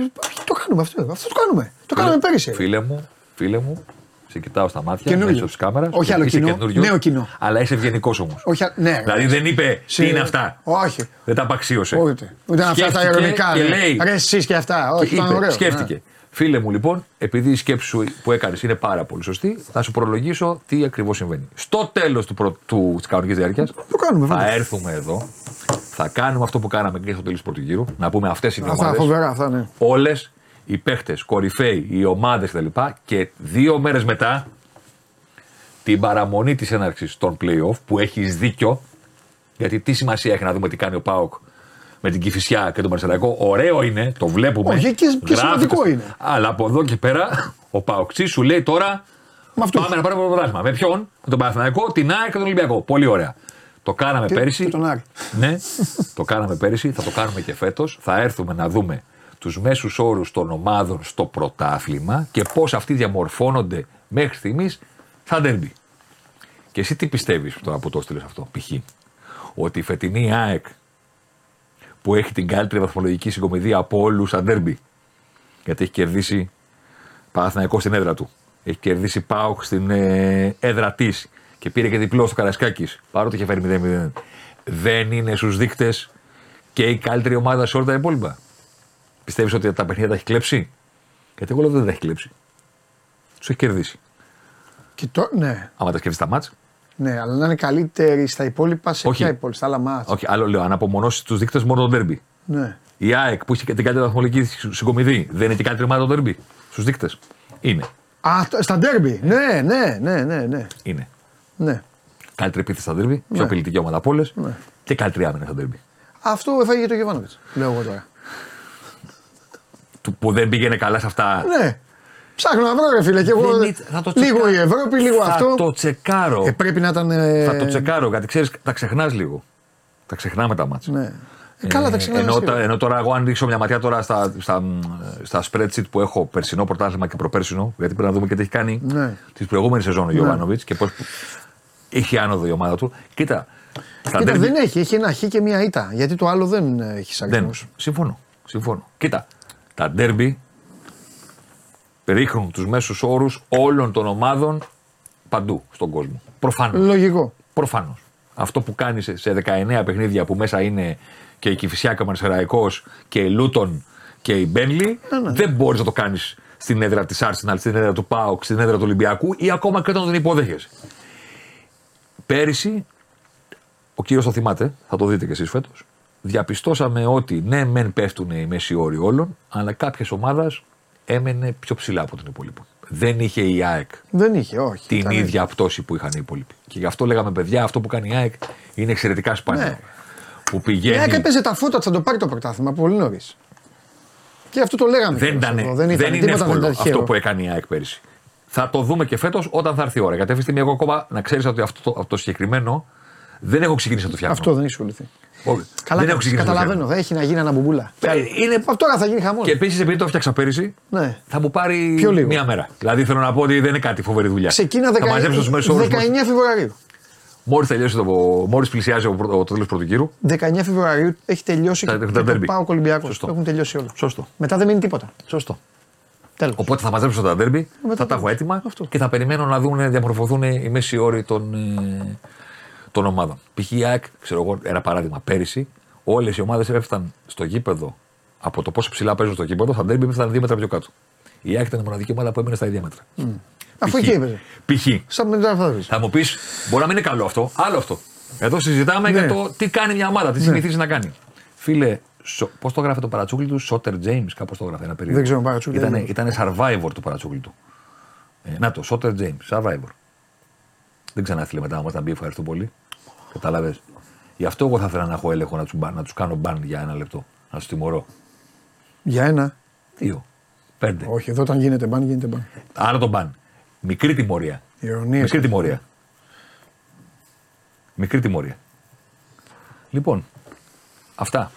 το κάνουμε αυτό. Αυτό το κάνουμε. Το κάναμε πέρυσι. Φίλε μου, φίλε μου, σε κοιτάω στα μάτια Καινούριο. μέσω της κάμερας. Όχι άλλο κοινό, νέο κοινό. Αλλά είσαι ευγενικός όμως. Όχι, α- ναι. Δηλαδή δεν είπε τι είναι αυτά. Όχι. Δεν τα απαξίωσε. Όχι. Ούτε Ούτε αυτά τα Σκέφτηκε ηρωνικά. Και ρε. λέει. Ρε, εσείς και αυτά. Όχι, και ήταν είπε, ωραίο. σκέφτηκε. Ναι. Φίλε μου, λοιπόν, επειδή η σκέψη σου που έκανες είναι πάρα πολύ σωστή, θα σου προλογίσω τι ακριβώς συμβαίνει. Στο τέλος του, προ... του... της κανονικής διάρκειας, Το κάνουμε, θα βέβαια. έρθουμε εδώ, θα κάνουμε αυτό που κάναμε και στο τέλος του πρώτου γύρου, να πούμε αυτές είναι οι Αυτά ομάδες. φοβερά, αυτά ναι. Όλες οι παίχτες, κορυφαίοι, οι ομάδες κτλ. Και δύο μέρες μετά την παραμονή της έναρξης των playoff που έχεις δίκιο, γιατί τι σημασία έχει να δούμε τι κάνει ο Πάοκ με την Κυφυσιά και τον Μαρσελαϊκό. Ωραίο είναι, το βλέπουμε. Όχι, και- και γράφεται σημαντικό στο- είναι. Αλλά από εδώ και πέρα, ο Πάοκ σου λέει τώρα Με αυτούς. πάμε να πάρουμε το πρωτάθλημα. Με ποιον, με τον Παναθηναϊκό, την ΑΕΚ και τον Ολυμπιακό. Πολύ ωραία. Το κάναμε Και- πέρυσι. και τον Άρη. Ναι, το κάναμε πέρυσι, θα το κάνουμε και φέτος. Θα έρθουμε να δούμε τους μέσους όρους των ομάδων στο πρωτάθλημα και πώς αυτοί διαμορφώνονται μέχρι στιγμής στα ντέρμπι. Και εσύ τι πιστεύεις τώρα που το έστειλε αυτό, π.χ. Ότι η φετινή ΑΕΚ που έχει την καλύτερη βαθμολογική συγκομιδία από όλους στα ντέρμπι. Γιατί έχει κερδίσει Παναθηναϊκό στην έδρα του. Έχει κερδίσει Πάοκ στην ε, έδρα της και πήρε και διπλό στο Καρασκάκη. Παρότι είχε φέρει 0-0. Δεν είναι στους δείκτες και η καλύτερη ομάδα σε όλα τα υπόλοιπα. Πιστεύεις ότι τα παιχνίδια τα έχει κλέψει; Γιατί εγώ λέω ότι δεν τα έχει κλέψει. Τους έχει κερδίσει. Και το, ναι, Άμα τα σκεφτεί τα μάτς. Ναι, αλλά να είναι καλύτεροι στα υπόλοιπα σε Όχι. ποια υπόλοιπα, στα άλλα μάτια. Όχι, άλλο λέω, αν απομονώσεις τους δείκτες μόνο τον τέρμπι. Ναι. Η ΑΕΚ που έχει και την καλύτερη βαθμολογική συγκομιδή δεν είναι και η καλύτερη ομάδα των τέρμπι. Στους δείκτες. Είναι. Α, τ- στα ντέρμπι. Ναι, ναι, ναι, ναι, ναι. Είναι. ναι. Καλύτερη επίθεση στα τέρμπι, πιο Ναι. απειλητική ομάδα από όλες Ναι. και καλύτερη άμυνα στα τέρμπι. Αυτό έφαγε το Γεβάνοβιτ. Λέω εγώ τώρα. Του που δεν πήγαινε καλά σε αυτά. Ναι. Ψάχνω να βρω, ρε φίλε. Και εγώ, Δεν ήταν- θα το λίγο τσεκάρω. η Ευρώπη, λίγο θα αυτό. το τσεκάρω. Ε, πρέπει να ήταν. ε, Θα το τσεκάρω γιατί ξέρεις, τα ξεχνάς λίγο. Τα ξεχνάμε τα μάτια. Ναι. Ε, καλά, τα ξεχνάμε. ενώ, σίγουρα. τα- ενώ τώρα, εγώ αν ρίξω μια ματιά τώρα στα, στα, στα spreadsheet που έχω περσινό πρωτάθλημα και προπέρσινο, γιατί πρέπει να δούμε και τι έχει κάνει Ναι. τη προηγούμενη σεζόν ο Γιωβάνοβιτς και πώς έχει άνοδο η ομάδα του. Κοίτα. στα Κοίτα, derby- δεν έχει. Έχει ένα χ και μία ήττα. Γιατί το άλλο δεν ε, έχεις δεν. αριθμού. Συμφωνώ. Συμφωνώ. Κοίτα. Τα ντέρμπι ρίχνουν τους μέσους όρους όλων των ομάδων παντού στον κόσμο. Προφανώς. Λογικό. Προφανώς. Αυτό που κάνεις σε σε 19 παιχνίδια που μέσα είναι και η Κυφυσιάκα Μαρσεραϊκό και η Λούτον και η Μπένλι, ναι. δεν μπορείς να το κάνεις στην έδρα της Arsenal, στην έδρα του Πάοκ, στην έδρα του Ολυμπιακού ή ακόμα και όταν τον υποδέχεσαι. Πέρυσι, ο κύριος το θυμάται, θα το δείτε κι εσείς φέτος, διαπιστώσαμε ότι ναι, μεν πέφτουν οι μέση όροι όλων, αλλά κάποια ομάδα έμενε πιο ψηλά από την υπόλοιπη. Δεν είχε η ΑΕΚ Δεν είχε, όχι. την Ήταν- ίδια πτώση που είχαν οι υπόλοιποι. Και γι' αυτό λέγαμε, παιδιά, αυτό που κάνει η ΑΕΚ είναι εξαιρετικά σπάνιο. Ναι. Που Η πηγαίνει. ΑΕΚ έπαιζε τα φώτα, θα το πάρει το πρωτάθλημα πολύ νωρίς. Και αυτό το λέγαμε. δεν, κιόλας ήταν, εδώ. δεν, ήταν είναι τίποτα, εύκολο ήταν αυτό τυχαίο. που έκανε η ΑΕΚ πέρυσι. Θα το δούμε και φέτος όταν θα έρθει η ώρα. Γιατί αυτή τη στιγμή εγώ ακόμα να ξέρεις ότι αυτό το, αυτό το συγκεκριμένο δεν έχω ξεκινήσει να το φτιάχνω. Αυτό δεν έχει ασχοληθεί. Όχι. Καλά, δεν έχω ξεκινήσει να το καταλαβαίνω. Δεν έχει να γίνει ένα μπουμπούλα. φτιάχνω. Ε, Είναι... Από τώρα θα γίνει χαμός. Και επίσης επειδή το φτιάξα πέρυσι, Ναι. θα μου πάρει Πιο λίγο. μία μέρα. Δηλαδή θέλω να πω ότι δεν είναι κάτι φοβερή δουλειά. Ξεκίνα Θα μαζέψω τους μέσους 19, όρου. 19 Φεβρουαρίου. Μόλις τελειώσει το. Μόλις πλησιάζει ο, πρω- το τέλος πρώτου κύρου. 19 Φεβρουαρίου έχει τελειώσει Τα- και, τα και το ντέρμπι. Πάο Ολυμπιακός. Σωστό. Έχουν τελειώσει όλα. Σωστό. Μετά δεν μείνει τίποτα. Σωστό. Τέλος. Οπότε θα μαζέψω τα ντέρμπι, Μετά θα τα έχω τέλος. έτοιμα Αυτό. και θα περιμένω να δουν, διαμορφωθούν οι μέση όροι των, ε, των ομάδων. Π.χ. η ΑΕΚ, ξέρω εγώ, ένα παράδειγμα, πέρυσι, όλες οι ομάδες έφτασαν στο γήπεδο από το πόσο ψηλά παίζουν στο γήπεδο, στα ντέρμπι έφτασαν δύο μέτρα πιο κάτω. Η ΑΕΚ ήταν η μοναδική ομάδα που έμεινε στα ίδια μέτρα. Αφού Π.χ. εκεί έπαιζε. Π.χ. Σαν με τα φάδε. Θα μου πεις, μπορεί να μην είναι καλό αυτό, άλλο αυτό. Εδώ συζητάμε Ναι. για το τι κάνει μια ομάδα, τι συνηθίζει να κάνει. Φίλε, πώς το γράφει το παρατσούκλι του, Σότερ James, κάπως το γράφει ένα περίεργο. Δεν ξέρω, παρατσούκλι Ήτανε, δεν ήτανε survivor το παρατσούκλι του. Ε, να το, Σότερ James, survivor. Δεν ξανά έστειλε μετά, μας να μπει, ευχαριστώ πολύ. Κατάλαβες. Γι' αυτό εγώ θα ήθελα να έχω έλεγχο να τους να τους κάνω μπαν για ένα λεπτό. Να τους τιμωρώ. Για ένα. Δύο. Πέντε. Όχι, εδώ όταν γίνεται μπαν, γίνεται μπαν. Άρα τον μπαν. Μικρή τιμωρία. Ηρωνίε. Μικρή τιμωρία. Μικρή τιμωρία. Λοιπόν, αυτά.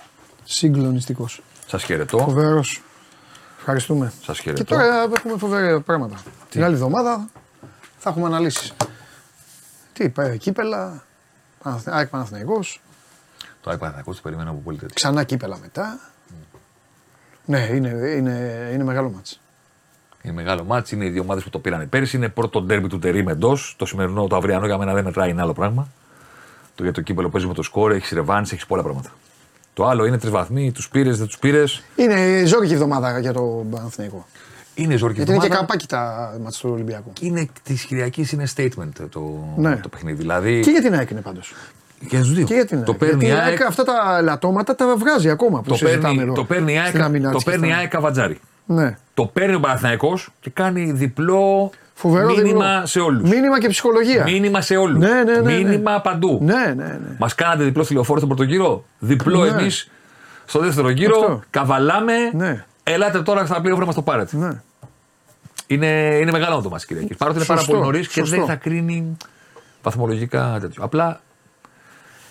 Συγκλονιστικός. Σας χαιρετώ. Φοβερός. Ευχαριστούμε. Σας Και χαιρετώ. τώρα έχουμε φοβερά πράγματα. Την άλλη εβδομάδα θα έχουμε αναλύσεις. Τι είπα, κύπελα, Παναθ- ΑΕΚ Παναθηναϊκός, Το iPad θα ακούσει, περιμένω από πολύ τέτοιο. ξανά κύπελα μετά. Ναι, είναι, είναι, είναι μεγάλο μάτς. Είναι μεγάλο μάτσο, είναι οι δύο ομάδες που το πήραν πέρυσι. Είναι πρώτο ντέρμπι του Τερήμ εντός. Το σημερινό, το αυριανό για μένα δεν μετράει, είναι άλλο πράγμα. Το για το κύπελο παίζει με το σκόρ, έχεις ρεβάνση, έχεις πολλά πράγματα. Το άλλο είναι τρεις βαθμοί, τους πήρες, δεν τους πήρες. Είναι ζόρικη εβδομάδα για το Παναθηναϊκό. Είναι ζόρικη Γιατί είναι και εβδομάδα. καπάκι τα μάτς του Ολυμπιακού. Και είναι της Κυριακής είναι statement το, Ναι. το παιχνίδι. Δηλαδή. Και για την ΑΕΚ είναι πάντως. και στους δύο. Και για την ΑΕΚ. το παίρνει η Γιατί η ΑΕΚ, ΑΕΚ αυτά τα λατώματα τα βγάζει ακόμα που το συζητάμε παίρνει, εδώ. το παίρνει η ΑΕΚ, στην άμυνα το της και παίρνει η στα- ΑΕΚ Καβατζάρη. Ναι. Το παίρνει ο Παναθηναϊκός και κάνει διπλό Φοβερό μήνυμα διπλό. σε όλους. Μήνυμα και ψυχολογία. Μήνυμα σε όλους. Ναι, ναι, ναι, ναι. Μήνυμα παντού. Ναι, ναι, ναι. Μας κάνατε διπλό στη λεωφόρο στον πρώτο γύρο. Διπλό Ναι. εμείς στο δεύτερο γύρο. Αυτό. Καβαλάμε. Ναι. Ελάτε τώρα στα πλοία να μα το πάρετε. ναι. Είναι, είναι μεγάλο το μα Κυριακή. Παρότι είναι πάρα Σωστό, πολύ νωρίς και σωστό. δεν θα κρίνει βαθμολογικά τέτοιο. Απλά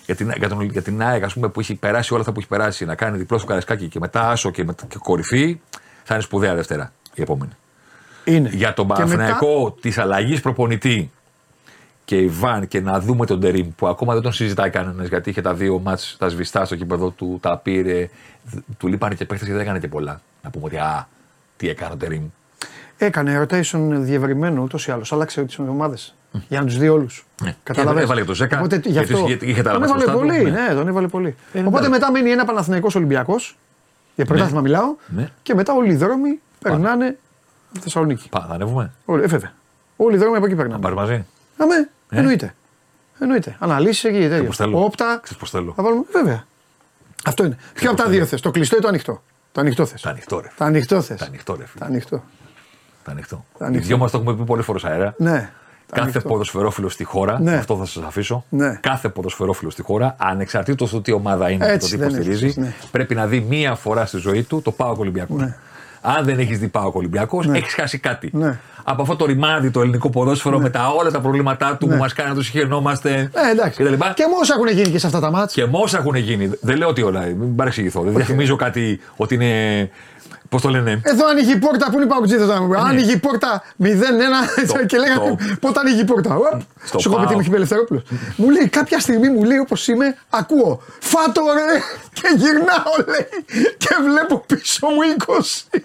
για την, για, τον, για την ΑΕΚ ας πούμε, που έχει περάσει όλα αυτά που έχει περάσει, να κάνει διπλό στο Καρασκάκι και μετά άσο και, με- και κορυφή, θα είναι σπουδαία Δευτέρα η επόμενη. Είναι. Για τον Και Παναθηναϊκό της αλλαγής προπονητή και η Βαν και να δούμε τον Τερήμ που ακόμα δεν τον συζητάει κανένας γιατί είχε τα δύο μάτς τα σβηστά στο κήπεδο του, τα πήρε. Του λείπανε και παίχτες και δεν έκανε και πολλά. Να πούμε ότι α, τι έκανε ο Τερήμ. Έκανε rotation διευρυμένο ούτως ή άλλως. Άλλαξε τις ομάδες. Για να τους δει όλους. Ναι. Καταλαβαίνεις. Και έβαλε το Ζέκα, Οπότε, γι' γιατί αυτό, είχε- είχε τα άλλα τον μάτς έβαλε μπροστά του, πολύ. ναι. Ναι, τον έβαλε πολύ. Ε, Οπότε εντάξει. μετά μένει ένα Παναθηναϊκός Ολυμπιακός. Για πρωτάθλημα μιλάω. Ναι. Και μετά όλοι οι δρόμοι περνάνε Θεσσαλονίκη. Πά, θα ανέβουμε. Όλοι, ε, βέβαια. Όλοι οι δρόμοι από εκεί Να περνάνε. πάρει μαζί. Αμέ, εννοείται. Εννοείται. Αναλύσει εκεί. τέτοια. πώς θέλω. Όπτα. Ξέρεις πώς θέλω. Θα βάλουμε. Βέβαια. Αυτό είναι. Ποιο από τα δύο θες, το κλειστό ή το ανοιχτό; Το ανοιχτό θες. Τα ανοιχτό ρε. Το ανοιχτό θες. Τα ανοιχτό ρε. Το φίλε. ανοιχτό. Τα ανοιχτό. Τα Οι ανοιχτό. δυο μας το έχουμε πει πολλές φορές αέρα. Ναι. Το Κάθε ανοιχτό. ποδοσφαιρόφιλο στη χώρα, Ναι. αυτό θα σας αφήσω. Ναι. Κάθε ποδοσφαιρόφιλο στη χώρα, ανεξαρτήτως του τι ομάδα είναι Έτσι, και το δεν τι είναι, υποστηρίζει, ναι. πρέπει να δει μία φορά στη ζωή του το Πάο Ολυμπιακό. Ναι. Αν δεν έχεις δει Πάο Ολυμπιακός, Ναι. έχεις χάσει κάτι. Ναι. Από αυτό το ρημάδι το ελληνικό ποδόσφαιρο με τα όλα τα προβλήματά του Ναι. που μας κάνει να τους χαιρνόμαστε. Ε, εντάξει. κτλ. Και μόσα έχουν γίνει και σε αυτά τα μάτια. Και με όσα έχουν γίνει. Δεν λέω ότι όλα. Μην παρεξηγηθώ. Δεν διαφημίζω κάτι ότι είναι. Πώς το λένε; Εδώ ανοίγει η πόρτα, πού είναι οι παγκοτζίδε τώρα. Ναι. Άνοιγε η πόρτα 0-1 και λέγανε πότε ανοίγει η πόρτα. Οπ, Στο Σου έχω πει τι ΠΑΟ. μου έχει πει Ελευθερόπουλος. Μου λέει κάποια στιγμή μου λέει όπως είμαι, ακούω. Φάτο ρε! Και γυρνάω λέει. Και βλέπω πίσω μου 20.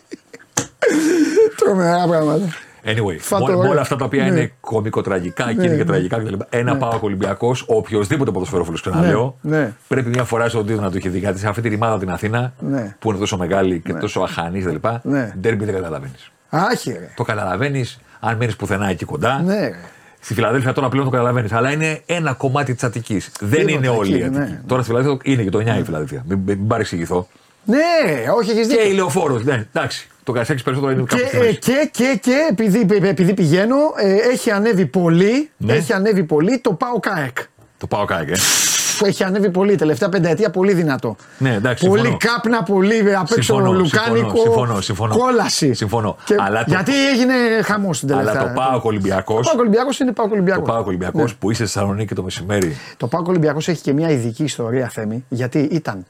Τρομερά πράγματα. Anyway, Φάτο με- με ωραία. όλα αυτά τα οποία Ναι. είναι κομικοτραγικά και είναι Ναι, και ναι. τραγικά κτλ. Ένα ναι. Πάο Ολυμπιακός, οποιοδήποτε ποδοσφαιρόφιλο ξαναλέω, ναι. πρέπει μια φορά στο δίδυμα να το έχει δει. Γιατί σε αυτή τη ρημάδα από την Αθήνα, Ναι. που είναι τόσο μεγάλη και τόσο αχανής κτλ. Ναι. Ντέρμπι δεν καταλαβαίνεις. Άχι ρε. Το καταλαβαίνεις αν μένεις πουθενά εκεί κοντά. Ναι, ρε. Στη Φιλαδέλφια τώρα πλέον το καταλαβαίνεις. Αλλά είναι ένα κομμάτι της Αττικής. Δεν Τίποτα είναι όλη η εκεί, Αττική. ναι. Τώρα στη Φιλαδέλφια είναι και το 9 η Φιλαδέλφια. Μην, μην παρεξηγηθώ. Ναι, όχι, έχεις Και δίκιο. η λεωφόρος. Ναι, εντάξει. Το Καρσέκη περισσότερο είναι κάπου Και, στη ε, μέση. και, και, και επειδή, επειδή πηγαίνω, ε, έχει ανέβει πολύ, Ναι. έχει ανέβει πολύ το πάω ΚΑΕΚ. Το πάω κάκι. Ε. που έχει ανέβει πολύ τελευταία πενταετία, πολύ δυνατό. Ναι, εντάξει, Πολύ συμφωνώ. κάπνα, πολύ απ' έξω Συμφωνώ, λουκάνικο. συμφωνώ, συμφωνώ, συμφωνώ. Κόλασης. Συμφωνώ. Και Αλλά το- γιατί έγινε χαμός την τελευταία. Αλλά το Πάο Ολυμπιακό. Το Πάο Ολυμπιακός είναι Πάο Το Ολυμπιακό. Πάο Ολυμπιακός που είσαι στη Θεσσαλονίκη το μεσημέρι. Το Πάο Ολυμπιακός έχει και μια ειδική ιστορία θέμη, γιατί ήταν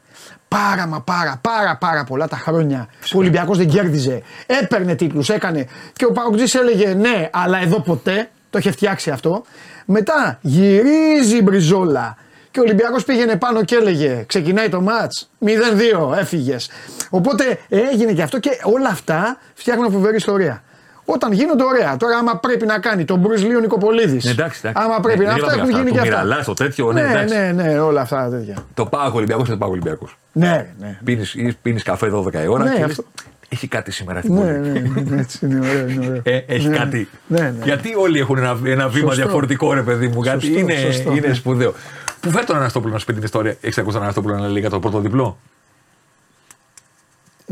πάρα μα πάρα πάρα πάρα πολλά τα χρόνια που ο Ολυμπιακός δεν κέρδιζε. Έπαιρνε τίτλους, έκανε. Και ο Παοκτζή έλεγε ναι, αλλά εδώ ποτέ. Το είχε φτιάξει αυτό. Μετά γυρίζει η μπριζόλα. Και ο Ολυμπιακός πήγαινε πάνω και έλεγε Ξεκινάει το μάτς 0-2 έφυγες Οπότε έγινε και αυτό και όλα αυτά φτιάχνουν φοβερή ιστορία Όταν γίνονται ωραία, τώρα άμα πρέπει να κάνει τον Μπρουζ Λίου Νικοπολίδης Ναι, εντάξει, εντάξει. Άμα πρέπει Ναι, να δεν αυτά είπαμε έχουν γίνει αυτά. και Το αυτά. Μιραλάς, το τέτοιο, ναι, ναι, εντάξει. ναι, ναι, όλα αυτά τέτοια. Το Πάο Ολυμπιακός είναι το Πάο Ολυμπιακός. Ναι, ρε, ναι. Πίνεις καφέ 12 η ώρα Ναι, και λες, αυτό. έχει κάτι σήμερα στην Ναι, πόλη. ναι, ναι, έτσι είναι ωραίο, είναι ωραίο. Ε, έχει Ναι, κάτι. Ναι, ναι. Γιατί όλοι έχουν ένα, ένα βήμα Σωστό. διαφορετικό, ρε παιδί μου. Γιατί Σωστό, είναι, σωστό, είναι ναι. σπουδαίο. Που φέρει τον Αναστόπουλο να σου πει την ιστορία; Έχει ακούσει τον Αναστόπουλο να λέει για το πρώτο διπλό;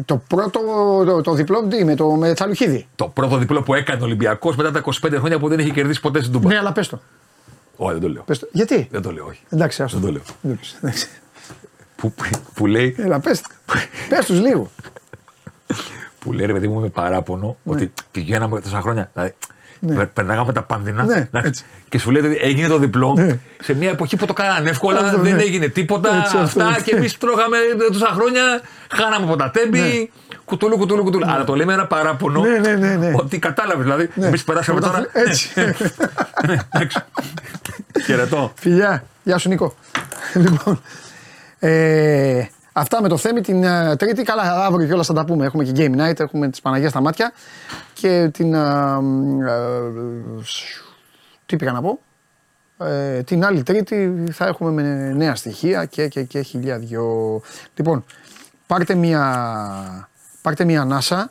Το πρώτο, το, το διπλό τι, με το με Τσαλουχίδη. Το πρώτο διπλό που έκανε ο Ολυμπιακός μετά τα 25 χρόνια που δεν έχει κερδίσει ποτέ στην Τούμπα. Ναι, αλλά πες το. Όχι, δεν το λέω. Πες το. Γιατί; Δεν το λέω, όχι. Εντάξει, άστο. Δεν το λέω. Δεν το πεις, εντάξει. Που, που, λέει, Έλα, πες. πες τους λίγο. που λέει ρε παιδί μου με παράπονο ότι πηγαίναμε τόσα χρόνια. Δηλαδή, Ναι. πε- περνάγαμε τα πάνδυνα Ναι, εντάξει, έτσι. και σου λέει ότι έγινε το διπλό Ναι. σε μια εποχή που το κάνανε εύκολα, Αυτό, δεν ναι. έγινε τίποτα. Έτσι, αυτό, αυτά ναι. και εμείς τρώγαμε τόσα χρόνια, χάναμε από τα τέμπη. Ναι. Κουτούλου, κουτούλου, κουτούλου. Αλλά το λέμε ένα παράπονο Ναι, ναι, ναι, ναι. ότι κατάλαβες. Δηλαδή, Ναι. εμείς περάσαμε Όταν- τώρα. Έτσι. Ναι, εντάξει. Χαιρετώ. Φιλιά. Γεια σου Νίκο. λοιπόν, ε, αυτά με το Θέμη την ε, Τρίτη. Καλά, αύριο κιόλας θα τα πούμε. Έχουμε και Game Night, έχουμε τις Παναγία στα μάτια. Και την... ε, ε, τι πήγα να πω. Ε, την άλλη Τρίτη θα έχουμε με νέα στοιχεία και, και, και χιλιά δυο. Λοιπόν, πάρτε μια, πάρτε μια ανάσα,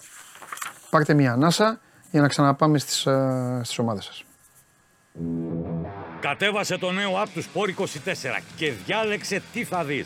πάρτε μια ανάσα για να ξαναπάμε στις, ε, στις ομάδες σας. Κατέβασε το νέο app του Sport 24 και διάλεξε τι θα δεις.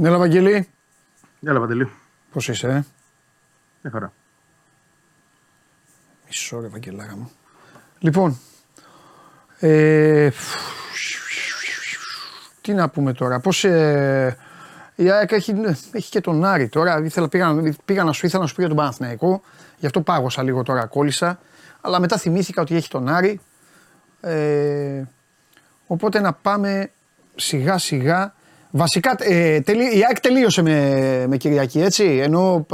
Ναι, Βαγγελή. Έλα, Παντελή. Πώς είσαι, ε; Μια χαρά. Μισό ρε Βαγγελάρα μου. Λοιπόν, ε, τι να πούμε τώρα, πώς ε, η ΑΕΚ έχει, έχει και τον Άρη τώρα, ήθελα, πήγα, πήγα να σου ήθελα να σου πει για τον Παναθηναϊκό, γι' αυτό πάγωσα λίγο τώρα, κόλλησα, αλλά μετά θυμήθηκα ότι έχει τον Άρη, ε, οπότε να πάμε σιγά σιγά, βασικά ε, τελεί, η ΑΕΚ τελείωσε με, με Κυριακή έτσι, ενώ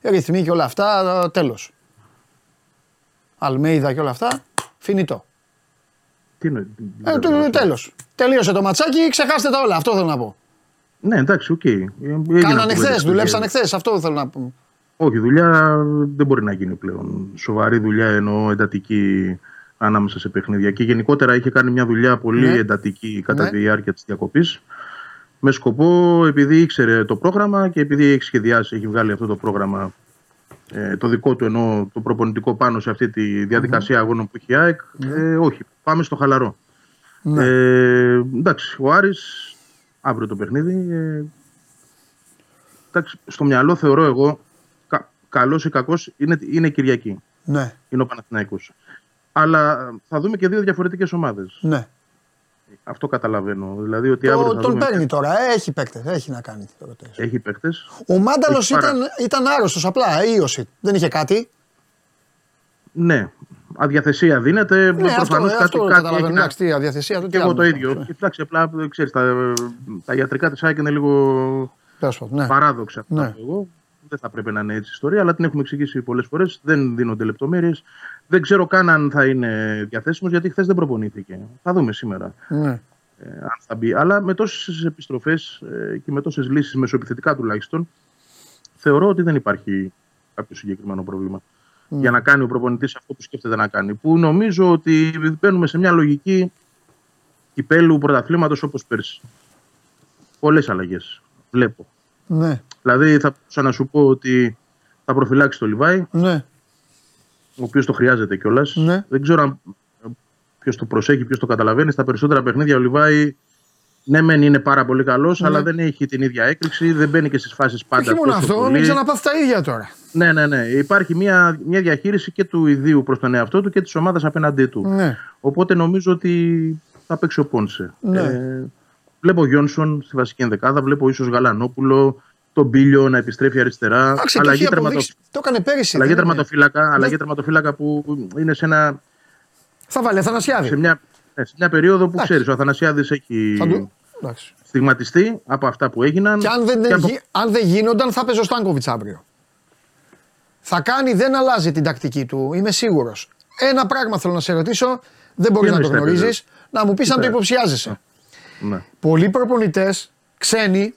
ε, ρυθμοί και όλα αυτά, τέλος. Αλμέιδα και όλα αυτά, finito. Τι είναι. Ε, το, τέλος. Τελείωσε το ματσάκι, ξεχάστε τα όλα, αυτό θέλω να πω. Ναι, εντάξει, ok. Okay. Κάνανε χθες, δουλέψανε χθες, αυτό θέλω να πω. Όχι, δουλειά δεν μπορεί να γίνει πλέον. Σοβαρή δουλειά εννοώ εντατική ανάμεσα σε παιχνίδια. Και γενικότερα είχε κάνει μια δουλειά πολύ Ναι. εντατική κατά Ναι. τη διάρκεια της διακοπής. Με σκοπό, επειδή ήξερε το πρόγραμμα και επειδή έχει σχεδιάσει, έχει βγάλει αυτό το πρόγραμμα ε, το δικό του εννοώ το προπονητικό πάνω σε αυτή τη διαδικασία αγώνων που έχει η ΑΕΚ. Ε, όχι, πάμε στο χαλαρό. Ναι. Ε, εντάξει, ο Άρης αύριο το παιχνίδι. Ε, εντάξει, στο μυαλό θεωρώ εγώ, κα, καλός ή κακός, είναι, είναι Κυριακή. Ναι, Είναι ο Παναθηναϊκός. Αλλά ε, θα δούμε και δύο διαφορετικές ομάδες. ναι. Αυτό καταλαβαίνω. Δηλαδή ότι αύριο Το, θα τον δούμε... παίρνει τώρα, ε, έχει παίκτες, έχει να κάνει. τι ρωτήσεις. Έχει παίκτες. Ο Μάνταλος Έχει πάρα- ήταν, ήταν άρρωστος απλά, ε, ίωση. Δεν είχε κάτι. Ναι, αδιαθεσία δίνεται. Ναι, αυτό, προφανώς ε, κάτι, αυτό κάτι καταλαβαίνω. έχει να- Εντάξει, τι αδιαθεσία του. Και εγώ το ίδιο. Εντάξει, απλά ξέρεις, τα, τα ιατρικά της ΑΕΚ είναι λίγο Ναι. παράδοξα. Ναι. Ναι. Εγώ. Δεν θα πρέπει να είναι έτσι η ιστορία, αλλά την έχουμε εξηγήσει πολλές φορές. Δεν δίνονται λεπτομέρειες. Δεν ξέρω καν αν θα είναι διαθέσιμος, γιατί χθες δεν προπονήθηκε. Θα δούμε σήμερα Ναι. ε, αν θα μπει. Αλλά με τόσες επιστροφές ε, και με τόσες λύσεις μεσοεπιθετικά τουλάχιστον, θεωρώ ότι δεν υπάρχει κάποιο συγκεκριμένο πρόβλημα. Για να κάνει ο προπονητής αυτό που σκέφτεται να κάνει. Που νομίζω ότι μπαίνουμε σε μια λογική κυπέλου πρωταθλήματος όπως πέρσι. Πολλές αλλαγές. Βλέπω. Ναι. Δηλαδή θα μπορούσα να σου πω ότι θα προφυλάξει το Λιβάη, Ναι. Ο οποίος το χρειάζεται κιόλας. Ναι. Δεν ξέρω αν ποιος το προσέχει, ποιος το καταλαβαίνει. Στα περισσότερα παιχνίδια ο Λιβάη ναι, μεν είναι πάρα πολύ καλός, αλλά δεν έχει την ίδια έκρηξη, δεν μπαίνει και στις φάσεις πάντα. Όχι μόνο τόσο αυτό, πολύ. μην ξαναπάθει τα ίδια τώρα. Ναι, ναι, ναι. Υπάρχει μια, μια διαχείριση και του ιδίου προς τον εαυτό του και της ομάδας απέναντί του. Ναι. Οπότε νομίζω ότι θα παίξει ο Πόνσε. Ναι. Ε, βλέπω Γιόνσον στη βασική ενδεκάδα, βλέπω ίσως Γαλανόπουλο, τον Μπίλιο να επιστρέφει αριστερά. Εντάξει, το αλλαγή, έχει τερματο... αποδείξει. Το έκανε πέρυσι. αλλαγή δεν είναι; τερματοφύλακα, αλλαγή τερματοφύλακα που είναι σε, ένα, Θα βάλει Αθανασιάδη. σε, μια, ε, σε μια περίοδο που Εντάξει. ξέρεις, ο Αθανασιάδης έχει Θα του- Εντάξει. στιγματιστεί από αυτά που έγιναν. Και αν δεν, και από- γι- αν δεν γίνονταν, θα παίζει ο Στάνκοβιτς αύριο. Θα κάνει, δεν αλλάζει την τακτική του, είμαι σίγουρος. Ένα πράγμα θέλω να σε ρωτήσω, δεν μπορείς Τι να το εννοείς, θα γνωρίζεις, έπαιζε; να μου πεις αν το Ναι. υποψιάζεσαι. Ναι. Πολλοί προπονητές, ξένοι,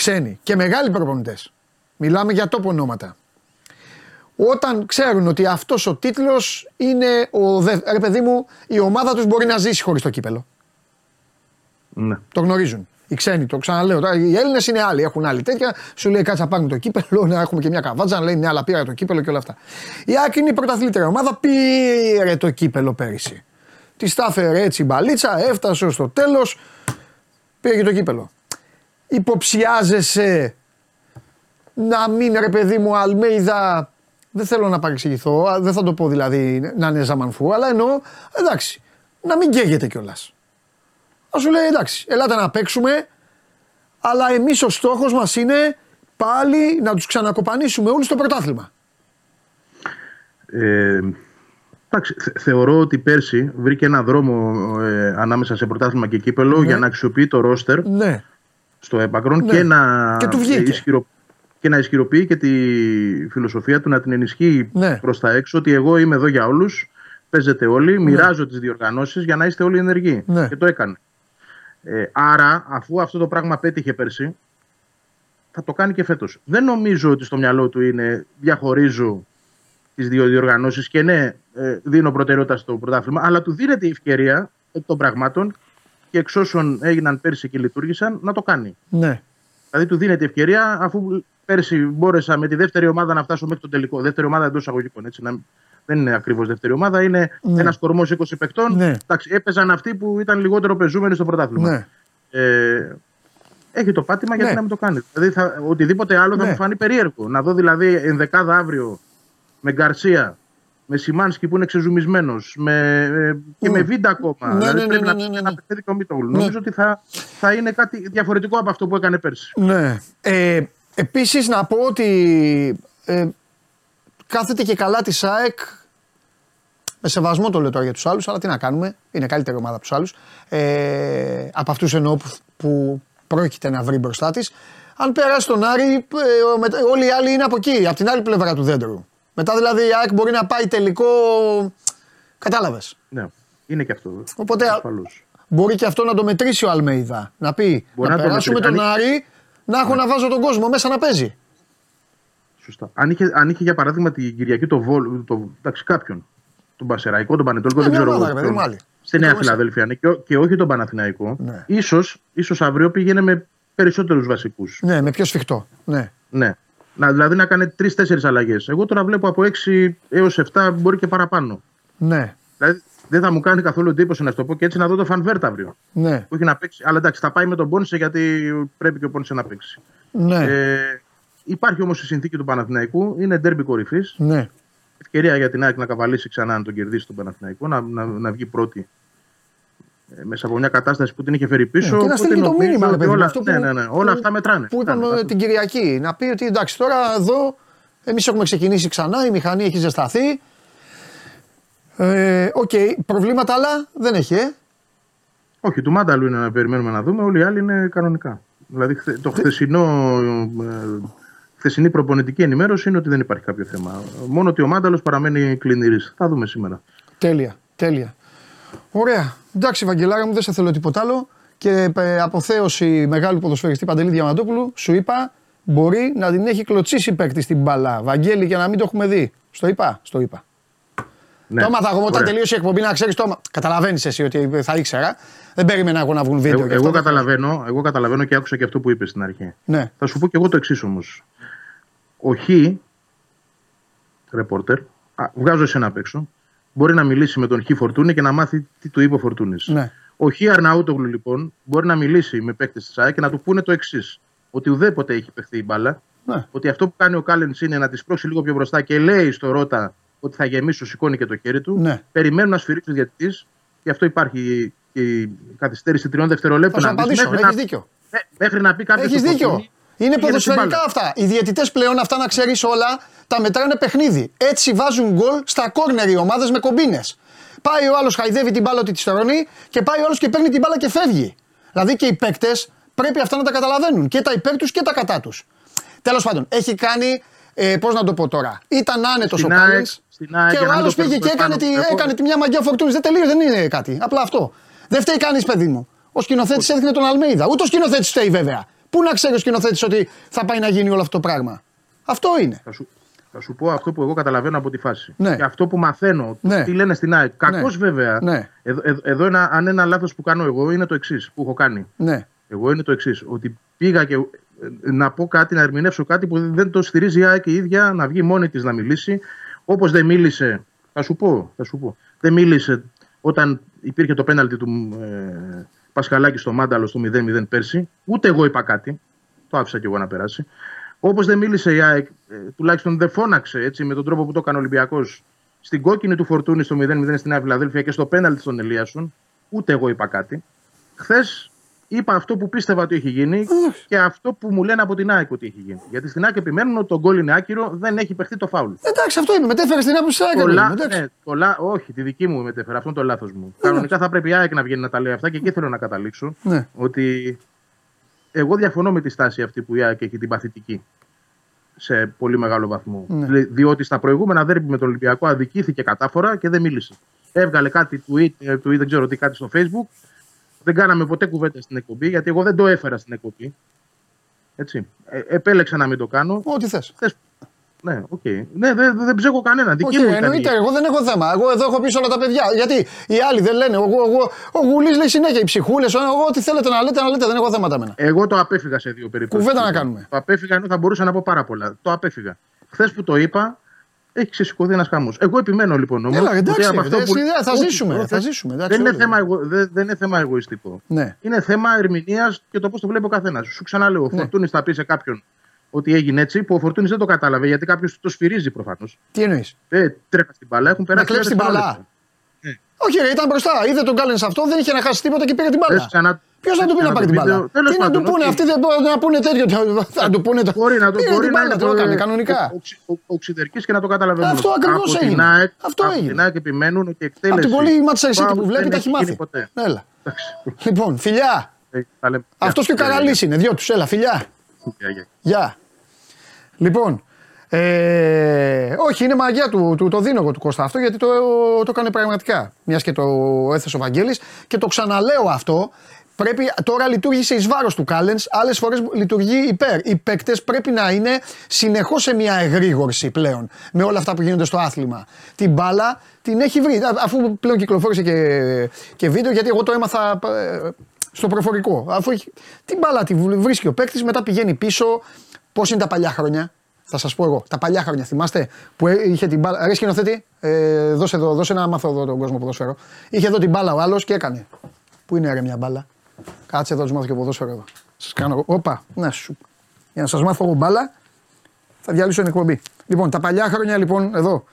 ξένοι και μεγάλοι προπονητές, μιλάμε για τόπο ονόματα. Όταν ξέρουν ότι αυτός ο τίτλος είναι ο. Δε... Ρε παιδί μου, η ομάδα τους μπορεί να ζήσει χωρίς το κύπελο. Ναι. Το γνωρίζουν. Οι ξένοι, το ξαναλέω. Τώρα, οι Έλληνες είναι άλλοι, έχουν άλλη τέτοια. Σου λέει κάτσα πάρουμε το κύπελο, να έχουμε και μια καβάτζα. Να λέει ναι, αλλά πήρα το κύπελο και όλα αυτά. Η Άκη είναι η πρωταθλήτρια ομάδα, πήρε το κύπελο πέρυσι. Τη τα έφερε έτσι η μπαλίτσα, έφτασε ω το τέλος, πήρε και το κύπελο. Υποψιάζεσαι να μην ρε παιδί μου Αλμέιδα. Δεν θέλω να παρεξηγηθώ, α, δεν θα το πω δηλαδή να είναι ζαμανφού, αλλά εννοώ εντάξει, να μην καίγεται κιόλας. Θα σου λέει εντάξει, ελάτε να παίξουμε, αλλά εμείς ο στόχος μας είναι πάλι να τους ξανακοπανίσουμε όλου στο πρωτάθλημα. Ε, εντάξει, θε- θεωρώ ότι πέρσι βρήκε ένα δρόμο ε, ανάμεσα σε πρωτάθλημα και κύπελο για να αξιοποιεί το ρόστερ Ναι, στο έπακρον Ναι. και, να Και του βγήκε. ισχυρο- και να ισχυροποιεί και τη φιλοσοφία του, να την ενισχύει Ναι. προς τα έξω ότι εγώ είμαι εδώ για όλους, παίζετε όλοι, μοιράζω τις διοργανώσεις για να είστε όλοι ενεργοί. Ναι. Και το έκανε. Ε, άρα, αφού αυτό το πράγμα πέτυχε πέρσι, θα το κάνει και φέτος. Δεν νομίζω ότι στο μυαλό του είναι διαχωρίζω τις δύο διοργανώσεις και ναι, ε, δίνω προτεραιότητα στο πρωτάθλημα, αλλά του δίνεται η ευκαιρία εκ των πραγμάτων και εξ όσων έγιναν πέρσι και λειτουργήσαν να το κάνει. ναι, Δηλαδή του δίνεται ευκαιρία, αφού πέρσι μπόρεσα με τη δεύτερη ομάδα να φτάσω μέχρι το τελικό. Δεύτερη ομάδα εντός αγωγικών. Έτσι, να... Δεν είναι ακριβώς δεύτερη ομάδα, είναι Ναι. ένας κορμός 20 παιχτών. Ναι. Εντάξει, έπαιζαν αυτοί που ήταν λιγότερο πεζούμενοι στο πρωτάθλημα. ναι. Ε, έχει το πάτημα γιατί Ναι. να μην το κάνει. Δηλαδή θα, οτιδήποτε άλλο θα Ναι. μου φανεί περίεργο. Να δω δηλαδή ενδεκάδα αύριο με Γκαρσία, με Σιμάνσκι που είναι ξεζουμισμένος, με, ε, και Mm. με Βίντα ακόμα. Ναι, δηλαδή ναι, ναι, πρέπει ναι, να ναι, ναι, ένα ναι. παιχνίδι και ο Μίτογλου. Ναι. Νομίζω ότι θα, θα είναι κάτι διαφορετικό από αυτό που έκανε πέρσι. Ναι. Ε, επίσης να πω ότι ε, κάθεται και καλά τη ΣΑΕΚ με σεβασμό το λέω τώρα για τους άλλους, αλλά τι να κάνουμε, είναι καλύτερη ομάδα από τους άλλους. Ε, από αυτούς εννοώ που, που πρόκειται να βρει μπροστά της. Αν περάσει τον Άρη, ε, ο- μετα- όλοι οι άλλοι είναι από εκεί, από την άλλη πλευρά του δέντρου. Μετά δηλαδή η ΑΕΚ μπορεί να πάει τελικό, κατάλαβες. Ναι, είναι και αυτό. Οπότε α- Ασφαλώς. Μπορεί και αυτό να το μετρήσει ο Αλμέιδα. Να πει Μπορεί να, να το περάσουμε μετρήσει. τον Αν- Άρη, να έχω να βάζω τον κόσμο μέσα να παίζει. Σωστά. Αν είχε, αν είχε για παράδειγμα την Κυριακή το Βόλ, το, εντάξει, κάποιον. Τον Πασεραϊκό, τον Πανετολικό, Ναι, δεν μια ξέρω ομάδα, εγώ. ρε παιδί ποιον. μου, άλλη. Στη Νέα Μέσα. Φιλαδέλφια ναι, και, ό- και όχι τον Παναθηναϊκό. Ναι. Ίσως, ίσως αύριο πήγαινε με περισσότερους βασικούς. Ναι, με πιο σφιχτό. Ναι. Ναι. Να, δηλαδή να κάνει τρει-τέσσερι αλλαγές. Εγώ τώρα βλέπω από 6 έως 7 μπορεί και παραπάνω. Ναι. Δηλαδή δεν θα μου κάνει καθόλου εντύπωση να σου το πω και έτσι να δω το Φανβέρτ αύριο. Ναι. Που έχει να παίξει. Αλλά εντάξει, θα πάει με τον Πόνσε γιατί πρέπει και ο Πόνσε να παίξει. Ναι. Ε, υπάρχει όμως η συνθήκη του Παναθηναϊκού. Είναι ντέρμπι κορυφής. Ναι. Ευκαιρία για την ΑΕΚ να καβαλήσει ξανά να τον κερδίσει τον Παναθηναϊκό, να, να, να βγει πρώτη. Ε, Μέσα από μια κατάσταση που την είχε φέρει πίσω. Ναι, και να οπότε στείλει το νομίζω μήνυμα, ρε ότι παιδί μου, όλα, αυτό ναι, που- ναι, ναι, όλα που- αυτά μετράνε. Που Μετράνε, είπαμε τα- την Κυριακή. Να πει ότι εντάξει, τώρα εδώ εμείς έχουμε ξεκινήσει ξανά, η μηχανή έχει ζεσταθεί. Ε, Οκ, προβλήματα άλλα δεν έχει, ε; Όχι, του Μάνταλου είναι να περιμένουμε να δούμε. Όλοι οι άλλοι είναι κανονικά. Δηλαδή, χθε- το χθεσινό, ε, χθεσινή προπονητική ενημέρωση είναι ότι δεν υπάρχει κάποιο θέμα. Μόνο ότι ο Μάνταλος παραμένει κλινήρη. Θα δούμε σήμερα. Τέλεια, τέλεια. Ωραία. Εντάξει, Βαγγελάρα μου, δεν σε θέλω τίποτα άλλο. Και ε, αποθέωση μεγάλου ποδοσφαιριστή Παντελή Διαμαντόπουλου, σου είπα, μπορεί να την έχει κλωτσίσει παίκτη στην μπαλά. Βαγγέλη, για να μην το έχουμε δει. Στο είπα, στο είπα. Ναι. Το έμαθα εγώ όταν Ωραία. τελείωσε η εκπομπή να ξέρεις το. όμα- Καταλαβαίνεις εσύ ότι θα ήξερα. Δεν περίμενα εγώ να βγουν βίντεο. Εγώ, γι' εγώ, αυτό. καταλαβαίνω, εγώ καταλαβαίνω και άκουσα και αυτό που είπες στην αρχή. Ναι, Θα σου πω και εγώ το εξής όμως. Ο Χ, ρεπόρτερ, α, βγάζω εσένα απ' έξω, μπορεί να μιλήσει με τον Χ Φορτούνη και να μάθει τι του είπε ο Φορτούνης. ναι. Ο Χ Αρναούτογλου λοιπόν μπορεί να μιλήσει με παίκτες της ΑΕ και να του πούνε το εξής. Ότι ουδέποτε έχει παιχθεί η μπάλα. ναι. Ότι αυτό που κάνει ο Κάλενς είναι να της σπρώξει λίγο πιο μπροστά και λέει στο Ρότα ότι θα γεμίσει, σηκώνει και το χέρι του. Ναι. Περιμένουν να σφυρίξει ο διαιτητής. Γι' αυτό υπάρχει και η καθυστέρηση τριών δευτερολέπτων. Θα σου να δεις, απαντήσω. μέχρι Έχεις να- δίκιο. ε, μέχρι να πει κάποιος. Έχεις δίκιο. Είναι ποδοσφαιρικά αυτά. Οι διαιτητές πλέον, αυτά να ξέρεις όλα, τα μετράνε παιχνίδι. Έτσι βάζουν γκολ στα κόρνερ οι ομάδες με κομπίνες. Πάει ο άλλος, χαϊδεύει την μπάλα ότι τη στρώνει και πάει ο άλλος και παίρνει την μπάλα και φεύγει. Δηλαδή και οι παίκτες πρέπει αυτά να τα καταλαβαίνουν. Και τα υπέρ τους και τα κατά τους. Τέλος πάντων, έχει κάνει. Ε, Πώς να το πω τώρα. Ήταν άνετος ο Στην ΑΕΚ- Κάλλη. στην ΑΕΚ, Και για ο να μην άλλος το πήγε και παίρνουμε έκανε τη, πάνω. Εγώ- έκανε τη μια μαγιά φορτούνης. Δεν τελείωσε, δεν είναι κάτι. Απλά αυτό. Δεν φταίει κανείς, παιδί μου. Ο σκηνοθέτης έδειχνε τον Αλμέιδα. Ούτε ο σκηνοθέτης φταίει βέβαια. Πού να ξέρει ο σκηνοθέτης ότι θα πάει να γίνει όλο αυτό το πράγμα; Αυτό είναι. Θα σου, θα σου πω αυτό που εγώ καταλαβαίνω από τη φάση. Ναι. Και αυτό που μαθαίνω, Ναι. τι λένε στην ΑΕΚ. Κακώς Ναι. βέβαια. Ναι. Εδώ, εδώ, εδώ ένα, αν ένα λάθος που κάνω εγώ είναι το εξής που έχω κάνει. Ναι. Εγώ είναι το εξής. Ότι πήγα και ε, να πω κάτι, να ερμηνεύσω κάτι που δεν το στηρίζει η ΑΕΚ η ίδια, να βγει μόνη της να μιλήσει. Όπως δεν μίλησε. Θα σου πω, θα σου πω. Δεν μίλησε όταν υπήρχε το πέναλτι του ε, Πασχαλάκη στο Μάνταλο στο 0-0 πέρσι. Ούτε εγώ είπα κάτι. Το άφησα κι εγώ να περάσει. Όπως δεν μίλησε η ΑΕΚ, ε, τουλάχιστον δεν φώναξε έτσι, με τον τρόπο που το έκανε ο Ολυμπιακός στην κόκκινη του Φορτούνη στο 0-0 στην Νέα Φιλαδέλφια και στο πέναλτι στον Ελίασον. Ούτε εγώ είπα κάτι. Χθες είπα αυτό που πίστευα ότι έχει γίνει και αυτό που μου λένε από την ΑΕΚ ότι έχει γίνει. Γιατί στην ΑΕΚ επιμένουν ότι το γκολ είναι άκυρο, δεν έχει παιχτεί το φάουλ. Εντάξει, αυτό είπε. Μετέφερε την άποψη Το τη λα- ΑΕΚ. Εντάξει. ναι, το λα- όχι, τη δική μου μετέφερα. Αυτό είναι το λάθος μου. Κανονικά θα πρέπει η ΑΕΚ να βγαίνει να τα λέει αυτά και εκεί θέλω να καταλήξω. Ναι. Ότι εγώ διαφωνώ με τη στάση αυτή που η ΑΕΚ έχει την παθητική σε πολύ μεγάλο βαθμό. Ναι. Δι- Διότι στα προηγούμενα δέρμπι με τον Ολυμπιακό αδικήθηκε κατάφορα και δεν μίλησε. Έβγαλε κάτι tweet, ε, tweet, δεν ξέρω τι, κάτι στο Facebook. Δεν κάναμε ποτέ κουβέντα στην εκπομπή, γιατί εγώ δεν το έφερα στην εκπομπή. Έτσι. Ε, επέλεξα να μην το κάνω. Ό,τι θες. Χθες- Ναι, οκ. Ναι, δεν, δεν ψέχω κανέναν. Δική Όχι, μου ήταν η- εννοείται, εγώ δεν έχω θέμα. Εγώ εδώ έχω πει σε όλα τα παιδιά. Γιατί οι άλλοι δεν λένε. Εγώ, εγώ, ο Γουλής λέει συνέχεια οι ψυχούλες. Εγώ ό,τι θέλετε να λέτε, να λέτε. Δεν έχω θέματα εμένα. Εγώ το απέφυγα σε δύο περιπτώσεις. Κουβέντα να κάνουμε. Το απέφυγα ενώ θα μπορούσα να πω πάρα πολλά. Το απέφυγα. Χθες που το είπα, έχεις ξεσηκωθεί ένας χαμός. Εγώ επιμένω λοιπόν όμως. Έλα, εντάξει, εντάξει, θα Όχι, ζήσουμε, όχι, θα ζήσουμε, εντάξει, δεν, είναι όλοι. θέμα, εγω- δεν, δεν είναι θέμα εγωιστικό. Ναι. Είναι θέμα ερμηνείας και το πώς το βλέπει ο καθένας. Σου ξαναλέω, ο Ναι. Φορτούνης θα πει σε κάποιον ότι έγινε έτσι, που ο Φορτούνης δεν το κατάλαβε γιατί κάποιος το σφυρίζει προφανώς. Τι εννοείς; Ε, τρέχας στην μπαλά, έχουν Να περάσει. κλέψει την τρία μπαλά. δευτερόλεπτα. Ναι. Όχι, ρε, ήταν μπροστά. Είδε τον Κάλεν αυτό, δεν είχε να χάσει τίποτα και πήρε την μπάλα. Δες ξανά- Ποιος θα δες του πει να ξανά πάρει το την βίντεο. μπάλα; Τέλος Τι να του πάντων, πούνε, οκ. αυτοί δεν μπορούν να πούνε τέτοιο. Θα του πούνε το. Μπορεί να το Πήρε μπορεί την να μπάλα, είναι τι το- έκανε, κανονικά. Ο, ο, ο, Ξυδερκής και να το καταλαβαίνουμε. Αυτό ακριβώς Από την έγινε. ΑΕΚ- Αυτό από έγινε. την ΑΕΚ επιμένουν ότι η Από εκτέλεση. την πολύ Manchester City φάουλ που βλέπει δεν τα έχει γίνει μάθει. ποτέ. Έλα. Εντάξει. Λοιπόν, φιλιά. Ε, τα λέμε. Αυτός και ο Γεια, γεια, Καραλής είναι, δυο τους. Έλα, φιλιά. γεια, γεια. Γεια. Λοιπόν, ε, όχι, είναι μαγιά του, του, το δίνω εγώ του Κώστα αυτό γιατί το, το έκανε πραγματικά. Μιας και το έθεσε ο Βαγγέλης και το ξαναλέω αυτό. Πρέπει, τώρα λειτουργήσε εις βάρος του Κάλενς, άλλες φορές λειτουργεί υπέρ. Οι παίκτες πρέπει να είναι συνεχώς σε μια εγρήγορση πλέον με όλα αυτά που γίνονται στο άθλημα. Την μπάλα την έχει βρει, Α- αφού πλέον κυκλοφόρησε και, και βίντεο γιατί εγώ το έμαθα ε, στο προφορικό. Αφού έχει, την μπάλα τη βρίσκει ο παίκτης, μετά πηγαίνει πίσω. Πώς είναι τα παλιά χρόνια, θα σας πω εγώ. Τα παλιά χρόνια, θυμάστε που ε- είχε την μπάλα. Ρε σκηνοθέτη, ε, δώσε, εδώ, δώσε να μάθω εδώ τον κόσμο ποδόσφαιρο. Είχε εδώ την μπάλα ο άλλος και έκανε. Πού είναι ρε μια μπάλα; Κάτσε εδώ, να σου μάθω και ποδόσφαιρο εδώ. Σας κάνω εγώ. Όπα, να σου. Για να σας μάθω εγώ μπάλα, θα διαλύσω την εκπομπή. Λοιπόν, τα παλιά χρόνια λοιπόν εδώ.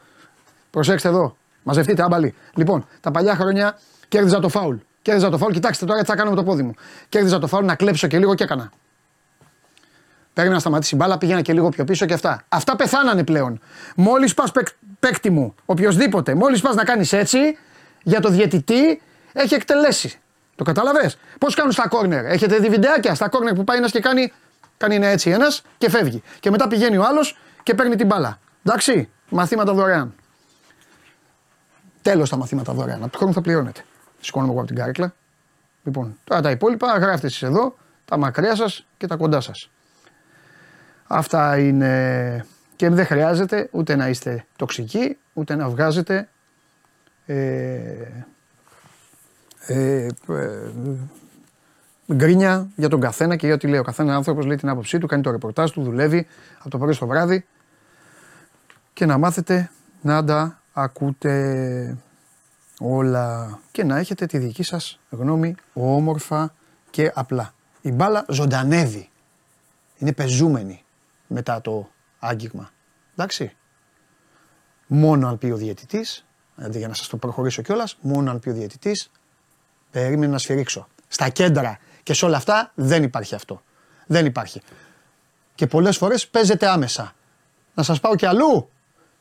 Προσέξτε εδώ. Μαζευτείτε, άμπαλοι. Λοιπόν, τα παλιά χρόνια κέρδιζα το φάουλ. Κέρδιζα το φάουλ. Κοιτάξτε τώρα τι θα κάνω με το πόδι μου. Κέρδιζα το φάουλ να κλέψω και λίγο και έκανα. Περίμενα να σταματήσει η μπάλα, πήγαινα και λίγο πιο πίσω και αυτά. Αυτά πεθάνανε πλέον. Μόλις πας παίκτη μου, οποιοδήποτε, μόλις πας να κάνεις έτσι, για το διαιτητή έχει εκτελέσει. Το κατάλαβες; Πώς κάνουν στα κόρνερ; Έχετε δει βιντεάκια; Στα κόρνερ που πάει ένας και κάνει. Κάνει ένα έτσι ένας και φεύγει. Και μετά πηγαίνει ο άλλος και παίρνει την μπάλα. Εντάξει, μαθήματα δωρεάν. Τέλος τα μαθήματα δωρεάν. Από του χρόνου θα πληρώνετε. Σηκώνομαι εγώ από την κάρεκλα. Λοιπόν, τώρα τα υπόλοιπα γράφτες εσεί εδώ, τα μακριά σας και τα κοντά σας. Αυτά είναι. Και δεν χρειάζεται ούτε να είστε τοξικοί, ούτε να βγάζετε ε, ε, ε, γκρίνια για τον καθένα και για ό,τι λέει. Ο καθένα άνθρωπος λέει την άποψή του, κάνει το ρεπορτάζ του, δουλεύει από το πρωί στο βράδυ και να μάθετε να τα ακούτε όλα και να έχετε τη δική σας γνώμη όμορφα και απλά. Η μπάλα ζωντανεύει. Είναι πεζούμενη μετά το άγγιγμα. Εντάξει. Μόνο αν πει ο διαιτητής, δηλαδή για να σας το προχωρήσω κιόλας, μόνο αν πει ο διαιτητής, περίμενε να σφυρίξω. Στα κέντρα και σε όλα αυτά δεν υπάρχει αυτό. Δεν υπάρχει. Και πολλές φορές παίζεται άμεσα. Να σας πάω κι αλλού.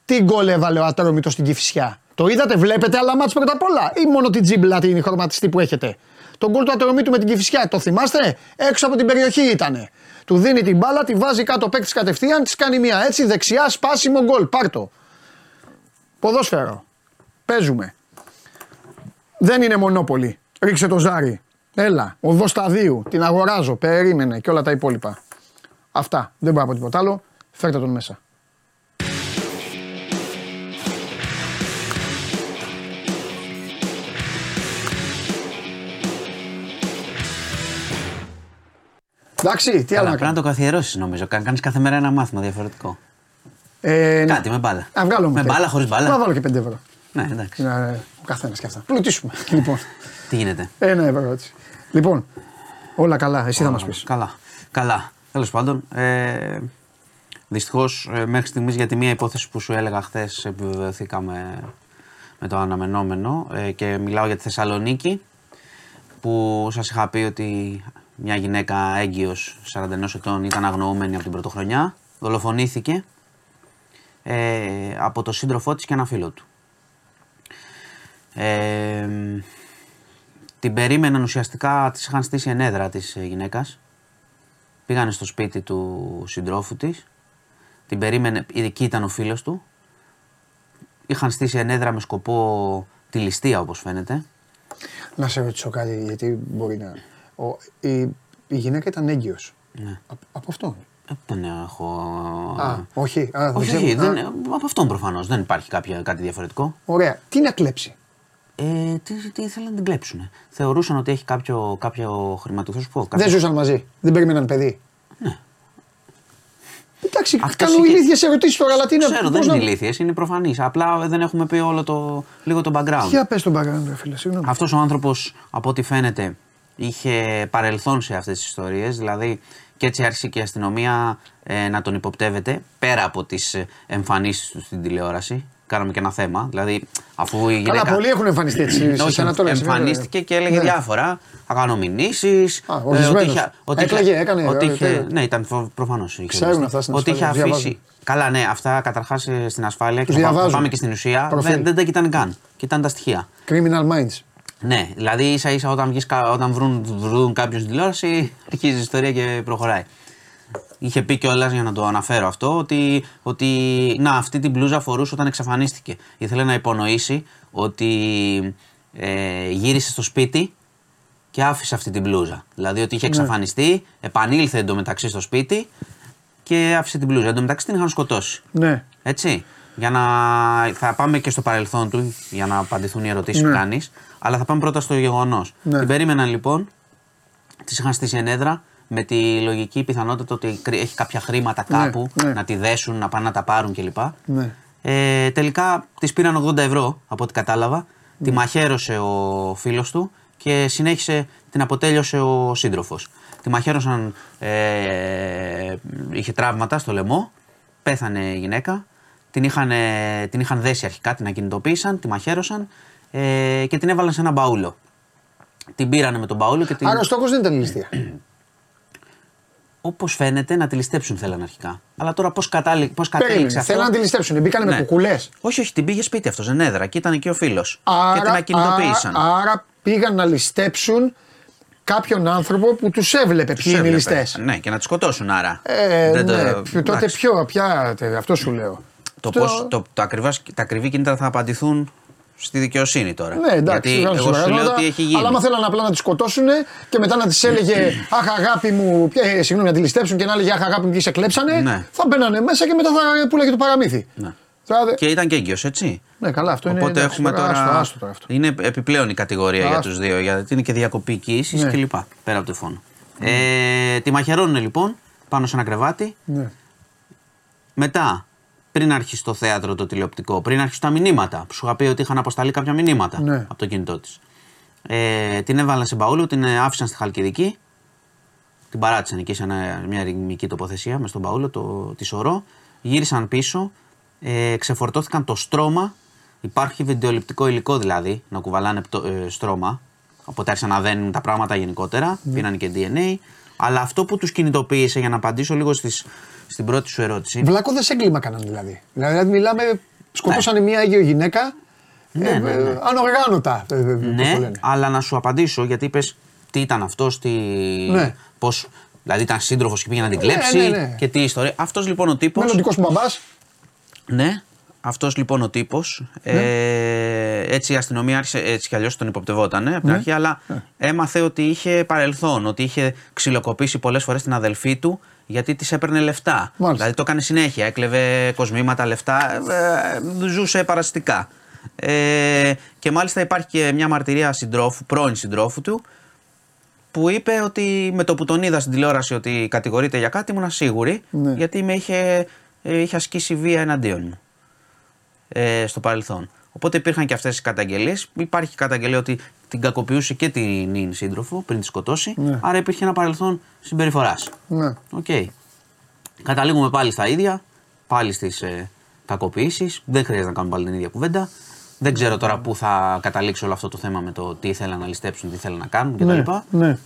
Τι γκολ έβαλε ο Ατρόμητος στην Κηφισιά. Το είδατε, βλέπετε άλλα μάτς πρώτα απ' όλα ή μόνο την τζίμπλα την χρωματιστή που έχετε. Το γκολ του Ατρομήτου με την Κηφισιά, το θυμάστε, έξω από την περιοχή ήτανε. Του δίνει την μπάλα, τη βάζει κάτω παίκτης κατευθείαν, της κάνει μία έτσι, δεξιά, σπάσιμο γκολ. Πάρτο. Ποδόσφαιρο. Παίζουμε. Δεν είναι μονόπολη. Ρίξε το ζάρι. Έλα, οδό σταδίου. Την αγοράζω. Περίμενε και όλα τα υπόλοιπα. Αυτά. Δεν μπορώ να πω τίποτα άλλο. Φέρτε τον μέσα. Εντάξει, τι άλλο Καλά, να πρέπει να κάνω. το καθιερώσεις νομίζω. Κάνεις κάθε μέρα ένα μάθημα διαφορετικό. Ε, ναι. Κάτι με μπάλα. Να βγάλω Με μου μπάλα, πέντε. χωρίς μπάλα. Να βάλω και 5 ευρώ. Ναι, εντάξει. Να, ο καθένας και αυτά. Πλουτίσουμε. λοιπόν, Τι γίνεται; ένα ευρώ έτσι. Λοιπόν, όλα καλά. Εσύ θα μας πεις. Καλά. Καλά. Τέλος πάντων, ε, δυστυχώς μέχρι στιγμής για τη μία υπόθεση που σου έλεγα χθες επιβεβαιωθήκαμε με το αναμενόμενο ε, και μιλάω για τη Θεσσαλονίκη που σας είχα πει ότι μια γυναίκα έγκυος 41 ετών ήταν αγνοούμενη από την πρωτοχρονιά δολοφονήθηκε ε, από το σύντροφό της και ένα φίλο του. Ε, την περίμεναν ουσιαστικά, της είχαν στήσει ενέδρα της ε, γυναίκας. Πήγανε στο σπίτι του συντρόφου της. Την περίμενε, εκεί ήταν ο φίλος του. Είχαν στήσει ενέδρα με σκοπό τη ληστεία όπως φαίνεται. Να σε ρωτήσω κάτι, γιατί μπορεί να. Ο, η, η γυναίκα ήταν έγκυος. Ναι. Από, από αυτόν; Ε, Δεν έχω... Α, όχι. Α, δεν όχι, ξέρω. όχι, Α, δεν, από αυτόν προφανώς. Δεν υπάρχει κάποια, κάτι διαφορετικό. Ωραία. Τι να κλέψει; Ε, τι, τι ήθελαν να την κλέψουν. Θεωρούσαν ότι έχει κάποιο, κάποιο χρηματοδότηση που Δεν ζούσαν μαζί. Δεν περίμεναν παιδί. Εντάξει, Αυτός κάνω είχε- ηλίθιες ερωτήσεις τώρα, αλλά τι είναι. Ξέρω, δεν πώς είναι να- ηλίθιες, είναι προφανείς. Απλά δεν έχουμε πει όλο το, λίγο το background. Για πες τον background, ρε φίλε, συγγνώμη. Αυτός ο άνθρωπος, από ό,τι φαίνεται, είχε παρελθόν σε αυτές τις ιστορίες. Δηλαδή, και έτσι άρχισε και η αστυνομία ε, να τον υποπτεύεται πέρα από τις εμφανίσεις του στην τηλεόραση. Κάναμε και ένα θέμα. Δηλαδή, αφού η γυναίκα. Καλά, πολλοί έχουν εμφανιστεί έτσι. σε Όχι, σένα τώρα, σε μένα, εμφανίστηκε και έλεγε Ναι. διάφορα. Θα κάνω μηνύσεις. Α, ορισμένος. Έκλαιγε, έκανε, Ότι ε, είχε, τέλειο. ναι, ήταν προφανώς. Ξέρουν αυτά στην Ότι είχε ασφάλεια, αφήσει. διαβάζουν. Καλά, ναι, αυτά καταρχάς στην ασφάλεια και Τους θα πάμε- θα διαβάζουν. πάμε και στην ουσία. Προφίλ. Δεν, δεν τα κοιτάνε καν. Κοιτάνε τα στοιχεία. Criminal Minds. Ναι, δηλαδή ίσα ίσα όταν, βγεις, κα- όταν βρουν, βρουν κάποιον στην τηλεόραση, αρχίζει η ιστορία και προχωράει. Είχε πει κιόλα για να το αναφέρω αυτό ότι, ότι να, αυτή την μπλούζα φορούσε όταν εξαφανίστηκε. Ήθελε να υπονοήσει ότι ε, γύρισε στο σπίτι και άφησε αυτή την μπλούζα. Δηλαδή ότι είχε εξαφανιστεί, επανήλθε εντωμεταξύ στο σπίτι και άφησε την μπλούζα. Εντωμεταξύ την είχαν σκοτώσει. Ναι. Έτσι. Για να. Θα πάμε και στο παρελθόν του για να απαντηθούν οι ερωτήσεις Ναι. που κάνεις. Αλλά θα πάμε πρώτα στο γεγονός. Ναι. Την περίμεναν λοιπόν, τη είχαν στήσει ενέδρα με τη λογική πιθανότητα ότι κρυ- έχει κάποια χρήματα Ναι, κάπου ναι. να τη δέσουν, να πάνε να τα πάρουν κλπ. Ναι. Ε, τελικά της πήραν 80 ευρώ από ό,τι κατάλαβα. Ναι. Τη μαχαίρωσε ο φίλος του και συνέχισε, την αποτέλειωσε ο σύντροφος. Τη μαχαίρωσαν, ε, είχε τραύματα στο λαιμό, πέθανε η γυναίκα. Την είχαν, ε, την είχαν δέσει αρχικά, την ακινητοποίησαν, τη μαχαίρωσαν ε, και την έβαλαν σε ένα μπαούλο. Την πήρανε με τον μπαούλο και την. Άρα ο στόχος δεν ήταν η ληστεία. Όπως φαίνεται να τη ληστέψουν θέλαν αρχικά. Αλλά τώρα πώς κατάλη... πώς Περίμενε. κατέληξε αυτό; Θέλανε να τη ληστέψουν. Μπήκανε με Ναι. κουκουλές. Όχι, όχι, την πήγε σπίτι αυτός, ενέδρα και ήταν εκεί ο φίλος. Και Άρα, την ακινητοποίησαν. άρα, άρα πήγαν να ληστέψουν κάποιον άνθρωπο που τους έβλεπε ποιοι είναι οι Τους έβλεπε. ληστές. Ναι, και να τους σκοτώσουν άρα. Ε, Δεν το- ναι, ποιο- τότε εντάξει. ποιο, ποια, τε- αυτό σου λέω. Το Αυτό- πώς, το, το ακριβώς, τα ακριβή κίνητρα θα απαντηθούν στη δικαιοσύνη τώρα. Ναι, εντάξει, Γιατί βγάζουν εγώ σου λέω συμπεράσματα, ότι έχει γίνει. Αλλά άμα θέλανε απλά να τη σκοτώσουν και μετά να τη έλεγε Αχ, αγάπη μου, ποια- ε, συγγνώμη, να τη ληστέψουν και να έλεγε Αχ, αγάπη μου, και σε κλέψανε, Ναι. θα μπαίνανε μέσα και μετά θα πουλάγε το παραμύθι. Ναι. Τώρα δε- Και ήταν και έγκυος, έτσι. Ναι, καλά, αυτό είναι. Οπότε εντάξει, έχουμε τώρα. Άστο, άστο τώρα αυτό. Είναι επιπλέον η κατηγορία για Άστο. τους δύο. Γιατί είναι και διακοπή κοίησης Ναι. κλπ. Πέρα από το φόνο. Ε, τη μαχαιρώνουν λοιπόν πάνω σε ένα κρεβάτι. Ναι. Μετά, πριν αρχίσει το θέατρο το τηλεοπτικό, πριν αρχίσουν τα μηνύματα, που σου είχα πει ότι είχαν αποσταλεί κάποια μηνύματα Ναι. από το κινητό της. Ε, την έβαλαν σε μπαούλο, την ε, άφησαν στη Χαλκιδική. Την παράτησαν εκεί σε ένα- μια ερημική τοποθεσία μες στον μπαούλο, το, τη σωρό. Γύρισαν πίσω, ε, ξεφορτώθηκαν το στρώμα. Υπάρχει βιντεοληπτικό υλικό δηλαδή, να κουβαλάνε πτω- ε, στρώμα. Οπότε άρχισαν να δένουν τα πράγματα γενικότερα. Πήραν και DNA. Αλλά αυτό που τους κινητοποίησε, για να απαντήσω λίγο στις, στην πρώτη σου ερώτηση. Βλάκοδε έγκλημα κάναν δηλαδή. Δηλαδή, μιλάμε, σκοτώσανε μια Άγιο γυναίκα. Ναι, ε, ναι, ε, ναι. Ανοργάνωτα. ε, ε, πώς το Ναι, λένε. αλλά να σου απαντήσω γιατί είπες τι ήταν αυτό, τι. Ναι. Πώς, δηλαδή ήταν σύντροφος και πήγε να την Ναι, κλέψει ναι, ναι. και τι ιστορία. Αυτός λοιπόν ο τύπο. Μελλοντικός μπαμπάς. Ναι, αυτός λοιπόν ο τύπος. Ναι. Ε, έτσι η αστυνομία άρχισε έτσι κι αλλιώς τον υποπτευόταν από την αρχή, αλλά έμαθε ότι είχε παρελθόν, ότι είχε ξυλοκοπήσει πολλές φορές την αδελφή του γιατί της έπαιρνε λεφτά. Μάλιστα. Δηλαδή το έκανε συνέχεια. Έκλεβε κοσμήματα, λεφτά, ε, ζούσε παραστικά. Ε, και μάλιστα υπάρχει και μια μαρτυρία συντρόφου, πρώην συντρόφου του, που είπε ότι με το που τον είδα στην τηλεόραση ότι κατηγορείται για κάτι ήμουν σίγουρη Ναι. γιατί με είχε, ε, είχε ασκήσει βία εναντίον μου ε, στο παρελθόν. Οπότε υπήρχαν και αυτές οι καταγγελίες. Υπάρχει και καταγγελία ότι την κακοποιούσε και την νυν σύντροφο πριν τη σκοτώσει. Ναι. Άρα υπήρχε ένα παρελθόν συμπεριφοράς. Ναι. Οκ. Καταλήγουμε πάλι στα ίδια, πάλι στις ε, κακοποιήσεις. Δεν χρειάζεται να κάνουμε πάλι την ίδια κουβέντα. Δεν ξέρω τώρα πού θα καταλήξει όλο αυτό το θέμα με το τι ήθελαν να ληστέψουν, τι θέλουν να κάνουν κτλ. Ναι, ναι.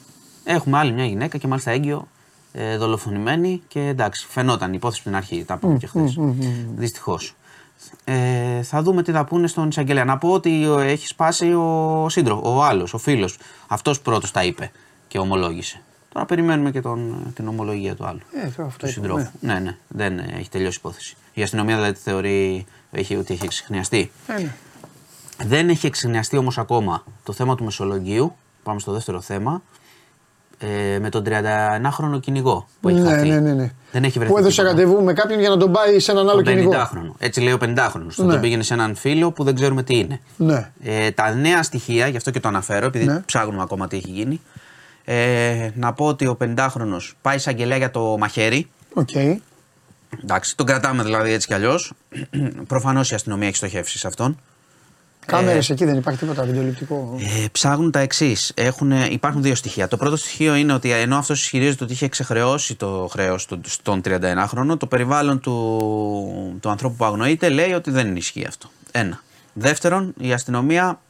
Έχουμε άλλη μια γυναίκα και μάλιστα έγκυο, ε, δολοφονημένη και εντάξει, φαινόταν η υπόθεση από την αρχή, τα πούμε και χθες. Δυστυχώς. Ε, θα δούμε τι θα πούνε στον εισαγγελέα. Να πω ότι ε, έχει σπάσει ο σύντροφο, ο άλλος, ο φίλος. Αυτός πρώτος τα είπε και ομολόγησε. Τώρα περιμένουμε και τον, την ομολογία του άλλου. Ε, αυτό του είπα, συντρόφου. Ναι, ναι, δεν ε, έχει τελειώσει η υπόθεση. Η αστυνομία δηλαδή θεωρεί έχει, ότι έχει εξηχνιαστεί. Ε, ναι. Δεν έχει εξηχνιαστεί όμως ακόμα το θέμα του Μεσολογγίου. Πάμε στο δεύτερο θέμα. Ε, με τον 31χρονο κυνηγό που έχει Ναι, χαθεί. ναι, ναι, ναι. Δεν έχει βρεθεί. Που έδωσε τίποτα. ραντεβού με κάποιον για να τον πάει σε έναν άλλο Ο κυνηγό. 50χρονο. Έτσι λέει ο 50χρονο. Ναι. Τον πήγαινε σε έναν φίλο που δεν ξέρουμε τι είναι. Ναι. Ε, τα νέα στοιχεία, γι' αυτό και το αναφέρω, επειδή Ναι. ψάχνουμε ακόμα τι έχει γίνει. Ε, να πω ότι ο 50χρονο πάει εισαγγελέα για το μαχαίρι. Οκ. Εντάξει, τον κρατάμε δηλαδή έτσι κι αλλιώς. Προφανώς η αστυνομία έχει στοχεύσει σε αυτόν. Κάμερες εκεί δεν υπάρχει τίποτα βιντεοληπτικό. Ε, ψάχνουν τα εξής. Υπάρχουν δύο στοιχεία. Το πρώτο στοιχείο είναι ότι ενώ αυτός ισχυρίζεται ότι είχε ξεχρεώσει το χρέος στον 31χρονο, το περιβάλλον του, του ανθρώπου που αγνοείται λέει ότι δεν ισχύει αυτό. Ένα. Δεύτερον, η αστυνομία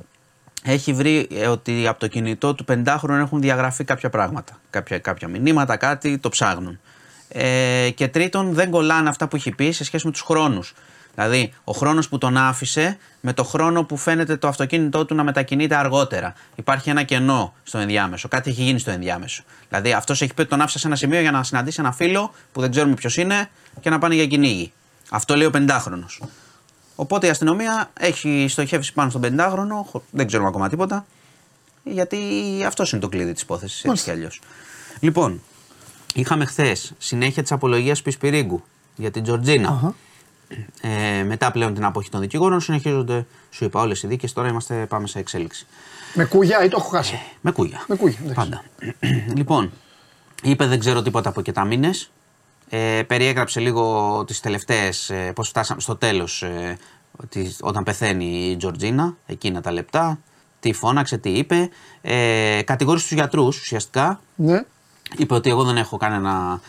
έχει βρει ε, ότι από το κινητό του 50χρονου έχουν διαγραφεί κάποια πράγματα. Κάποια, κάποια μηνύματα, κάτι, το ψάχνουν. Ε, και τρίτον, δεν κολλάνε αυτά που έχει πει σε σχέση με τους χρόνους. Δηλαδή, ο χρόνος που τον άφησε με το χρόνο που φαίνεται το αυτοκίνητό του να μετακινείται αργότερα. Υπάρχει ένα κενό στο ενδιάμεσο. Κάτι έχει γίνει στο ενδιάμεσο. Δηλαδή, αυτός έχει πει ότι τον άφησε σε ένα σημείο για να συναντήσει ένα φίλο που δεν ξέρουμε ποιος είναι και να πάνε για κυνήγι. Αυτό λέει ο 50χρονο. Οπότε η αστυνομία έχει στοχεύσει πάνω στον 50χρονο, δεν ξέρουμε ακόμα τίποτα, γιατί αυτός είναι το κλειδί της υπόθεσης. Έτσι κι αλλιώς. Λοιπόν, είχαμε χθες συνέχεια της απολογίας Πισπυρίγκου για την τζορτζινα Ε, μετά πλέον την αποχή των δικηγόρων συνεχίζονται, σου είπα, όλες οι δίκες. Τώρα είμαστε, πάμε σε εξέλιξη. Με κούγια ή το έχω χάσει; Με κούγια. Με κούγια, εντάξει. Πάντα. λοιπόν, είπε δεν ξέρω τίποτα από και τα μήνες. Ε, περιέγραψε λίγο τις τελευταίες, ε, πώς φτάσαμε στο τέλος ε, ότι όταν πεθαίνει η Τζορτζίνα, εκείνα τα λεπτά, τι φώναξε, τι είπε. Ε, κατηγόρησε τους γιατρούς ουσιαστικά. Ναι. Είπε ότι εγώ δεν έχω κανένα,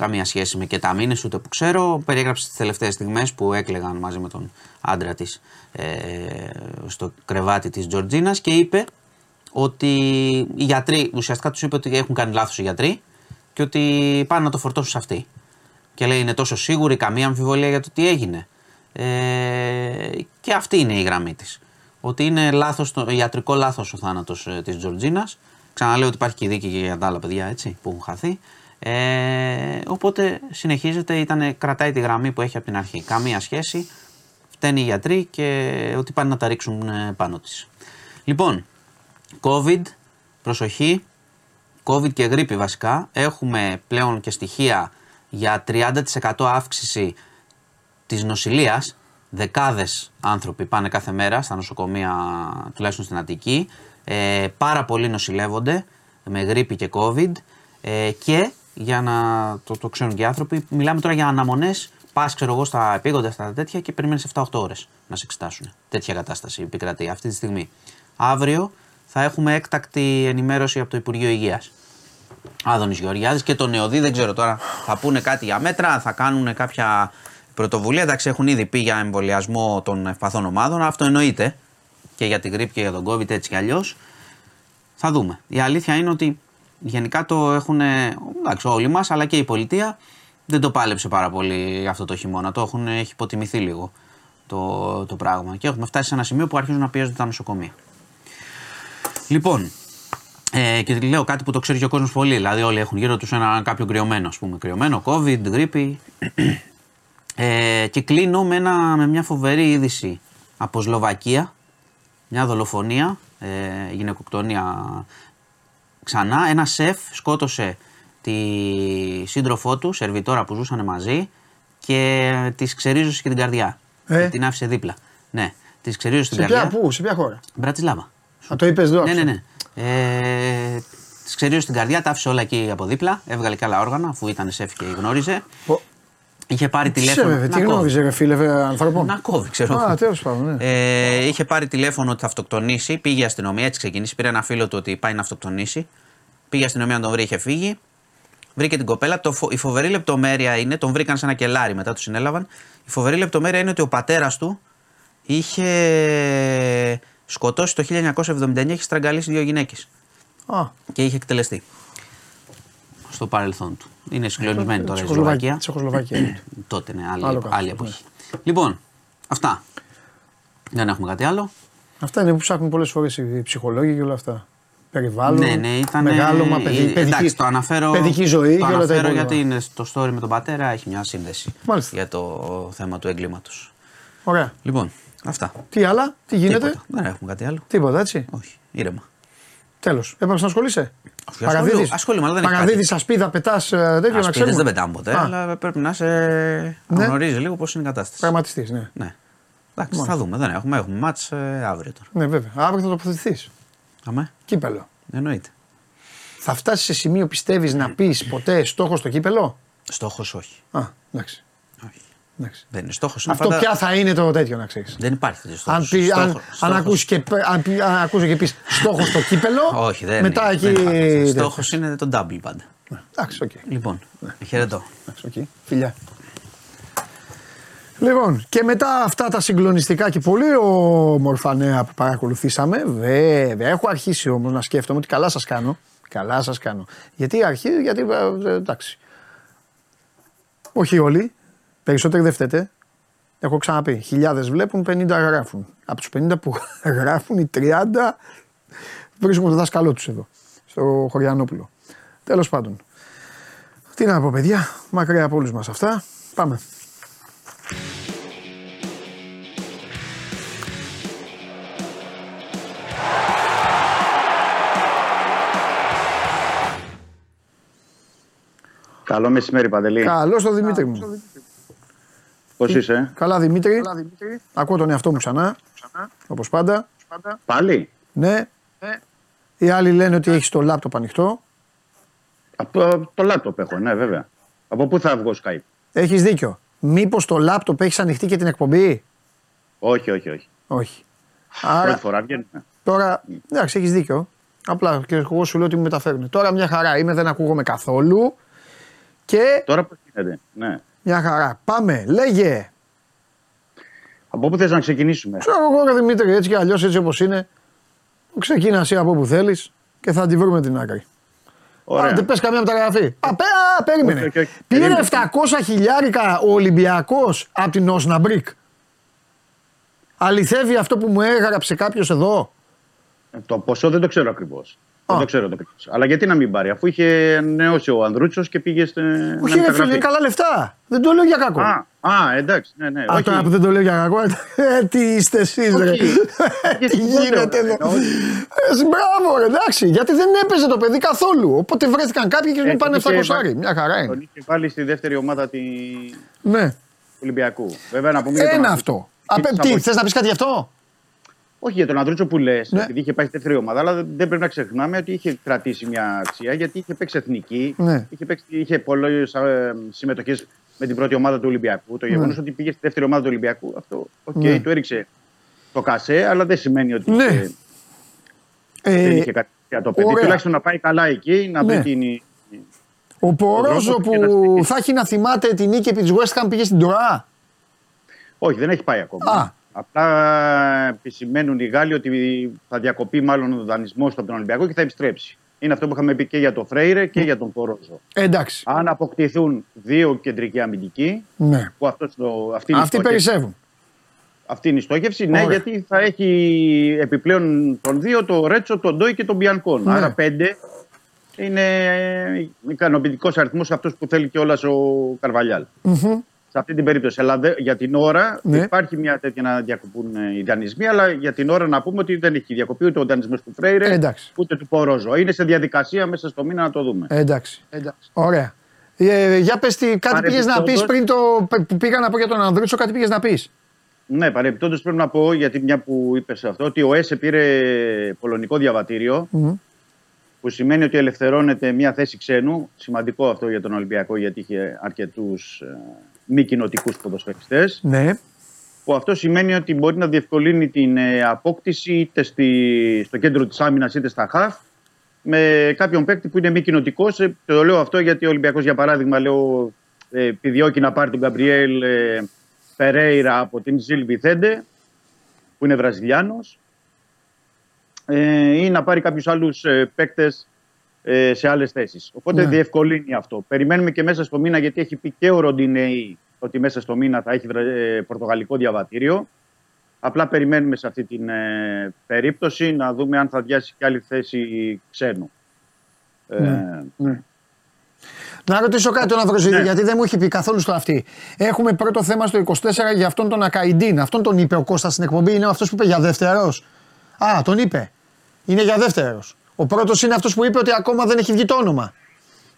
καμία σχέση με κεταμίνε ούτε που ξέρω. Περιέγραψε τις τελευταίες στιγμές που έκλεγαν μαζί με τον άντρα της ε, στο κρεβάτι της Τζορτζίνας και είπε ότι οι γιατροί, ουσιαστικά τους είπε ότι έχουν κάνει λάθος οι γιατροί και ότι πάνε να το φορτώσουν σε αυτή. Και λέει είναι τόσο σίγουρη, καμία αμφιβολία για το τι έγινε. Ε, και αυτή είναι η γραμμή της. Ότι είναι λάθος, το, ιατρικό λάθος ο θάνατος ε, της Τζορτζίνας. Ξαναλέω ότι υπάρχει και δίκη και για τα άλλα παιδιά έτσι, που έχουν χαθεί. Ε, οπότε συνεχίζεται, ήτανε, κρατάει τη γραμμή που έχει από την αρχή. Καμία σχέση, φταίνει οι γιατροί και ότι πάνε να τα ρίξουν ε, πάνω της. Λοιπόν, COVID, προσοχή, COVID και γρήπη βασικά. Έχουμε πλέον και στοιχεία για 30% αύξηση της νοσηλείας. Δεκάδες άνθρωποι πάνε κάθε μέρα στα νοσοκομεία, τουλάχιστον στην Αττική. Ε, πάρα πολλοί νοσηλεύονται με γρήπη και COVID ε, και για να το, το ξέρουν και οι άνθρωποι, μιλάμε τώρα για αναμονές. Πας, ξέρω εγώ, στα επίγοντα, στα τέτοια και περιμένεις 7-8 ώρες να σε εξετάσουν. Τέτοια κατάσταση επικρατεί αυτή τη στιγμή. Αύριο θα έχουμε έκτακτη ενημέρωση από το Υπουργείο Υγείας. Άδωνης Γεωργιάδης και το Νεοδί, δεν ξέρω τώρα, θα πούνε κάτι για μέτρα, θα κάνουν κάποια πρωτοβουλία. Εντάξει, έχουν ήδη πει για εμβολιασμό των ευπαθών ομάδων. Αυτό εννοείται και για την γρήπη και για τον COVID έτσι κι αλλιώς. Θα δούμε. Η αλήθεια είναι ότι γενικά το έχουν εντάξει, όλοι μας, αλλά και η πολιτεία δεν το πάλεψε πάρα πολύ αυτό το χειμώνα. Το έχουν, έχει υποτιμηθεί λίγο το, το πράγμα. Και έχουμε φτάσει σε ένα σημείο που αρχίζουν να πιέζονται τα νοσοκομεία. Λοιπόν, ε, και λέω κάτι που το ξέρει και ο κόσμος πολύ. Δηλαδή, όλοι έχουν γύρω τους ένα κάποιο κρυωμένο, ας πούμε. Κρυωμένο, COVID, γρήπη. Ε, και κλείνω με, ένα, με μια φοβερή είδηση από Σλοβακία. Μια δολοφονία, ε, γυναικοκτονία ξανά. Ένα σεφ σκότωσε τη σύντροφό του, σερβιτόρα που ζούσαν μαζί και τη ξερίζωσε και την καρδιά. Ε; Και την άφησε δίπλα. Ναι, τη ξερίζωσε την Σε ποια, καρδιά. πού, σε ποια χώρα; Μπρατσιλάβα. Α, το είπες εδώ. Ναι, ναι, ναι. Ε, τη ξερίζωσε την καρδιά, τα άφησε όλα εκεί από δίπλα. Έβγαλε και άλλα όργανα, αφού ήταν σεφ και γνώριζε. Πω. Είχε πάρει Τι τηλέφωνο. σε βέβαια, Να τι κόβει. γνώριζε, ρε φίλε, βέβαια, ανθρώπων. Να κόβει, ξέρω. Α, τέλος πάντων, ναι. Ε, είχε πάρει τηλέφωνο ότι θα αυτοκτονήσει. Πήγε η αστυνομία, έτσι ξεκίνησε. Πήρε ένα φίλο του ότι πάει να αυτοκτονήσει. Πήγε η αστυνομία να τον βρει, είχε φύγει. Βρήκε την κοπέλα. Το, φο- η φοβερή λεπτομέρεια είναι, τον βρήκαν σε ένα κελάρι μετά, τους συνέλαβαν. Η φοβερή λεπτομέρεια είναι ότι ο πατέρας του είχε σκοτώσει το 1979, είχε στραγγαλίσει δύο γυναίκες Α, και είχε εκτελεστεί. Στο παρελθόν του. Είναι συγκλονισμένη τώρα η Τσεχοσλοβακία. Τσεχοσλοβακία. Τσεχοσλοβακία. Τότε είναι άλλη, Άλλο καθώς, άλλη εποχή. Λοιπόν, αυτά. Δεν έχουμε κάτι άλλο. Αυτά είναι που ψάχνουν πολλές φορές οι ψυχολόγοι και όλα αυτά. Περιβάλλον, ναι, ναι, ήταν. μεγάλωμα, παιδι, ε, παιδική, εντάξει, το αναφέρω, παιδική ζωή το και όλα τα αναφέρω υπόλοιπα. γιατί είναι στο story με τον πατέρα, έχει μια σύνδεση Μάλιστα. για το θέμα του εγκλήματο. Ωραία. Λοιπόν, αυτά. Τι άλλα, τι γίνεται, Τίποτα. Δεν έχουμε κάτι άλλο. τίποτα έτσι. Όχι, ήρεμα. Τέλος. Έπρεπε να ασχολείσαι; Όχι, ασχολούμαι, ασχολούμαι, αλλά δεν έχει Παραδίδεις κάτι. ασπίδα, πετάς τέτοιο να Ασπίδες ξέρουμε. δεν πετάμε ποτέ, Α. αλλά πρέπει να σε Ναι. γνωρίζει λίγο πώς είναι η κατάσταση. Πραγματιστής, ναι. Ναι. Εντάξει, θα δούμε. Δεν έχουμε. Έχουμε μάτς ε, αύριο τώρα. Ναι, βέβαια. Αύριο θα τοποθετηθείς. Αμέ. Κύπελο. Εννοείται. Θα φτάσεις σε σημείο πιστεύεις να πεις ποτέ στόχο στο κύπελο; Στόχος όχι. Α, εντάξει. Εντάξει. Δεν είναι στόχος. Αυτό πια θα είναι το τέτοιο να ξέρεις. Δεν υπάρχει τέτοιο στόχος. Αν, πει, αν, αν ακούσει και, αν, πει- αν ακούσει και πεις στόχος στο κύπελο. Όχι, δεν μετά είναι. εκεί. Στόχος είναι το double πάντα. Εντάξει, οκ. Λοιπόν, χαιρετώ. Εντάξει, οκ. Φιλιά. Λοιπόν, και μετά αυτά τα συγκλονιστικά και πολύ όμορφα νέα που παρακολουθήσαμε, βέβαια, έχω αρχίσει όμως να σκέφτομαι ότι καλά σας κάνω. Καλά σας κάνω. Γιατί αρχίζει, γιατί ε, ε, εντάξει. Όχι όλοι, περισσότεροι δεν φταίτε. Έχω ξαναπεί, χιλιάδες βλέπουν, 50 γράφουν. Από τους 50 που γράφουν, οι 30 βρίσκουν το δάσκαλό τους εδώ, στο Χωριανόπουλο. Τέλος πάντων. Τι να πω παιδιά, μακριά από όλους μας αυτά. Πάμε. Καλό μεσημέρι, Παντελή. Καλό το Δημήτρη μου. Πώς είσαι, Καλά Δημήτρη. Ακούω τον εαυτό μου ξανά, όπως πάντα. Πάλι; Ναι. Οι άλλοι λένε ότι έχεις το λάπτοπ ανοιχτό. Από το λάπτοπ έχω, ναι, βέβαια. Από πού θα βγω Skype; Έχεις δίκιο. Μήπως το λάπτοπ έχεις ανοιχτή και την εκπομπή; Όχι, όχι, όχι. Όχι. Πρώτη Άρα φορά βγαίνουμε. τώρα, εντάξει έχεις δίκιο. Απλά και εγώ σου λέω ότι μου μεταφέρουν. Τώρα μια χαρά είμαι, δεν ακούγομαι καθόλου. Και Τώρα πώς γίνεται. Ναι. Μια χαρά. Πάμε, λέγε. Από πού θες να ξεκινήσουμε; Ξέρω εγώ ρε Δημήτρη, έτσι κι αλλιώς έτσι όπως είναι. Ξεκίνα εσύ από όπου θέλεις και θα τη βρούμε την άκρη. Ωραία. Άντε, πες καμία μεταγραφή. Α, πέ, α, περίμενε. Όχι, όχι, όχι. Πήρε Περίμενε. 700 χιλιάρικα ο Ολυμπιακός από την Όσναμπρικ. Αληθεύει αυτό που μου έγραψε κάποιος εδώ; Ε, Το ποσό δεν το ξέρω ακριβώς. Δεν το ξέρω το ακριβώς. Αλλά γιατί να μην πάρει, αφού είχε νεώσει ο Ανδρούτσος και πήγε στην. Όχι, ρε φίλε, είναι καλά λεφτά. Δεν το λέω για κακό. Α, α, εντάξει, ναι, ναι. Α, όχι. τώρα που δεν το λέω για κακό, ε, τι είστε εσείς, ρε. Όχι. Τι Γιατί γίνεται δεν εδώ. εννοώ. Ε, Μπράβο, ρε, εντάξει. Γιατί δεν έπαιζε το παιδί καθόλου. Οπότε βρέθηκαν κάποιοι και Ε, μου πάνε τον 700 είχε βάλει- Μια χαρά Τον είναι. είχε βάλει στη δεύτερη ομάδα τη... του Ναι, Ολυμπιακού. Βέβαια να πούμε για τον ένα Ανδρούτσο. αυτό. Απέ, Της τι, απο- θες να πεις κάτι γι' αυτό; Όχι για τον Ανδρούτσο που λες, Ναι. επειδή είχε πάει στη δεύτερη ομάδα, αλλά δεν πρέπει να ξεχνάμε ότι είχε κρατήσει μια αξία γιατί είχε παίξει εθνική, Ναι. είχε, παίξει, είχε πολλές συμμετοχές με την πρώτη ομάδα του Ολυμπιακού. Το γεγονός ότι πήγε στη δεύτερη ομάδα του Ολυμπιακού, αυτό οκ, Ναι. του έριξε το κασέ, αλλά δεν σημαίνει ότι Ναι. είχε- δεν Ε, είχε κάτι για το παιδί. ωραία. Τουλάχιστον να πάει καλά εκεί, να Ναι. βρει την. ο Πορόζο δρόμο και να που συνεχίσει. θα έχει να θυμάται την νίκη επί της West Ham πήγε στην Τωρά. Όχι, δεν έχει πάει ακόμα. Α. Απλά επισημαίνουν οι Γάλλοι ότι θα διακοπεί μάλλον ο δανεισμός από τον Ολυμπιακό και θα επιστρέψει. Είναι αυτό που είχαμε πει και για τον Φρέιρε και για τον Πορόζο. Ε, εντάξει. Αν αποκτηθούν δύο κεντρικοί αμυντικοί, Ναι. που αυτός το, αυτή, είναι η Αυτοί στόχευση, περισσεύουν. αυτή είναι η στόχευση, ναι, Ωραία. γιατί θα έχει επιπλέον τον δύο, το Ρέτσο, τον Ντόι και τον Μπιανκόν. Ναι. Άρα πέντε είναι ικανοποιητικός αριθμός αυτός που θέλει κιόλας ο καρβαλιαλ Σε αυτή την περίπτωση. Αλλά δε- για την ώρα Ναι. υπάρχει μια τέτοια να διακοπούν ε, οι δανεισμοί, αλλά για την ώρα να πούμε ότι δεν έχει διακοπεί ούτε ο δανεισμό του Φρέιρε, Ε, εντάξει. ούτε του Πορόζο. Είναι σε διαδικασία μέσα στο μήνα να το δούμε. Ε, εντάξει. Ωραία. Ε, για πες τι, κάτι πήγες να πεις Παρεμπιπτόντως- πριν το που πήγα να πω για τον Ανδρούτσο, κάτι πήγες να πεις. Ναι, παρεμπιπτόντως πρέπει να πω, γιατί μια που είπες αυτό, ότι ο ΕΣΕ πήρε πολωνικό διαβατήριο, Μμ. που σημαίνει ότι ελευθερώνεται μια θέση ξένου. Σημαντικό αυτό για τον Ολυμπιακό, γιατί είχε αρκετούς μη κοινοτικούς ποδοσφαιριστές. Ναι. Που αυτό σημαίνει ότι μπορεί να διευκολύνει την ε, απόκτηση είτε στη, στο κέντρο της άμυνας είτε στα χαφ με κάποιον παίκτη που είναι μη κοινοτικός. το λέω αυτό γιατί ο Ολυμπιακός, για παράδειγμα, λέω, ε, επιδιώκει να πάρει τον Γκαμπριέλ ε, Περέιρα από την Ζιλ Βιθέντε, που είναι Βραζιλιάνος ε, ή να πάρει κάποιους άλλους ε, παίκτες ε, σε άλλες θέσεις. Οπότε Ναι. διευκολύνει αυτό. Περιμένουμε και μέσα στο μήνα, γιατί έχει πει και ο Ροντινέη ότι μέσα στο μήνα θα έχει ε, πορτογαλικό διαβατήριο. Απλά περιμένουμε σε αυτή την ε, περίπτωση να δούμε αν θα διάσει και άλλη θέση ξένου. Ε, Να ρωτήσω κάτι τον Ανδρουζίδη, Ναι. γιατί δεν μου έχει πει καθόλου στο αυτή. Έχουμε πρώτο θέμα στο 24 για αυτόν τον Ακαϊντίν. Αυτόν τον είπε ο Κώστας στην εκπομπή. Είναι αυτός που είπε για δεύτερος. Α, τον είπε. Είναι για δεύτερος. Ο πρώτος είναι αυτός που είπε ότι ακόμα δεν έχει βγει το όνομα.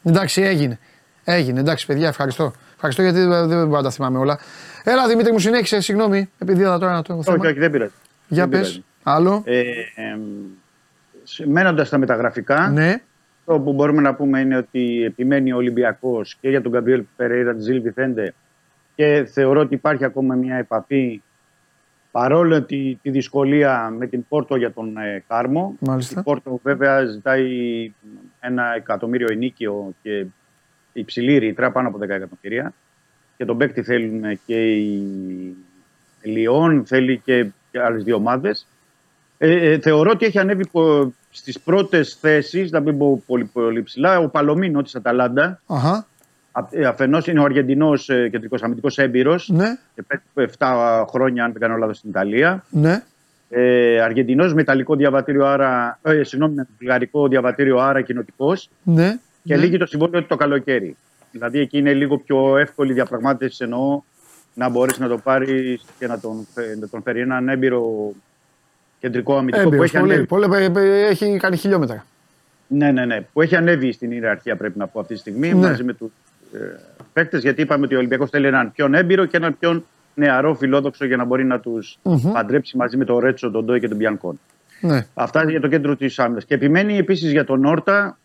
Εντάξει, έγινε. Έγινε, εντάξει, παιδιά, ευχαριστώ. Ευχαριστώ γιατί δεν δεν μπορώ να τα θυμάμαι όλα. Έλα, Δημήτρη, μου συνέχισε, συγγνώμη, επειδή είδα τώρα το θέμα. όχι, όχι, δεν πειράζει. Για δεν πες. πειράζει. Άλλο. Ε, ε, μένοντας στα μεταγραφικά, Ναι. Το που μπορούμε να πούμε είναι ότι επιμένει ο Ολυμπιακός και για τον Γκαμπριέλ Περέιρα τη Ζήλ Βιθέντε και θεωρώ ότι υπάρχει ακόμα μια επαφή παρόλο τη, τη δυσκολία με την Πόρτο για τον ε, Κάρμο. Μάλιστα. Η Πόρτο βέβαια ζητάει ένα εκατομμύριο ενίκιο και υψηλή ρήτρα, πάνω από 10 εκατομμύρια. Και τον παίκτη θέλουν και η Λιόν, θέλει και, και άλλες δύο ομάδες. Ε, ε, θεωρώ ότι έχει ανέβει πο- στις πρώτες θέσεις, να μην πω πολύ, πολύ ψηλά, ο Παλωμίνο της Αταλάντα. Αχα, Αφενός είναι ο Αργεντινός ε, κεντρικός αμυντικός έμπειρος ναι, και παίζει 7 χρόνια, αν δεν κάνω λάθος, στην Ιταλία. ναι. Ε, Αργεντινός με ιταλικό διαβατήριο, άρα. Ε, συγγνώμη, με βουλγαρικό διαβατήριο, άρα κοινοτικός. Ναι, Και ναι. λύγει το συμβόλαιο του το καλοκαίρι. Δηλαδή εκεί είναι λίγο πιο εύκολη η διαπραγμάτευση, εννοώ να μπορέσει να το πάρει και να τον, φε- να τον φέρει έναν έμπειρο κεντρικό αμυντικό που Έμπειρος, έχει, πολύ, ανέβει, πολύ, πε- πε- έχει κάνει χιλιόμετρα. ναι, ναι, ναι, που έχει ανέβει στην ιεραρχία, πρέπει να πω αυτή τη στιγμή, Ναι. μαζί με τους ε, παίκτες. Γιατί είπαμε ότι ο Ολυμπιακός θέλει έναν πιο έμπειρο και έναν πιο νεαρό φιλόδοξο για να μπορεί να τους Μμμ. παντρέψει μαζί με τον Ρέτσο, τον Ντόι και τον Μπιανκόν. Ναι. Αυτά για το κέντρο της άμυνας. Και επιμένει επίσης για τον Όρτα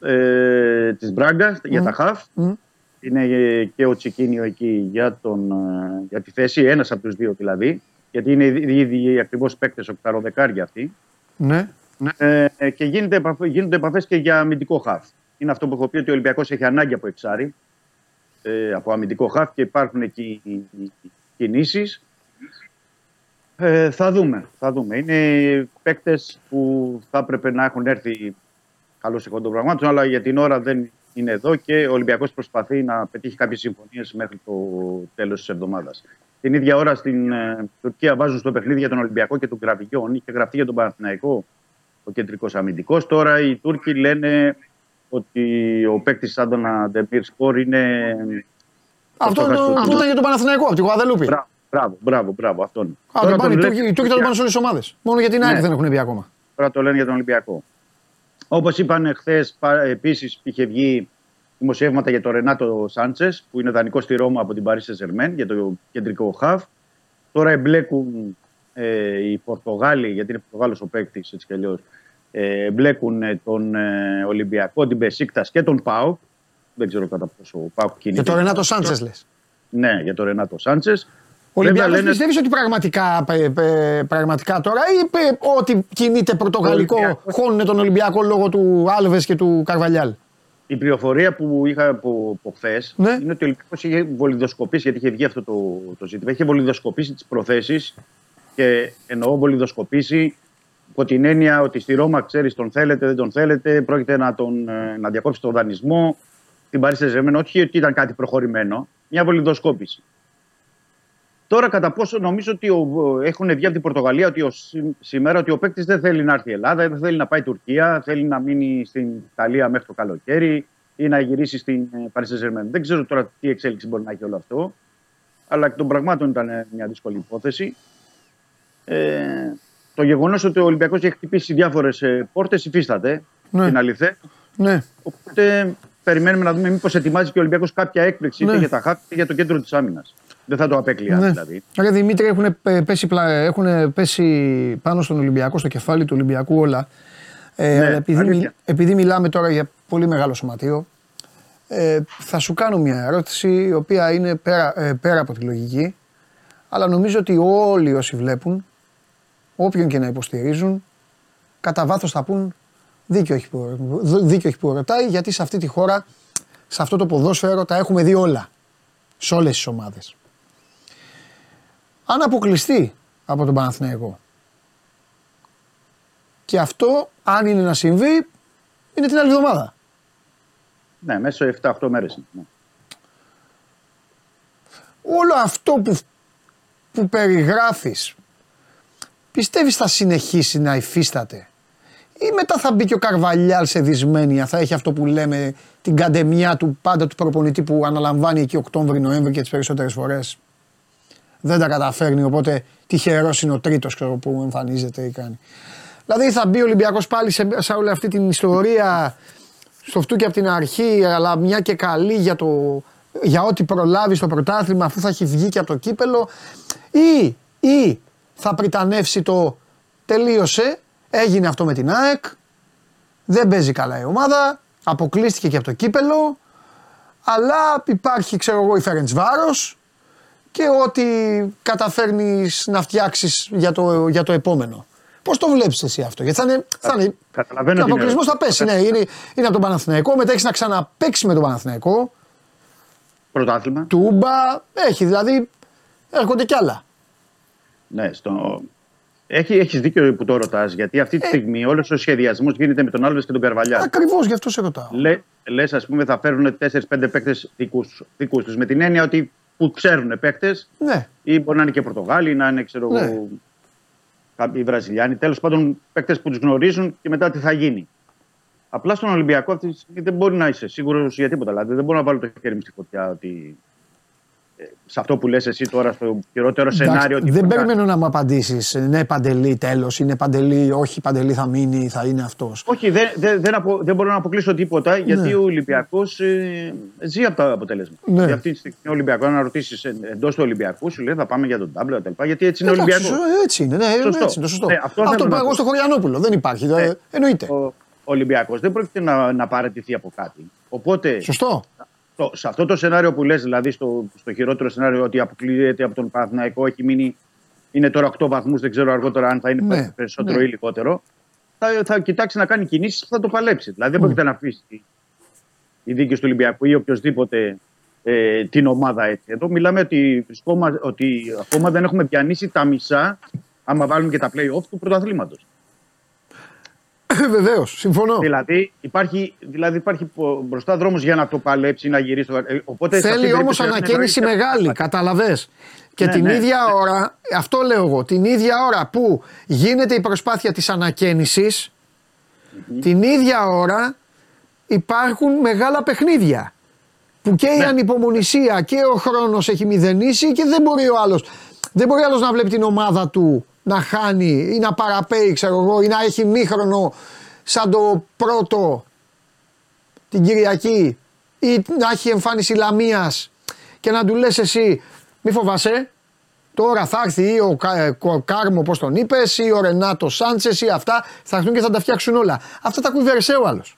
ε, της Μπράγκας, για τα χαφ. Μμ. Είναι ε, και ο Τσικίνιο εκεί για, τον, ε, για τη θέση, ένας από τους δύο δηλαδή. Γιατί είναι οι ίδιοι ακριβώς παίκτες, οκταροδεκάρια αυτοί. Ναι. Ε, ε, και γίνεται, επαφ- γίνονται επαφές και για αμυντικό χαφ. Είναι αυτό που έχω πει ότι ο Ολυμπιακός έχει ανάγκη από εξάρι, ε, από αμυντικό χαφ και υπάρχουν εκεί κινήσεις. Ε, θα δούμε, θα δούμε. Είναι παίκτες που θα έπρεπε να έχουν έρθει καλώς εγώ των πραγμάτων, αλλά για την ώρα δεν είναι εδώ και ο Ολυμπιακός προσπαθεί να πετύχει κάποιες συμφωνίες μέχρι το τέλος της εβδομάδας. Την ίδια ώρα στην ε, Τουρκία βάζουν στο παιχνίδι για τον Ολυμπιακό και τον Κραβιγιόν. Είχε γραφτεί για τον Παναθηναϊκό ο κεντρικός αμυντικός. Τώρα οι Τούρκοι λένε ότι ο παίκτης Σάντονα Ντεμίρ Σπορ είναι. Αυτό θα είναι σου το- πω. που ήταν για τον Παναθηναϊκό, από τη Γουαδελούπη. Μπράβο, μπράβο, μπράβο, μπράβο αυτόν. Α, τον πάνε, οι βλέπει- Τούρκοι- οι Τούρκοι θα τον πάνε σε όλες τις ομάδες. Μόνο για την ΑΕΚ Ναι. δεν έχουν μπει ακόμα. Τώρα το λένε για τον Ολυμπιακό. Όπως είπαν χθες, επίσης είχε βγει δημοσιεύματα για τον Ρενάτο Σάντσες, που είναι δανεικός στη Ρώμα από την Παρίσι Ζερμέν για το κεντρικό χαφ. Τώρα εμπλέκουν ε, οι Πορτογάλοι, γιατί είναι Πορτογάλος ο παίκτης έτσι κι αλλιώς. Ε, εμπλέκουν ε, τον ε, Ολυμπιακό, την Πεσίκτα και τον Πάου. Δεν ξέρω κατά πόσο ο Πάου κινείται. Και το Ρενάτο Σάντσες λες. Ναι, για τον Ρενάτο Σάντσες. Ο Ολυμπιακός πιστεύεις ότι πραγματικά, πε- πε- πραγματικά τώρα ή πε- ότι κινείται πορτογαλικό Ολυμπιακός. χώνουν τον Ολυμπιακό λόγω του Άλβες και του Καρβαλιάλ; Η πληροφορία που είχα από, από χθες Ναι. είναι ότι ο Ολυμπιακός είχε βολιδοσκοπήσει, γιατί είχε βγει αυτό το, το ζήτημα. Είχε βολιδοσκοπήσει τις προθέσεις και εννοώ βολιδοσκοπήσει υπό την έννοια ότι στη Ρώμα ξέρεις τον θέλετε, δεν τον θέλετε, πρόκειται να, τον, ε, να διακόψει τον δανεισμό. Την Παρίσι Σεζεμένο, όχι ότι ήταν κάτι προχωρημένο, μια βολιδοσκόπηση. Τώρα, κατά πόσο νομίζω ότι ο, έχουν βγει από την Πορτογαλία ότι ο, σή- σήμερα ότι ο παίκτης δεν θέλει να έρθει η Ελλάδα, δεν θέλει να πάει Τουρκία, θέλει να μείνει στην Ιταλία μέχρι το καλοκαίρι ή να γυρίσει στην Παρίσι Σεζεμένο. Δεν ξέρω τώρα τι εξέλιξη μπορεί να έχει όλο αυτό. Αλλά εκ των πραγμάτων ήταν ε, μια δύσκολη υπόθεση. Ε, το γεγονός ότι ο Ολυμπιακός έχει χτυπήσει διάφορες πόρτες υφίσταται. Ναι. Είναι αληθέ. Ναι. Οπότε περιμένουμε να δούμε μήπως ετοιμάζει και ο Ολυμπιακός κάποια έκπληξη Ναι. είτε για τα χάφη είτε για το κέντρο της άμυνας. Δεν θα το απέκλεια Ναι. δηλαδή. Ρε Δημήτρη, έχουν πέσει, πλα- έχουν πέσει πάνω στον Ολυμπιακό, στο κεφάλι του Ολυμπιακού όλα. Ε, Ναι, αλλά επειδή, αλήθεια. μιλ- επειδή μιλάμε τώρα για πολύ μεγάλο σωματείο, ε, θα σου κάνω μια ερώτηση η οποία είναι πέρα, ε, πέρα από τη λογική, αλλά νομίζω ότι όλοι όσοι βλέπουν, όποιον και να υποστηρίζουν, κατά βάθος θα πούν δίκιο έχει, που, δίκιο έχει που ρωτάει, γιατί σε αυτή τη χώρα, σε αυτό το ποδόσφαιρο τα έχουμε δει όλα. Σε όλες τις ομάδες αν αποκλειστεί από τον Παναθηναϊκό. Και αυτό, αν είναι να συμβεί, είναι την άλλη εβδομάδα. Ναι, μέσα σε 7-8 μέρες. Ναι. Όλο αυτό που, που περιγράφεις, πιστεύεις θα συνεχίσει να υφίσταται; Ή μετά θα μπει και ο Καρβαλιάλ σε δυσμένεια, θα έχει αυτό που λέμε την καντεμιά του πάντα του προπονητή που αναλαμβάνει εκεί Οκτώβρη-Νοέμβρη και τις περισσότερες φορές. Δεν τα καταφέρνει, οπότε τυχερός είναι ο τρίτος ξέρω, που εμφανίζεται ή κάνει. Δηλαδή θα μπει ο Ολυμπιακός πάλι σε, σε όλη αυτή την ιστορία στο φτούκι από την αρχή, αλλά μια και καλή για, το, για ό,τι προλάβει στο πρωτάθλημα αφού θα έχει βγει και από το κύπελο ή, ή θα πριτανεύσει το τελείωσε, έγινε αυτό με την ΑΕΚ, δεν παίζει καλά η ομάδα, αποκλείστηκε και από το κύπελο, αλλά υπάρχει ξέρω εγώ η Φέρεντς Βάρος, και ό,τι καταφέρνεις να φτιάξεις για το, για το επόμενο. Πώς το βλέπεις εσύ αυτό, Γιατί θα είναι. Θα είναι Καταλαβαίνω και ο την αποκλεισμός θα ερώτηση. πέσει. Ναι, είναι, είναι από τον Παναθηναϊκό, μετά έχεις να ξαναπέξει με τον Παναθηναϊκό. Πρωτάθλημα. Τούμπα, έχει δηλαδή. Έρχονται κι άλλα. Ναι, στο... Έχει, έχεις δίκιο που το ρωτάς, γιατί αυτή Ε. τη στιγμή όλος ο σχεδιασμός γίνεται με τον Άλβες και τον Καρβαλιά. Ακριβώς γι' αυτό σε ρωτάω. Λε, λες, ας πούμε, θα φέρουν 4-5 παίκτες δικούς τους. Με την έννοια ότι που ξέρουν παίκτες, Ναι, ή μπορεί να είναι και Πορτογάλοι, να είναι ξέρω, Ναι. εγώ, κάποιοι Βραζιλιάνοι. Τέλος πάντων, παίκτες που τους γνωρίζουν και μετά τι θα γίνει. Απλά στον Ολυμπιακό αυτή τη στιγμή δεν μπορεί να είσαι σίγουρος για τίποτα. Δηλαδή, δεν μπορώ να βάλω το χέρι μου στη φωτιά ότι. Ε, Σε αυτό που λες εσύ τώρα, στο χειρότερο σενάριο. ότι δεν μπορεί να- περιμένω να μου απαντήσεις. Ναι, παντελή, τέλος. Είναι παντελή, όχι παντελή, θα μείνει, θα είναι αυτός. Όχι, δεν, δεν, δεν, απο- δεν μπορώ να αποκλείσω τίποτα γιατί Ναι. ο Ολυμπιακός ε, ζει από τα αποτελέσματα. Ναι. Και αυτή τη στιγμή ο Ολυμπιακός, αν ρωτήσεις εντός του Ολυμπιακού, σου λέει θα πάμε για τον τάμπλε κτλ. Γιατί έτσι είναι ο Εντάξει, Ολυμπιακός. σω- έτσι είναι, ναι, Σωστό. έτσι είναι, το σωστό. Ναι, αυτό αυτό θέλω που να εγώ πω. στο Χωριανόπουλο δεν υπάρχει. Ναι. ε, Εννοείται. Ο Ολυμπιακός δεν πρόκειται να, να παραιτηθεί από κάτι. Οπότε Σωστό. Το, σε αυτό το σενάριο που λες, δηλαδή στο, στο χειρότερο σενάριο ότι αποκλείεται από τον Παναθηναϊκό, έχει μείνει, είναι τώρα 8 βαθμούς, δεν ξέρω αργότερα αν θα είναι Ναι, περισσότερο ναι. ή λιγότερο. Θα, θα κοιτάξει να κάνει κινήσεις που θα το παλέψει. Δηλαδή δεν Ναι. πρόκειται να αφήσει η δίκη του Ολυμπιακού ή οποιοδήποτε ε, την ομάδα έτσι. Εδώ μιλάμε ότι, βρισκόμα, ότι ακόμα δεν έχουμε πιανίσει τα μισά, άμα βάλουμε και τα play-off του πρωταθλήματος. Βεβαίως, συμφωνώ. Δηλαδή υπάρχει, δηλαδή υπάρχει πο- μπροστά δρόμος για να το παλέψει, να γυρίσει. το- ε, Οπότε σε αυτή Θέλει την όμως περίπτωση ανακαίνιση είναι μεγάλη, καταλαβέ. Και Ναι, την ναι. ίδια ώρα, αυτό λέω εγώ, την ίδια ώρα που γίνεται η προσπάθεια της ανακαίνησης, την ίδια ώρα υπάρχουν μεγάλα παιχνίδια. Που και η Ναι. ανυπομονησία και ο χρόνος έχει μηδενίσει και δεν μπορεί ο άλλος, δεν μπορεί άλλος να βλέπει την ομάδα του να χάνει ή να παραπέει, ξέρω εγώ, ή να έχει μήχρονο σαν το πρώτο την Κυριακή ή να έχει εμφάνιση Λαμίας και να του λες εσύ μη φοβάσαι τώρα θα έρθει ή ο, Κα- ε, ο Κάρμο όπως τον είπες ή ο Ρενάτο Σάντσες ή αυτά θα έρθουν και θα τα φτιάξουν όλα. Αυτά τα ακούει Βερσέ ο άλλος.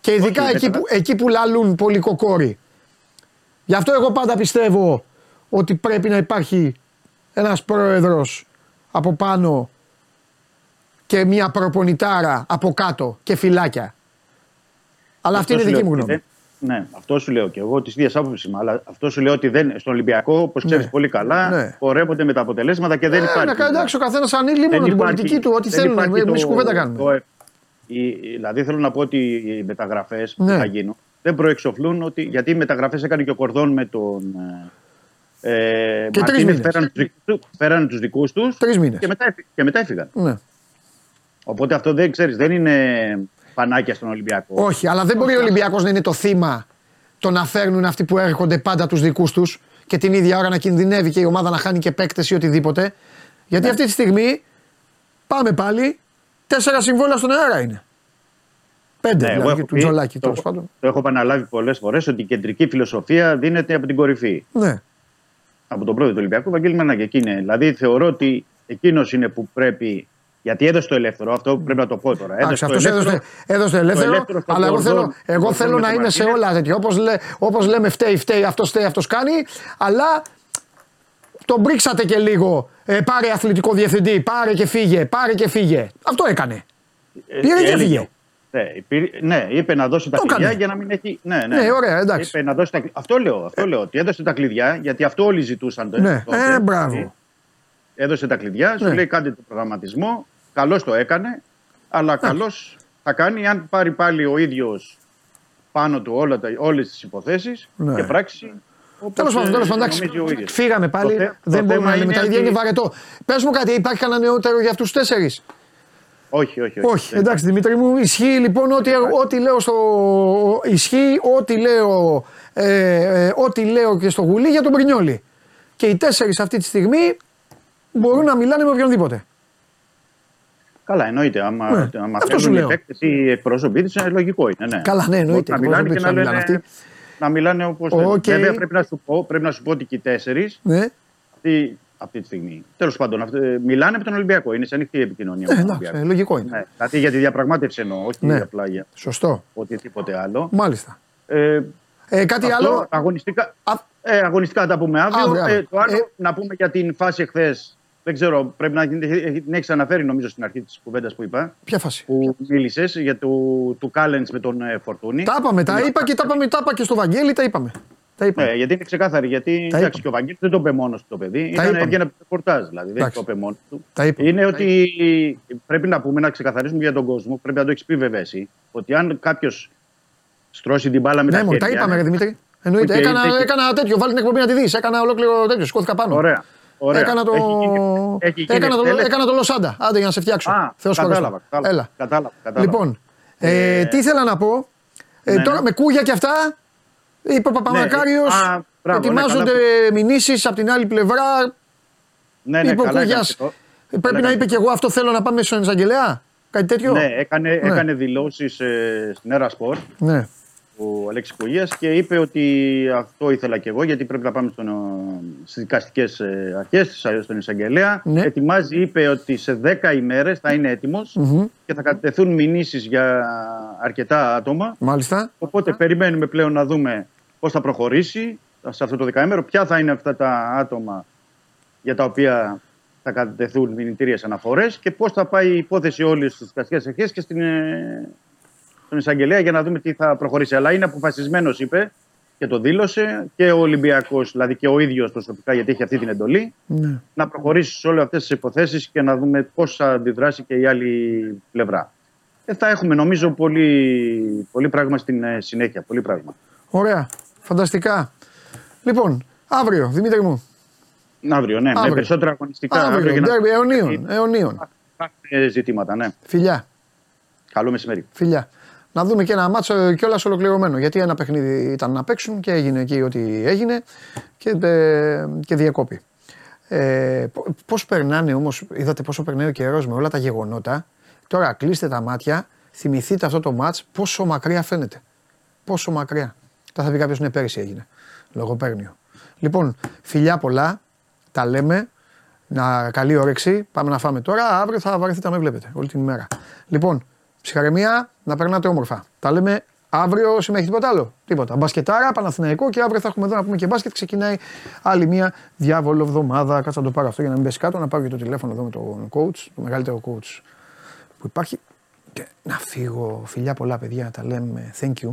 Και ειδικά Όχι, εκεί, δεν που, εκεί που λαλούν πολύ κοκόροι. Γι' αυτό εγώ πάντα πιστεύω ότι πρέπει να υπάρχει ένας πρόεδρος από πάνω και μια προπονητάρα από κάτω και φυλάκια. Αλλά αυτή είναι Αυτό δική σου μου λέω ότι γνώμη. δεν- Ναι, αυτό σου λέω και εγώ της ίδια άποψης είμαι. Αλλά αυτό σου λέω ότι δεν, στον Ολυμπιακό, όπως ξέρεις Ναι. πολύ καλά, Ναι. πορεύονται με τα αποτελέσματα και δεν Ε, υπάρχει. να κάνει εντάξει, ο καθένας ανοίγει Δεν μόνο την υπάρχει- πολιτική του, ό,τι δεν θέλουν. υπάρχει Εμείς το- κουβέντα κάνουμε. το- οι- δηλαδή θέλω να πω ότι οι μεταγραφές Ναι. που θα γίνουν δεν προεξοφλούν ότι. Γιατί οι μεταγραφές έκανε και ο Κορδόν με τον. Ε, Και τρεις Μαρτίνες, μήνες. φέραν τους δικούς του- Φέραν τους δικούς τους Τρεις μήνες. και, μετά έφυ- και μετά έφυγαν. Ναι. Οπότε αυτό δεν ξέρεις, δεν είναι πανάκια στον Ολυμπιακό. Όχι, αλλά δεν μπορεί ο Ολυμπιακός να είναι το θύμα το να φέρνουν αυτοί που έρχονται πάντα τους δικούς τους και την ίδια ώρα να κινδυνεύει και η ομάδα να χάνει και παίκτες ή οτιδήποτε. Γιατί Ναι. αυτή τη στιγμή πάμε πάλι. Τέσσερα συμβόλαια στον αέρα είναι. Πέντε Ναι, εγώ δηλαδή έχω του πει- Τζολάκη το, τέλος πάντων. το έχω επαναλάβει πολλές φορές ότι η κεντρική φιλοσοφία δίνεται από την κορυφή. Ναι. Από τον πρόεδρο του Ολυμπιακού, Βαγγέλη Μανάκη. Εκεί είναι. Δηλαδή θεωρώ ότι εκείνος είναι που πρέπει. Γιατί έδωσε το ελεύθερο, αυτό πρέπει να το πω τώρα. Εντάξει, το αυτός έδωσε, έδωσε ελεύθερο, ελεύθερο στον αλλά εγώ Κορδόν, θέλω, εγώ τον θέλω Κορδόν να με τον είμαι σε Μαρτίνες. όλα τέτοια. Όπως, λέ, όπως λέμε φταίει, φταίει, αυτός φταίει, αυτός κάνει, αλλά τον μπρίξατε και λίγο. Ε, πάρε αθλητικό διευθυντή, πάρε και φύγε, πάρε και φύγε. Αυτό έκανε. Ε, Πήρε και έλεγε. φύγε. Ναι, υπήρ- ναι, είπε να δώσει τα Το κλειδιά έκανε. για να μην έχει. Ναι, ναι. Ναι, ωραία, εντάξει. Είπε να δώσει τα... κλει- Αυτό λέω. Αυτό λέω. Ότι έδωσε τα κλειδιά γιατί αυτό όλοι ζητούσαν. Ναι, τότε. ε, μπράβο. Έδωσε τα κλειδιά, σου Ναι. λέει κάντε τον προγραμματισμό. Καλώ το έκανε. Αλλά καλώ θα κάνει αν πάρει πάλι ο ίδιος πάνω του όλες τις υποθέσεις Ναι. και πράξει. όπως, Τέλος πάντων, ε, τέλος πάντων, νομίζει ο εντάξει, ίδιος. φύγαμε πάλι. Το θε- δεν το μπορούμε θέμα να λέμε τα είναι ίδια, είναι ότι- βαρετό. Πες μου κάτι, υπάρχει κανένα νεότερο για αυτούς του τέσσερις; Όχι, όχι. Όχι, Δεν εντάξει Δημήτρη μου, ισχύει λοιπόν ότι, ό,τι λέω στο. Ισχύει ό,τι λέω, ε, ε, ό,τι λέω και στο γουλί για τον Πρινιόλη. Και οι τέσσερις αυτή τη στιγμή μπορούν να μιλάνε με οποιονδήποτε. Καλά, εννοείται. Άμα, Ναι, άμα αυτό σου θέλουν οι λέω. παίκτες ή οι εκπρόσωποι της, είναι λογικό είναι. Ναι. Καλά, ναι, εννοείται, Μπορούν Να μιλάνε και εκπρόσωποι να της θα λένε, μιλάνε να μιλάνε όπως Οκ. θέλουν. Βέβαια πρέπει να, σου πω, πρέπει να σου πω ότι και οι τέσσερις Ναι, αυτή, αυτή τη στιγμή, τέλος πάντων, αυτοί, μιλάνε με τον Ολυμπιακό. Είναι σε ανοιχτή επικοινωνία ναι με τον εντάξει, Ολυμπιακό. ε, λογικό είναι. Ναι, δηλαδή για τη διαπραγμάτευση εννοώ, όχι Ναι. απλά για Σωστό. οτιδήποτε άλλο. Μάλιστα. Ε, Ε, κάτι αυτό άλλο; αγωνιστικά. Α, Ε, αγωνιστικά θα τα πούμε αύριο. Αύριο, αύριο. Ε, το άλλο, Ε, να πούμε για την φάση εχθές. Δεν ξέρω, πρέπει να την έχεις αναφέρει νομίζω στην αρχή της κουβέντας που είπα. Ποια φάση; Που μίλησες για το, του Κάλεντ με τον ε, Φορτούνη. Τα είπαμε, τα είπα και τα είπαμε, τα είπα και στο Βαγγέλη, τα είπαμε. Τα είπαμε. Ναι, γιατί είναι ξεκάθαρη. Γιατί Τα εντάξει, είπαμε. και ο Βαγγέλης δεν το είπε μόνος του το παιδί. Τα Ήταν είπαμε. έβγαινε από το ρεπορτάζ δηλαδή. Δεν Εντάξει. το είπε μόνος του. Τα είπαμε. Είναι ότι πρέπει να πούμε, να ξεκαθαρίσουμε για τον κόσμο, πρέπει να το έχεις πει βέβαια εσύ, ότι αν κάποιος στρώσει την μπάλα με Ναι, τα μου, χέρια. τα είπαμε, ρε Δημήτρη. Εννοείται. Οκ, έκανα, έχει- έκανα τέτοιο, βάλει την εκπομπή να τη δεις. Έκανα ολόκληρο τέτοιο, σκόθηκα πάνω. Ωραία. Ωραία. Έκανα το. Έχει γίνει- έχει γίνει έκανα, το εκτέλεση. έκανα το Λοσάντα. Άντε για να σε φτιάξω. Α, Θεός κατάλαβα, χωρίς. κατάλαβα, Έλα. κατάλαβα, κατάλαβα. Λοιπόν, ε, τι ήθελα να πω. Ε, Ναι, τώρα ναι. με κούγια και αυτά. Είπε ο Παπαμακάριο. Α, μπράβο, ναι, ετοιμάζονται μηνύσεις από την άλλη πλευρά. Ναι, ναι, είπε ο καλά Κούγια. έκανες το. Πρέπει Καλά να είπε έκανες. και εγώ αυτό θέλω να πάμε στον εισαγγελέα. Κάτι τέτοιο. Ναι, έκανε, έκανε δηλώσεις στην Έρα Σπορ Ναι. Ο Αλέξης Κούγια και είπε ότι αυτό ήθελα και εγώ γιατί πρέπει να πάμε στις δικαστικές αρχές, στον εισαγγελέα. Ναι. Ετοιμάζει, είπε ότι σε 10 ημέρες θα είναι έτοιμος Μμμ. και θα κατευθούν μηνύσεις για αρκετά άτομα. Μάλιστα. Οπότε περιμένουμε πλέον να δούμε πώς θα προχωρήσει σε αυτό το δεκαήμερο, ποια θα είναι αυτά τα άτομα για τα οποία θα κατευθούν μηνυτήριες αναφορές και πώς θα πάει η υπόθεση όλη στις δικαστικές αρχές και στην, ε, στον εισαγγελέα για να δούμε τι θα προχωρήσει. Αλλά είναι αποφασισμένος, είπε και το δήλωσε και ο Ολυμπιακός, δηλαδή και ο ίδιος προσωπικά, γιατί έχει αυτή την εντολή, Ναι. να προχωρήσει σε όλες αυτές τις υποθέσεις και να δούμε πώς θα αντιδράσει και η άλλη πλευρά. Και θα έχουμε νομίζω πολύ, πολύ πράγμα στην ε, συνέχεια. Πολύ πράγμα. Ωραία. Φανταστικά. Λοιπόν, αύριο, Δημήτρη μου. Αύριο, ναι, Αύριο. με περισσότερα αγωνιστικά. Αύριο, για να- ντέρμπι, αιωνίων. αιωνίων. Υπάρχουν ζητήματα, ναι. Φιλιά. Καλό μεσημέρι. Φιλιά. Να δούμε και ένα μάτσο κιόλας ολοκληρωμένο. Γιατί ένα παιχνίδι ήταν να παίξουν και έγινε εκεί ό,τι έγινε και, ε, και διακόπη. Ε, Πώς περνάνε όμως, είδατε πόσο περνάει ο καιρός με όλα τα γεγονότα. Τώρα κλείστε τα μάτια, θυμηθείτε αυτό το μάτς, πόσο μακριά φαίνεται. Πόσο μακριά. Τα θα πει κάποιος, ναι, πέρυσι έγινε. Λογοπαίγνιο. Λοιπόν, φιλιά πολλά, τα λέμε. Να, καλή όρεξη. Πάμε να φάμε τώρα. Αύριο θα βαρεθείτε να με βλέπετε όλη την ημέρα. Λοιπόν, ψυχαρεμία, να περνάτε όμορφα. Τα λέμε αύριο σήμερα έχει τίποτα άλλο. Τίποτα. Μπασκετάρα, Παναθηναϊκό και αύριο θα έχουμε εδώ να πούμε και μπάσκετ. Ξεκινάει άλλη μια διάβολο εβδομάδα. Κάτσε να το πάρω αυτό για να μην πέσει κάτω. Να πάρω και το τηλέφωνο εδώ με τον coach, το μεγαλύτερο coach που υπάρχει. Και να φύγω. Φιλιά πολλά, παιδιά. Τα λέμε. Thank you.